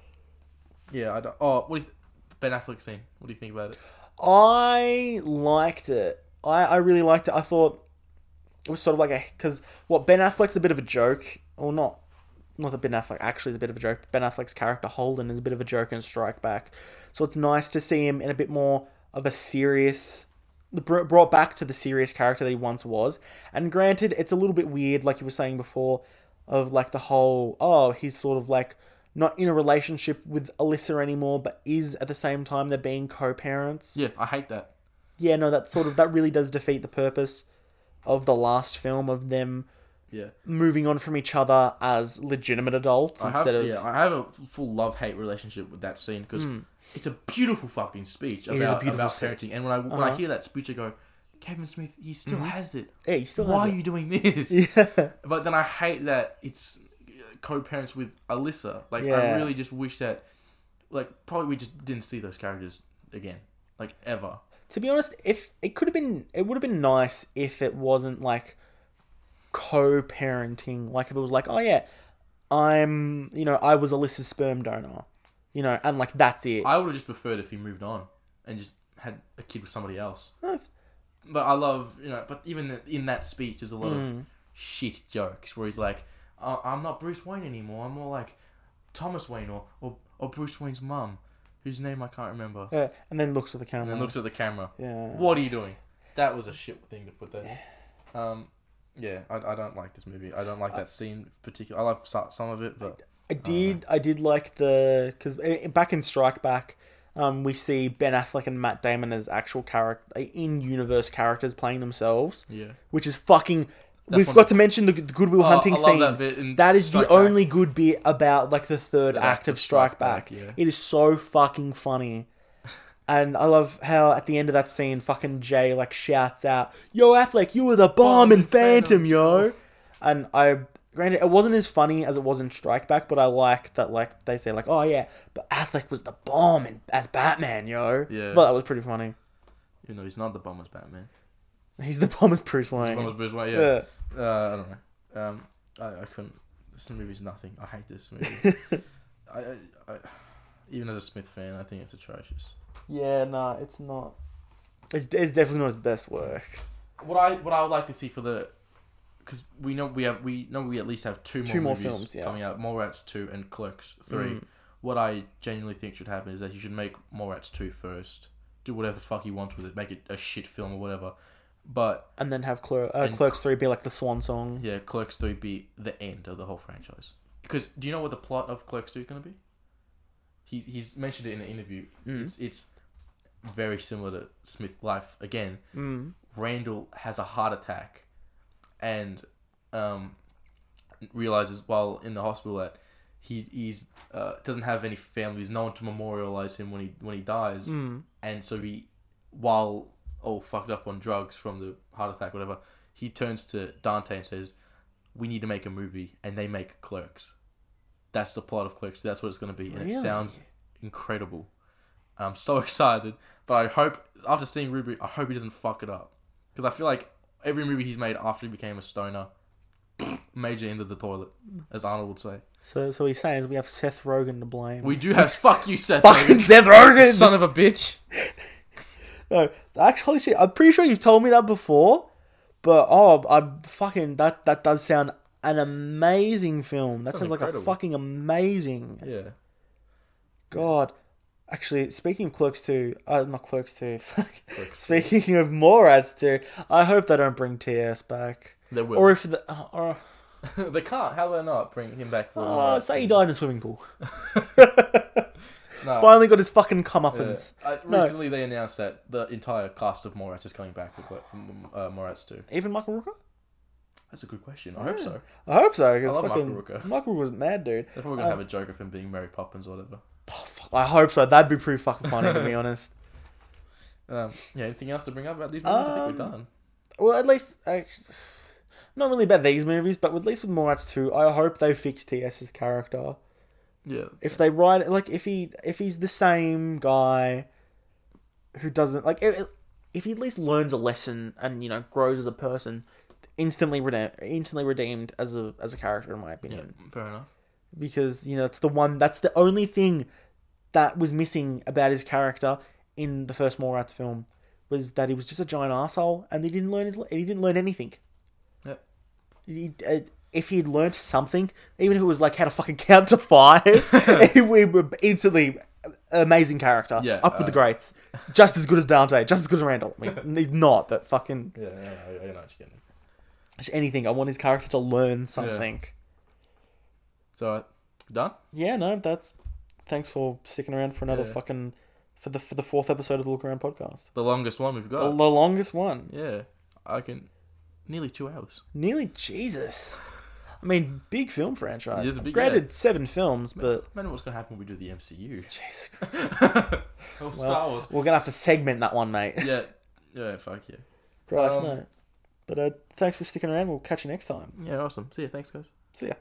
yeah, I don't. Oh, what do you, Ben Affleck scene? What do you think about it? I liked it. I, I really liked it. I thought it was sort of like a because what Ben Affleck's a bit of a joke, or not. Not that Ben Affleck actually is a bit of a joke. Ben Affleck's character Holden is a bit of a joke in Strike Back, so it's nice to see him in a bit more of a serious, brought back to the serious character that he once was. And granted, it's a little bit weird, like you were saying before, of like the whole oh he's sort of like not in a relationship with Alyssa anymore, but is at the same time they're being co-parents Yeah, I hate that. yeah, no, that sort of that really does defeat the purpose of the last film of them Yeah, moving on from each other as legitimate adults I instead have. of Yeah, I have a full love hate relationship with that scene because hmm. it's a beautiful fucking speech about about scene. parenting. And when I when Uh-huh. I hear that speech, I go, Kevin Smith, he still mm-hmm. has it. yeah, he still Why are you doing this? Yeah, But then I hate that it's uh, co-parents with Alyssa. Like I really just wish that, like probably we just didn't see those characters again, like ever. To be honest, if it could have been, it would have been nice if it wasn't like co-parenting. Like if it was like, oh yeah, I'm, you know, I was Alyssa's sperm donor, you know, and like that's it. I would have just preferred if he moved on and just had a kid with somebody else. But I love, you know, but even in that speech, there's a lot Mm. of shit jokes where he's like, "I- "I'm not Bruce Wayne anymore. I'm more like Thomas Wayne or or, or Bruce Wayne's mum, whose name I can't remember." yeah, and then looks at the camera. And then looks at the camera. yeah. What are you doing? That was a shit thing to put there. Um, yeah, I, I don't like this movie. I don't like that scene particular. I like so- some of it, but I did. I did like the because back in Strike Back, um, we see Ben Affleck and Matt Damon as actual character in universe characters playing themselves, yeah, which is fucking That's we forgot to mention the, the Goodwill Oh, Hunting I love scene. that bit in that is the Strike Back. only good bit about like the third act of Strike Back. yeah. It is so fucking funny. And I love how at the end of that scene, fucking Jay like shouts out, "Yo, Affleck, you were the oh, bomb in in Phantom, Phantom, yo!" And I, granted, it wasn't as funny as it was in Strike Back, but I like that like they say like, "Oh yeah, but Affleck was the bomb in, as Batman, yo." Yeah. but that was pretty funny. You know, he's not the bomb as Batman. He's the bomb as Bruce Wayne. Bomb as Bruce Wayne, yeah. yeah. Uh, I don't know. Um, I, I couldn't. This movie's nothing. I hate this movie. I, I, I, even as a Smith fan, I think it's atrocious. Yeah, nah, it's not. It's, it's definitely not his best work. What I what I would like to see for the, because we know we have we know we at least have two more Two more films, yeah. coming out. Mallrats two and Clerks three. Mm. What I genuinely think should happen is that he should make Mallrats two first. Do whatever the fuck he wants with it. Make it a shit film or whatever. But And then have Cler- uh, And- Clerks 3 be like the swan song. yeah, Clerks three be the end of the whole franchise. Because do you know what the plot of Clerks two is gonna be? He he's mentioned it in an interview. Mm. It's it's very similar to Smith Life again. Mm. Randall has a heart attack and um, realizes while in the hospital that he he's uh, doesn't have any family. There's no one to memorialize him when he when he dies, Mm. and so he while all fucked up on drugs from the heart attack, whatever, he turns to Dante and says, "We need to make a movie," and they make Clerks. That's the plot of Clerks. That's what it's going to be, and it sounds incredible. I'm so excited, but I hope after seeing Ruby, I hope he doesn't fuck it up because I feel like every movie he's made after he became a stoner, major into the toilet, as Arnold would say. So, so he's saying is we have Seth Rogen to blame. We do have fuck you, Seth, fucking Seth Rogen. son of a bitch. No, actually, shit. I'm pretty sure you've told me that before, but oh, I'm fucking that. That does sound an amazing film. That Sounds like a fucking amazing. Yeah, God, actually, speaking of Clerks 2, uh, not Clerks 2. Fuck. Clerks Speaking of Mallrats 2, I hope they don't bring TS back. they will. Or if the, uh, or they can't. How will they not bring him back for? uh, say he died in a swimming pool. No. Finally got his fucking Yeah. comeuppance. Uh, No. recently, they announced that the entire cast of Mallrats is coming back with, from uh, Mallrats 2. Even Michael Rooker? That's a good question. I hope so. I hope so, because I love fucking Michael Rooker. Michael Rooker was mad, dude. They're probably gonna have a joke of him being Mary Poppins or whatever. Oh, fuck, I hope so. That'd be pretty fucking funny, to be honest. Um, yeah. Anything else to bring up about these movies? I think we're Um, done. Well, at least, uh, not really about these movies, but at least with Mallrats 2, I hope they fix TS's character. Yeah. If they write it, like, if he if he's the same guy who doesn't, like, if, if he at least learns a lesson and, you know, grows as a person, instantly redeemed, instantly redeemed as a as a character, in my Yeah. opinion. Fair enough. because you know it's the one that's the only thing that was missing about his character in the first Mallrats film was that he was just a giant asshole and he didn't learn his he didn't learn anything. Yep. He, if he'd learned something, even if it was like how to fucking count to five, we were instantly amazing character. Yeah, up with the greats, just as good as Dante, just as good as Randall. I mean, he's not, but fucking Yeah. yeah, yeah, I know what you're getting. just anything. I want his character to learn something. So uh, done. Yeah, no, that's. Thanks for sticking around for another Yeah. fucking for the for the fourth episode of the Look Around podcast. The longest one we've The, got. the longest one. yeah. I can. Nearly two hours. Nearly Jesus. I mean, big film franchise. It is a big- Granted, seven films, but I Imagine what's gonna happen when we do the MCU. Jesus, oh, Star Wars. we're gonna have to segment that one, mate. Yeah. Yeah. Fuck yeah. Christ Um, no. But uh, thanks for sticking around. We'll catch you next time. Yeah. Awesome. See you. Thanks, guys. See ya.